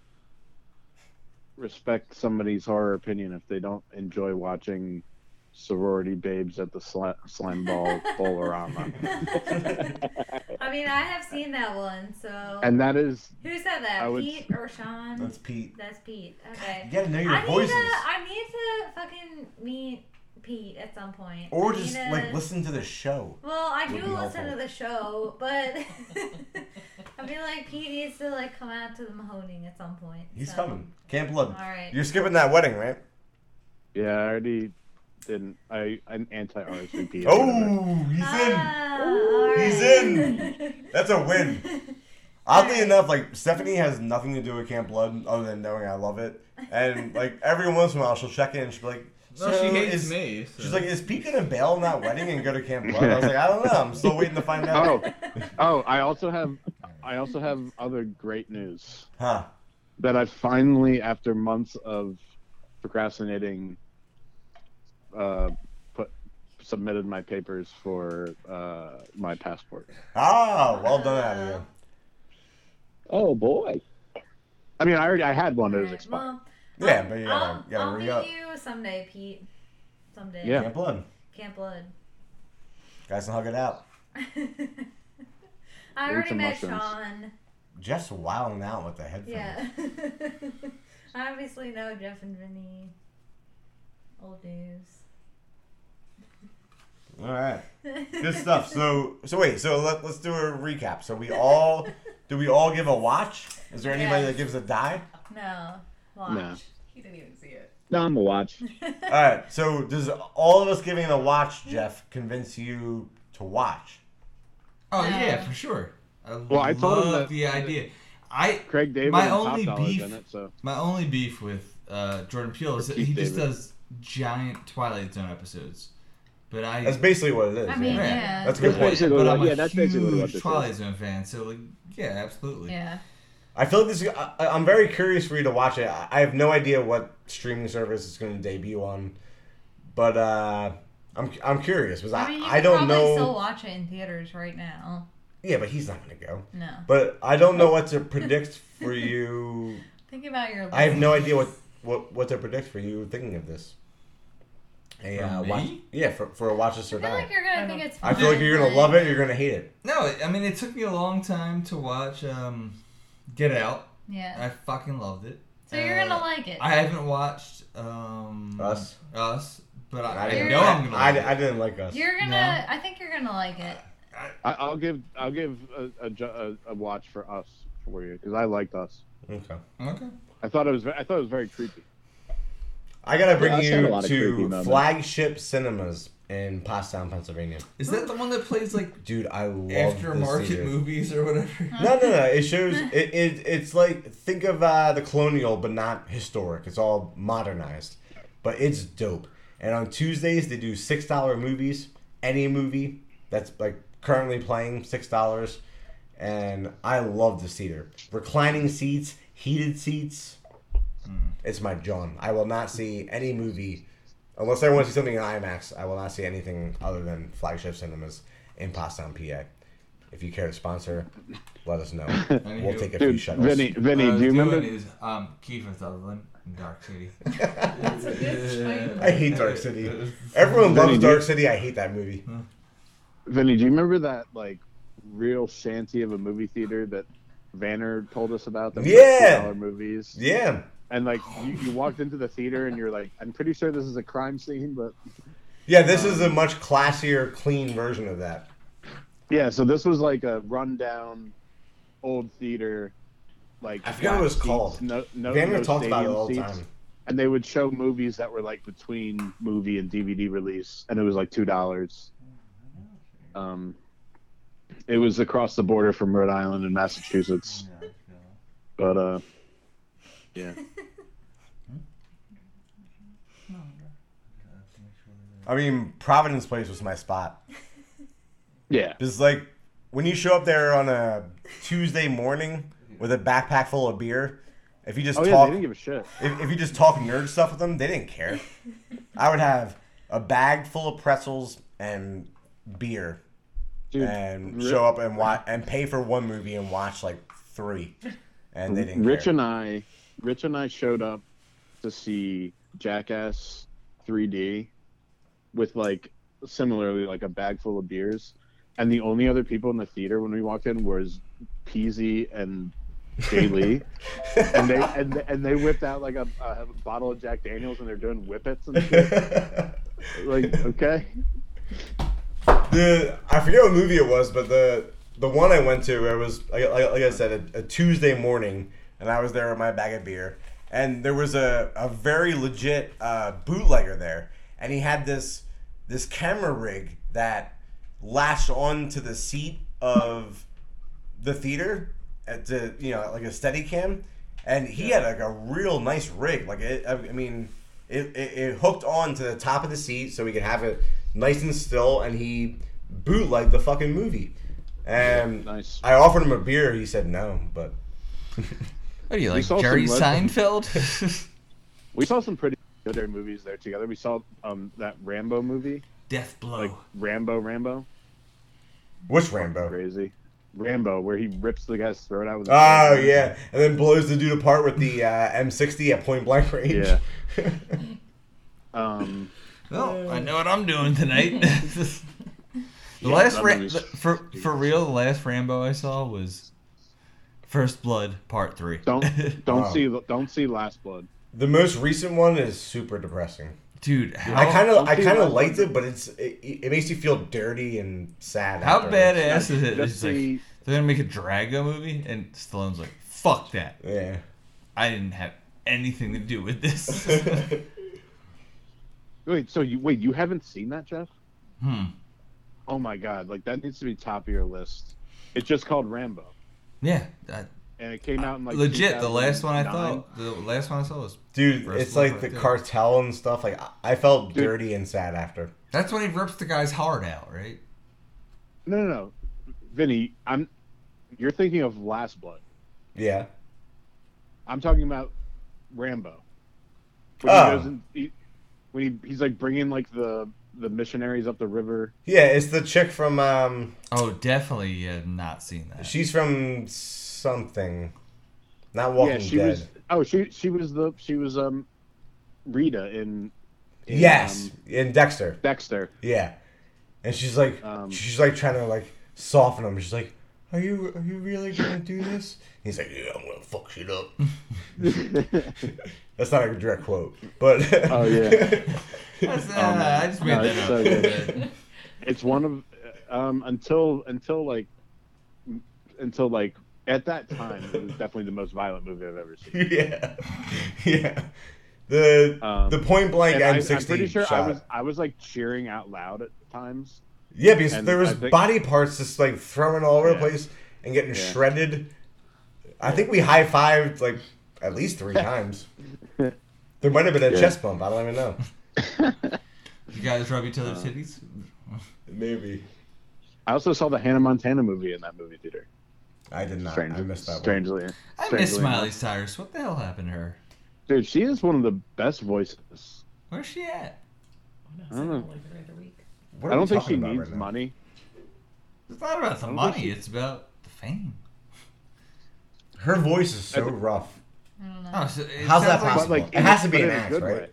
B: respect somebody's horror opinion if they don't enjoy watching sorority babes at the sla- slime ball *laughs* bowlerama. *laughs*
E: I mean, I have seen that one. So
B: and that is
E: who said that?
B: I would-
E: Pete or Sean?
A: That's Pete.
E: That's Pete. Okay.
A: You gotta know your
E: I need to. I need to fucking meet Pete at some point.
A: Or
E: I
A: just
E: need
A: like listen to the show.
E: Well, I do listen
A: helpful.
E: to the show, but *laughs* I feel like Pete needs to like come out to the Mahoning at some point.
A: He's
E: so.
A: coming. Camp Blood.
E: All right.
A: You're skipping that wedding, right?
B: yeah, I already didn't. I I'm anti RSVP.
A: Oh, he's in.
E: Ah, all
A: He's
E: right.
A: in. *laughs* That's a win. *laughs* Oddly enough, like Stephanie has nothing to do with Camp Blood other than knowing I love it. And like every once in a while, she'll check in and she'll be like,
C: No,
A: "So
C: she hates
A: is-
C: me. so-
A: She's like, "Is Pete gonna bail on that wedding and go to Camp Blood?" I was like, "I don't know. I'm still waiting to find out."
B: Oh, oh! I also have, I also have other great news
A: Huh?
B: that I finally, after months of procrastinating, uh, put submitted my papers for uh, my passport.
A: Ah, well done out of you.
D: Oh boy.
B: I mean, I already I had one that was expired.
E: well,
A: Yeah,
E: I'll-
A: but you gotta,
E: I'll,
A: you gotta
E: I'll
A: re
E: meet
A: up.
E: you someday, Pete. Someday.
B: Yeah.
A: Camp Blood.
E: Camp Blood.
A: Guys can hug it out. *laughs*
E: I
B: Eat
E: already met
B: mushrooms.
E: Sean.
A: Jeff's wilding out with the headphones.
E: Yeah. I *laughs* obviously know Jeff and Vinny. Old news.
A: All right. *laughs* Good stuff. So, so wait. So let, let's do a recap. So we all, do we all give a watch? Is there anybody
E: Yes.
A: that gives a die?
E: No. Watch.
B: No.
F: He didn't even see it.
D: No, I'm a watch. *laughs*
A: All right. So does all of us giving it a watch, Jeff, convince you to watch?
C: oh
E: No.
C: yeah, for sure. I
B: Well, I told him
C: love
B: that-
C: the idea. I
B: Craig David
C: My only
B: Top
C: beef-
B: in it, so
C: my only beef with uh, Jordan Peele is
B: Or
C: that he just
B: David.
C: does giant Twilight Zone episodes. But I
A: That's basically what it is.
E: I mean,
A: yeah.
E: yeah.
A: That's a good
D: That's
A: point.
D: basically
C: but
D: what-
C: I'm a
D: yeah, that's basically what
C: huge Twilight
D: is.
C: Zone fan, so like, yeah, absolutely.
E: Yeah.
A: I feel like this. Is, I, I'm very curious for you to watch it. I I have no idea what streaming service it's going to debut on, but uh, I'm I'm curious because I,
E: I mean, you
A: I don't know.
E: still watch it in theaters right now.
A: Yeah, but he's not going to go.
E: No.
A: But I don't know what to *laughs* predict for *laughs* you.
E: Think about your.
A: I have no idea what, what, what to predict for you thinking of this. A, uh,
C: For
A: watch, yeah, for, for a watch this
E: I feel like you're gonna
F: I
E: think
F: don't-
E: it's.
A: I feel like you're gonna love it. You're gonna hate it.
C: No, I mean it took me a long time to watch um, Get Out.
E: Yeah.
C: I fucking loved it.
E: So you're
C: Uh,
E: gonna like it.
C: I haven't watched um,
A: Us?
C: Us, but I, I,
A: didn't-
C: know I'm gonna.
A: I,
C: like
A: I,
C: it.
A: didn't like us.
E: You're gonna.
C: No.
E: I think you're gonna like it.
B: I, I'll give I'll give a, a, a, a watch for us for you because I liked us.
A: Okay.
C: Okay.
B: I thought it was I thought it was very creepy.
A: I gotta bring
D: Yeah, I've had a
A: you
D: lot of creepy
A: to. Flagship Cinemas in Pottstown, Pennsylvania.
C: Is that the one that plays like
A: Dude, I love
C: aftermarket
A: this theater.
C: movies or whatever?
A: No, no, no. It *laughs* shows it, it. It's like think of uh, the colonial, but not historic. It's all modernized, but it's dope. And on Tuesdays they do six dollar movies. Any movie that's like currently playing six dollars, and I love this theater. Reclining seats, heated seats. It's my John. I will not see any movie unless I want to see something in IMAX. I will not see anything other than flagship cinemas in Pottstown, PA. If you care to sponsor, let us know. *laughs* We'll take a few
B: Dude,
A: shuttles.
B: Vinny, Vinny,
C: Uh,
B: do you
C: the
B: remember?
C: one Is, um, Kiefer Sutherland in Dark City. *laughs*
A: I hate Dark City. *laughs* Everyone
B: Vinny,
A: loves
B: do you-
A: Dark City. I hate that movie.
B: Vinny, do you remember that like real shanty of a movie theater that Vanner told us about? That was, like,
A: Yeah.
B: $2 movies.
A: Yeah.
B: And like you, you walked into the theater and you're like, I'm pretty sure this is a crime scene, but
A: Yeah, this is a much classier, clean version of that.
B: yeah. So this was like a rundown old theater. Like
A: I forgot what it was
B: seats,
A: called.
B: No, no,
A: Vanner
B: no
A: talks about it
B: stadium
A: all the time.
B: and they would show movies that were like between movie and DVD release, and it was like two dollars. Um, it was across the border from Rhode Island and Massachusetts, but uh, yeah, *laughs*
A: I mean, Providence Place was my spot.
B: yeah,
A: It's like when you show up there on a Tuesday morning with a backpack full of beer. If you just
B: oh yeah,
A: talk,
B: they didn't give a shit.
A: if, if you just talk nerd stuff with them, they didn't care. *laughs* I would have a bag full of pretzels and beer
B: Dude,
A: and
B: Ri-
A: show up and watch and pay for one movie and watch like three, and they didn't.
B: Rich
A: care.
B: and I, Rich and I showed up to see Jackass 3D with like similarly like a bag full of beers, and the only other people in the theater when we walked in was Peasy and Jay Lee, *laughs* and they and, and they whipped out like a, a bottle of Jack Daniels and they're doing whippets and shit. *laughs* like okay,
A: the I forget what movie it was, but the the one I went to, it was like, like, like I said, a, a Tuesday morning, and I was there with my bag of beer, and there was a, a very legit uh, bootlegger there, and he had this this camera rig that lashed onto the seat of the theater at the you know like a steady cam and he had like a real nice rig. Like it i I mean it, it, it hooked on to the top of the seat so we could have it nice and still. And he bootlegged the fucking movie. And
B: nice.
A: i offered him a beer. He said no but *laughs*
C: What are you like,
B: saw
C: Jerry Seinfeld? *laughs* *laughs*
B: We saw some pretty good movies there together. We saw um that Rambo movie,
C: Death blow.
B: like Rambo, Rambo.
A: which rambo
B: crazy. Rambo, where he rips the guy's throat out with. his
A: oh
B: hand.
A: yeah and then blows the dude apart with the uh, m60 at point blank range
B: Yeah. *laughs* Um,
C: Well, I know what I'm doing tonight. the
B: Yeah,
C: last
B: that
C: Ra- the- for for real, the last Rambo I saw was First Blood Part Three.
B: don't *laughs* don't
A: Wow.
B: see don't see Last Blood.
A: the most recent one is super depressing
C: Dude, how,
A: I kind of, I kind of
B: that
A: liked it, but it's it, it makes you feel dirty and sad.
C: how
A: after.
C: badass is it?
B: Just
C: It's like they're gonna make a Drago movie, and Stallone's like, "Fuck that!
A: Yeah.
C: I didn't have anything to do with this." *laughs*
B: Wait, so you wait, you haven't seen that, Jeff?
C: hmm.
B: Oh my god, like that needs to be top of your list. It's just called Rambo,
C: Yeah, that,
B: and it came out in like
C: legit. The last one I thought, the last one I saw was
A: Dude,
C: First
A: it's
C: Blood
A: like the
C: there.
A: cartel and stuff. Like I- I felt
B: Dude.
A: dirty and sad after.
C: that's when he rips the guy's heart out, right?
B: No, no, no, Vinny, I'm. You're thinking of Last Blood.
A: Yeah.
B: I'm talking about Rambo. When
A: Oh.
B: he goes in, he, when he, he's like bringing like the the missionaries up the river.
A: Yeah, it's the chick from um
C: Oh, definitely you have not seen that.
A: she's from something. Not Walking
B: yeah, she
A: Dead.
B: was. Oh, she she was the she was um Rita in. in
A: yes,
B: um,
A: in Dexter.
B: Dexter.
A: Yeah. And she's like
B: Um,
A: she's like trying to like soften him. She's like, "Are you are you really going to do this?" He's like, "Yeah, I'm going to fuck shit up." *laughs* That's not a direct quote, but
B: Oh, yeah. *laughs*
C: That's, uh,
B: Oh.
C: I just made
B: No,
C: that
B: it's
C: up.
B: so good. it's one of um until until like until like at that time it was definitely the most violent movie I've ever seen. *laughs*
A: yeah, yeah. The
B: Um,
A: the point blank
B: And I,
A: M60
B: I'm pretty sure
A: shot.
B: I was I was like cheering out loud at times.
A: yeah, because
B: and
A: there was
B: think-
A: body parts just like thrown all over the place and getting
B: Yeah.
A: shredded. I think we high fived like at least three *laughs* times. There might have been a
B: Yeah.
A: chest bump. I don't even know. *laughs*
C: You guys rub each
B: Uh,
C: other's titties?
A: Maybe
B: I also saw the Hannah Montana movie in that movie theater.
A: I did not.
B: Strange,
A: I missed that one.
B: strangely,
C: I miss Smiley
B: enough.
C: Cyrus. What the hell happened to her?
B: Dude, she is one of the best voices.
C: Where's she at?
F: Oh, no,
B: I don't know.
F: like week.
B: I don't think
A: talking
B: she
A: about
B: needs
A: right
B: money.
C: It's not about the
B: I don't think
C: money.
B: she-
C: It's about the fame.
A: Her voice is so
B: I
A: rough.
E: I don't know.
C: Oh, so it
A: How's that
C: sounds
A: possible?
B: like,
A: it has to be an act, right?
B: way.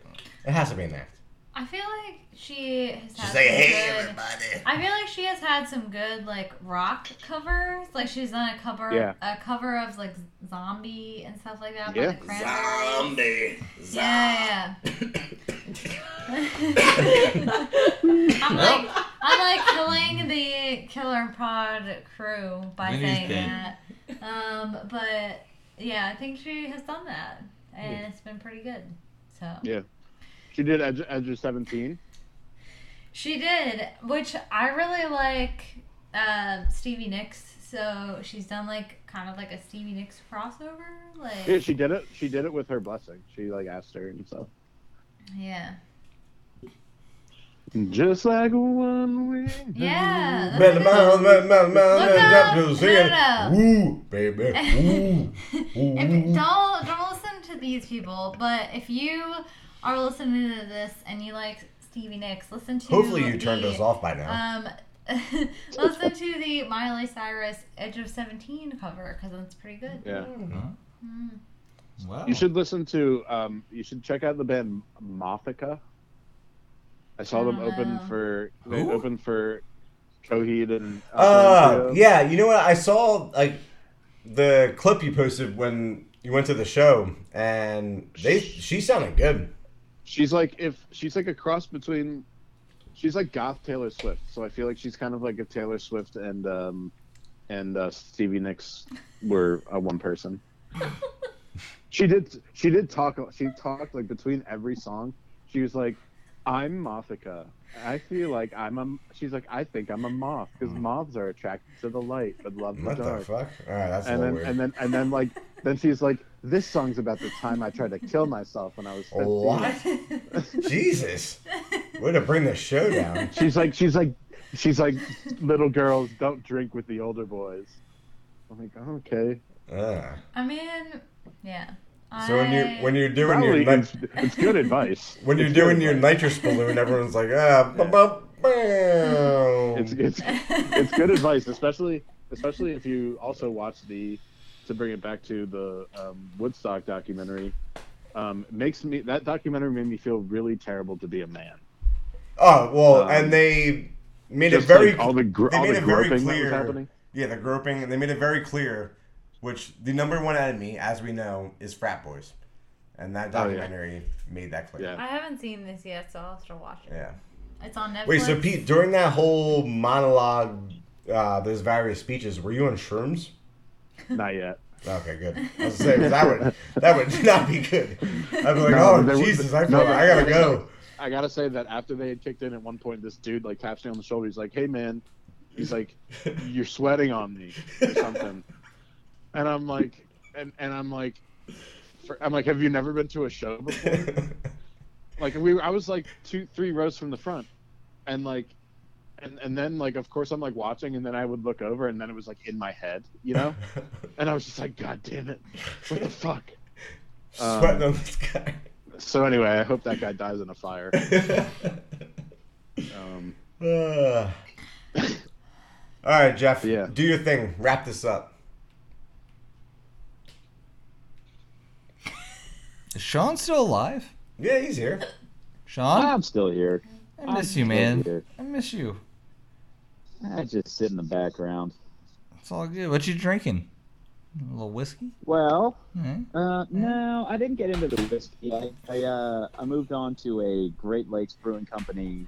A: It has to be an act.
E: I feel like she has
A: She's
E: had
A: like,
E: some
A: "Hey,
E: good.
A: everybody."
E: I feel like she has had some good like rock covers. Like she's done a cover,
B: Yeah.
E: a cover of like Zombie and stuff like that.
B: Yeah.
E: By the Cranberries.
A: Zombie.
E: Yeah, yeah. I'm like, I'm like killing the Killer Pod crew by
C: Vinny's
E: saying
C: dead.
E: that. *laughs* Um, but yeah, I think she has done that, and it's been pretty good. So
B: Yeah. She did Edge, Edge of 17.
E: she did, which I really like. Um, Stevie Nicks. So she's done like kind of like a Stevie Nicks crossover. Like
B: Yeah, she did it. She did it with her blessing. She like asked her and stuff.
E: yeah,
B: Just like a one wing.
E: yeah.
A: Man, the
E: that's
A: man,
E: good.
A: man, man, man,
E: Look up.
A: jump to singing.
E: No, no.
A: Woo, baby. *laughs* Woo.
E: if, don't don't listen to these people. But if you are listening to this and you like Stevie Nicks, listen to.
A: Hopefully you turned
E: the,
A: us off by now.
E: Um, *laughs* listen to the Miley Cyrus Edge of Seventeen cover because that's pretty good.
B: Yeah.
E: Mm.
C: Wow.
B: You should listen to. Um, you should check out the band Mothica. I saw
E: I
B: them open
E: know.
B: for. They
C: Who?
B: opened for Coheed and.
A: Uh, yeah. You know what? I saw like the clip you posted when you went to the show, and they she sounded good.
B: She's like if she's like a cross between. She's like goth Taylor Swift, so I feel like she's kind of like if Taylor Swift and um, and uh, Stevie Nicks were uh, one person. *laughs* She did. She did talk. She talked like between every song. She was like, "I'm Mothica. I feel like I'm a." She's like, "I think I'm a moth because moths are attracted to the light but love the
A: What the
B: dark."
A: fuck? All right, that's a
B: And
A: little
B: then
A: weird.
B: and then and then like then she's like, "This song's about the time I tried to kill myself when I was 15.
A: What? *laughs* Jesus, way to bring the show down. *laughs*
B: She's like, she's like, she's like, little girls don't drink with the older boys. I'm like, oh, okay.
A: Uh,
E: I mean, yeah.
A: So when you when you're doing
B: Probably
A: your
B: it's,
A: nit-
B: it's good advice. *laughs*
A: when you're
B: It's
A: doing your
B: advice.
A: nitrous balloon, everyone's like, ah, ba ba bam.
B: It's it's it's good advice, especially especially if you also watch the to bring it back to the um, Woodstock documentary. Um, makes me that documentary made me feel really terrible to be a man.
A: Oh well,
B: Um,
A: and they made it very
B: like all the gr-
A: they
B: all
A: made
B: the
A: it very
B: groping that was
A: clear.
B: happening.
A: Yeah, the groping, and they made it very clear, which the number one enemy, as we know, is frat boys, and that
B: Oh, yeah.
A: documentary made that clear.
B: Yeah.
E: I haven't seen this yet, so I'll have to watch it.
A: Yeah.
E: It's on Netflix.
A: Wait, so Pete, during that whole monologue, uh, those various speeches, were you on shrooms?
B: Not yet.
A: Okay, good. I was saying that would that would *laughs* not be good. I'd be like,
B: No,
A: oh
B: there was-
A: Jesus, I,
B: no,
A: feel, I gotta go.
B: I gotta say that after they had kicked in at one point, this dude like taps me on the shoulder. He's like, "Hey man," he's like, "You're sweating on me" or something, *laughs* and I'm like, and and I'm like, for, I'm like, "Have you never been to a show before?" *laughs* like we, I was like two, three rows from the front, and like, and and then like of course I'm like watching, and then I would look over, and then it was like in my head, you know, *laughs* and I was just like, "God damn it, what the fuck."
A: Sweating on this guy.
B: So anyway, I hope that guy dies in a fire. *laughs* Um,
A: Uh. All right, Jeff.
B: Yeah.
A: Do your thing. Wrap this up.
C: Is Sean still alive?
A: Yeah, he's here.
C: Sean,
D: I'm still here.
C: I miss
D: I'm
C: you, man.
D: here.
C: I miss you.
D: I just sit in the background.
C: It's all good. What you drinking? A little whiskey?
D: Well,
C: Yeah.
D: uh, no, I didn't get into the whiskey. I I, uh, I moved on to a Great Lakes Brewing Company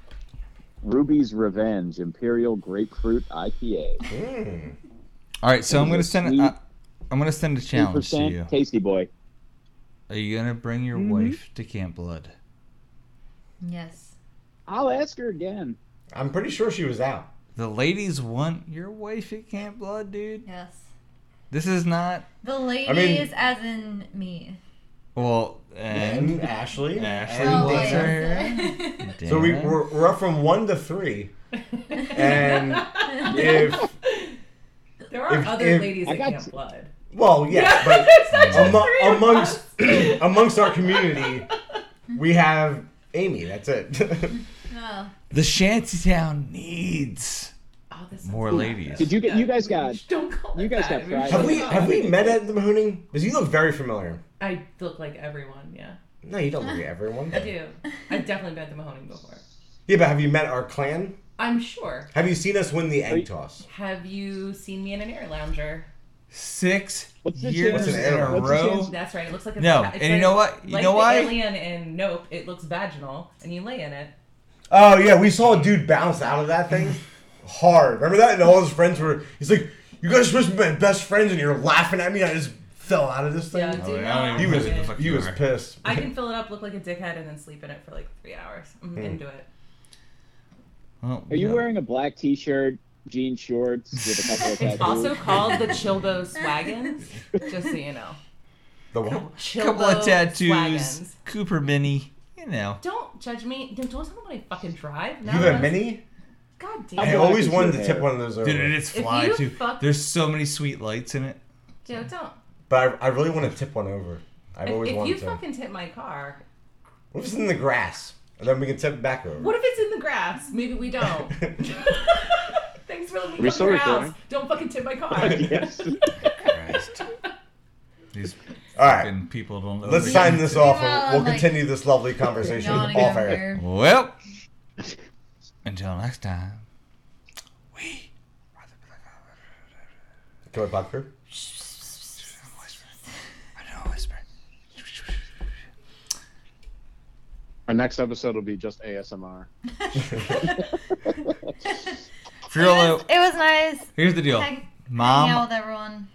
D: Ruby's Revenge Imperial Grapefruit IPA.
A: Mm.
C: All right, so I'm gonna send.
D: sweet
C: Uh, I'm gonna send a challenge to you.
D: Tasty boy.
C: Are you gonna bring your
D: Mhm.
C: wife to Camp Blood?
E: Yes.
D: I'll ask her again.
A: I'm pretty sure she was out.
C: The ladies want your wife at Camp Blood, dude.
E: Yes.
C: This is not.
E: The ladies,
A: mean-
E: as in me.
C: Well,
A: And,
C: and
A: Ashley.
C: Ashley
A: and
E: Oh,
C: Dixon.
A: Dana. *laughs* So we we're, we're up from one to three. *laughs* And *laughs* if
F: There are
A: If-
F: other
A: if-
F: ladies
D: I
F: at
D: got
F: Camp
D: t-
F: Blood.
A: Well, yeah, but *laughs*
F: it's
A: amo- amongst *clears throat* amongst our community, we have Amy. That's it. *laughs*
E: Oh.
C: the shantytown needs
F: Oh,
C: more
F: sounds
C: ladies.
D: Did you get? You guys got? *laughs*
F: Don't call
D: you guys
F: that.
D: got fried
A: have we have we met at the Mahoning? Because you look very familiar.
F: I look like everyone. Yeah,
A: No, you don't look like everyone.
F: I do. I've definitely been to Mahoning before.
A: Yeah, but have you met our clan?
F: I'm sure.
A: Have you seen us win the egg toss?
F: Have you seen me in an air lounger?
C: Six
D: What's the
C: years
D: chance-
C: in a
D: what's the
C: row.
D: chance-
F: That's right. It looks like a
C: No,
F: it's
C: and you know what? You
F: like
C: know
F: the
C: why?
F: Alien in Nope. It looks vaginal, and you lay in it.
A: Oh yeah, we saw a dude bounce out of that thing hard. Remember that? And all his friends were. He's like, "You guys are supposed to be my best friends, and you're laughing at me." I just fell out of this thing.
F: Yeah,
C: Oh,
F: dude,
C: yeah, I don't
A: he
C: even
A: was
C: know who
A: he
C: you
A: was
C: are.
A: pissed.
F: I can fill it up, look like a dickhead, and then sleep in it for like three hours. I'm
A: Hmm.
F: into it.
C: Well,
D: Are you
C: yeah.
D: wearing a black T-shirt, jean shorts with a couple of tattoos?
F: It's also called the Chilbo *laughs* Swaggins, just so you know.
A: the what?
F: Chilbo
C: couple of tattoos,
F: Swaggins.
C: Cooper Mini, you know.
F: Don't judge me. Don't don't tell me what I fucking drive.
A: You have a mini?
F: God damn.
A: I
F: damn.
A: always wanted to tip one of those over.
C: Dude, and it's
F: If
C: fly too.
F: fuck-
C: There's so many sweet lights in it.
F: Joe, don't.
A: but I, I really want to tip one over. I've
F: If,
A: always
F: if
A: wanted
F: you
A: to.
F: fucking tip my car,
A: What if it's in the grass? And then we can tip it back over.
F: what if it's in the grass? Maybe we don't. *laughs* *laughs* really
B: we still
F: your house.
B: recording?
F: Don't fucking tip my car. *laughs*
B: yes.
C: Christ. These
A: All right.
C: fucking people don't know.
A: Let's
C: me.
A: sign this off.
E: Meanwhile,
A: and We'll
E: like,
A: continue this lovely conversation
E: Yawning
A: off
E: over
A: air.
E: here.
C: Well, *laughs* until next time, we are the
A: Killer Pod Crew.
C: Whisper. I don't know, whisper.
B: Our next episode will be just ASMR. *laughs*
C: Furlough.
E: It was nice.
C: Here's the deal,
E: Hang, hang out
C: Mom.
E: with everyone.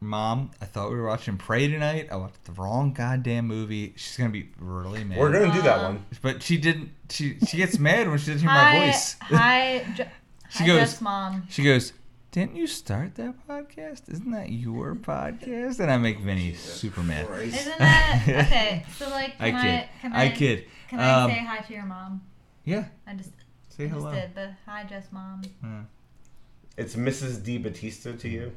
C: Mom, I thought we were watching Prey tonight. I watched the wrong goddamn movie. She's gonna be really mad.
A: We're gonna do that
E: Um,
A: one.
C: But she didn't. She she gets mad when she doesn't hear
E: Hi,
C: my voice.
E: hi, *laughs* J-
C: She
E: hi,
C: goes-
E: Jeff's mom.
C: She goes, "Didn't you start that podcast? Isn't that your podcast?" And I make Vinny super mad.
E: Isn't that *laughs* okay? So like,
C: I
E: can I,
C: kid.
E: can
C: I
E: I,
C: kid.
E: Can I
C: Um,
E: say hi to your mom?
C: Yeah.
E: I just,
C: Say
E: I just
C: hello.
E: did, but hi, Jeff's mom.
A: It's Mrs. D. Batista to you.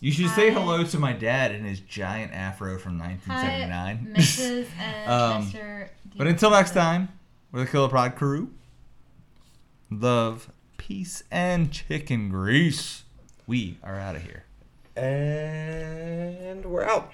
C: You should say hello to my dad and his giant afro from 1979.
E: Hi,
C: 1979.
E: Mrs. *laughs* and
C: Um,
E: Mr.
C: But until next time, we're the Killer Pod crew. Love, peace, and chicken grease. We are out of here.
A: And we're out.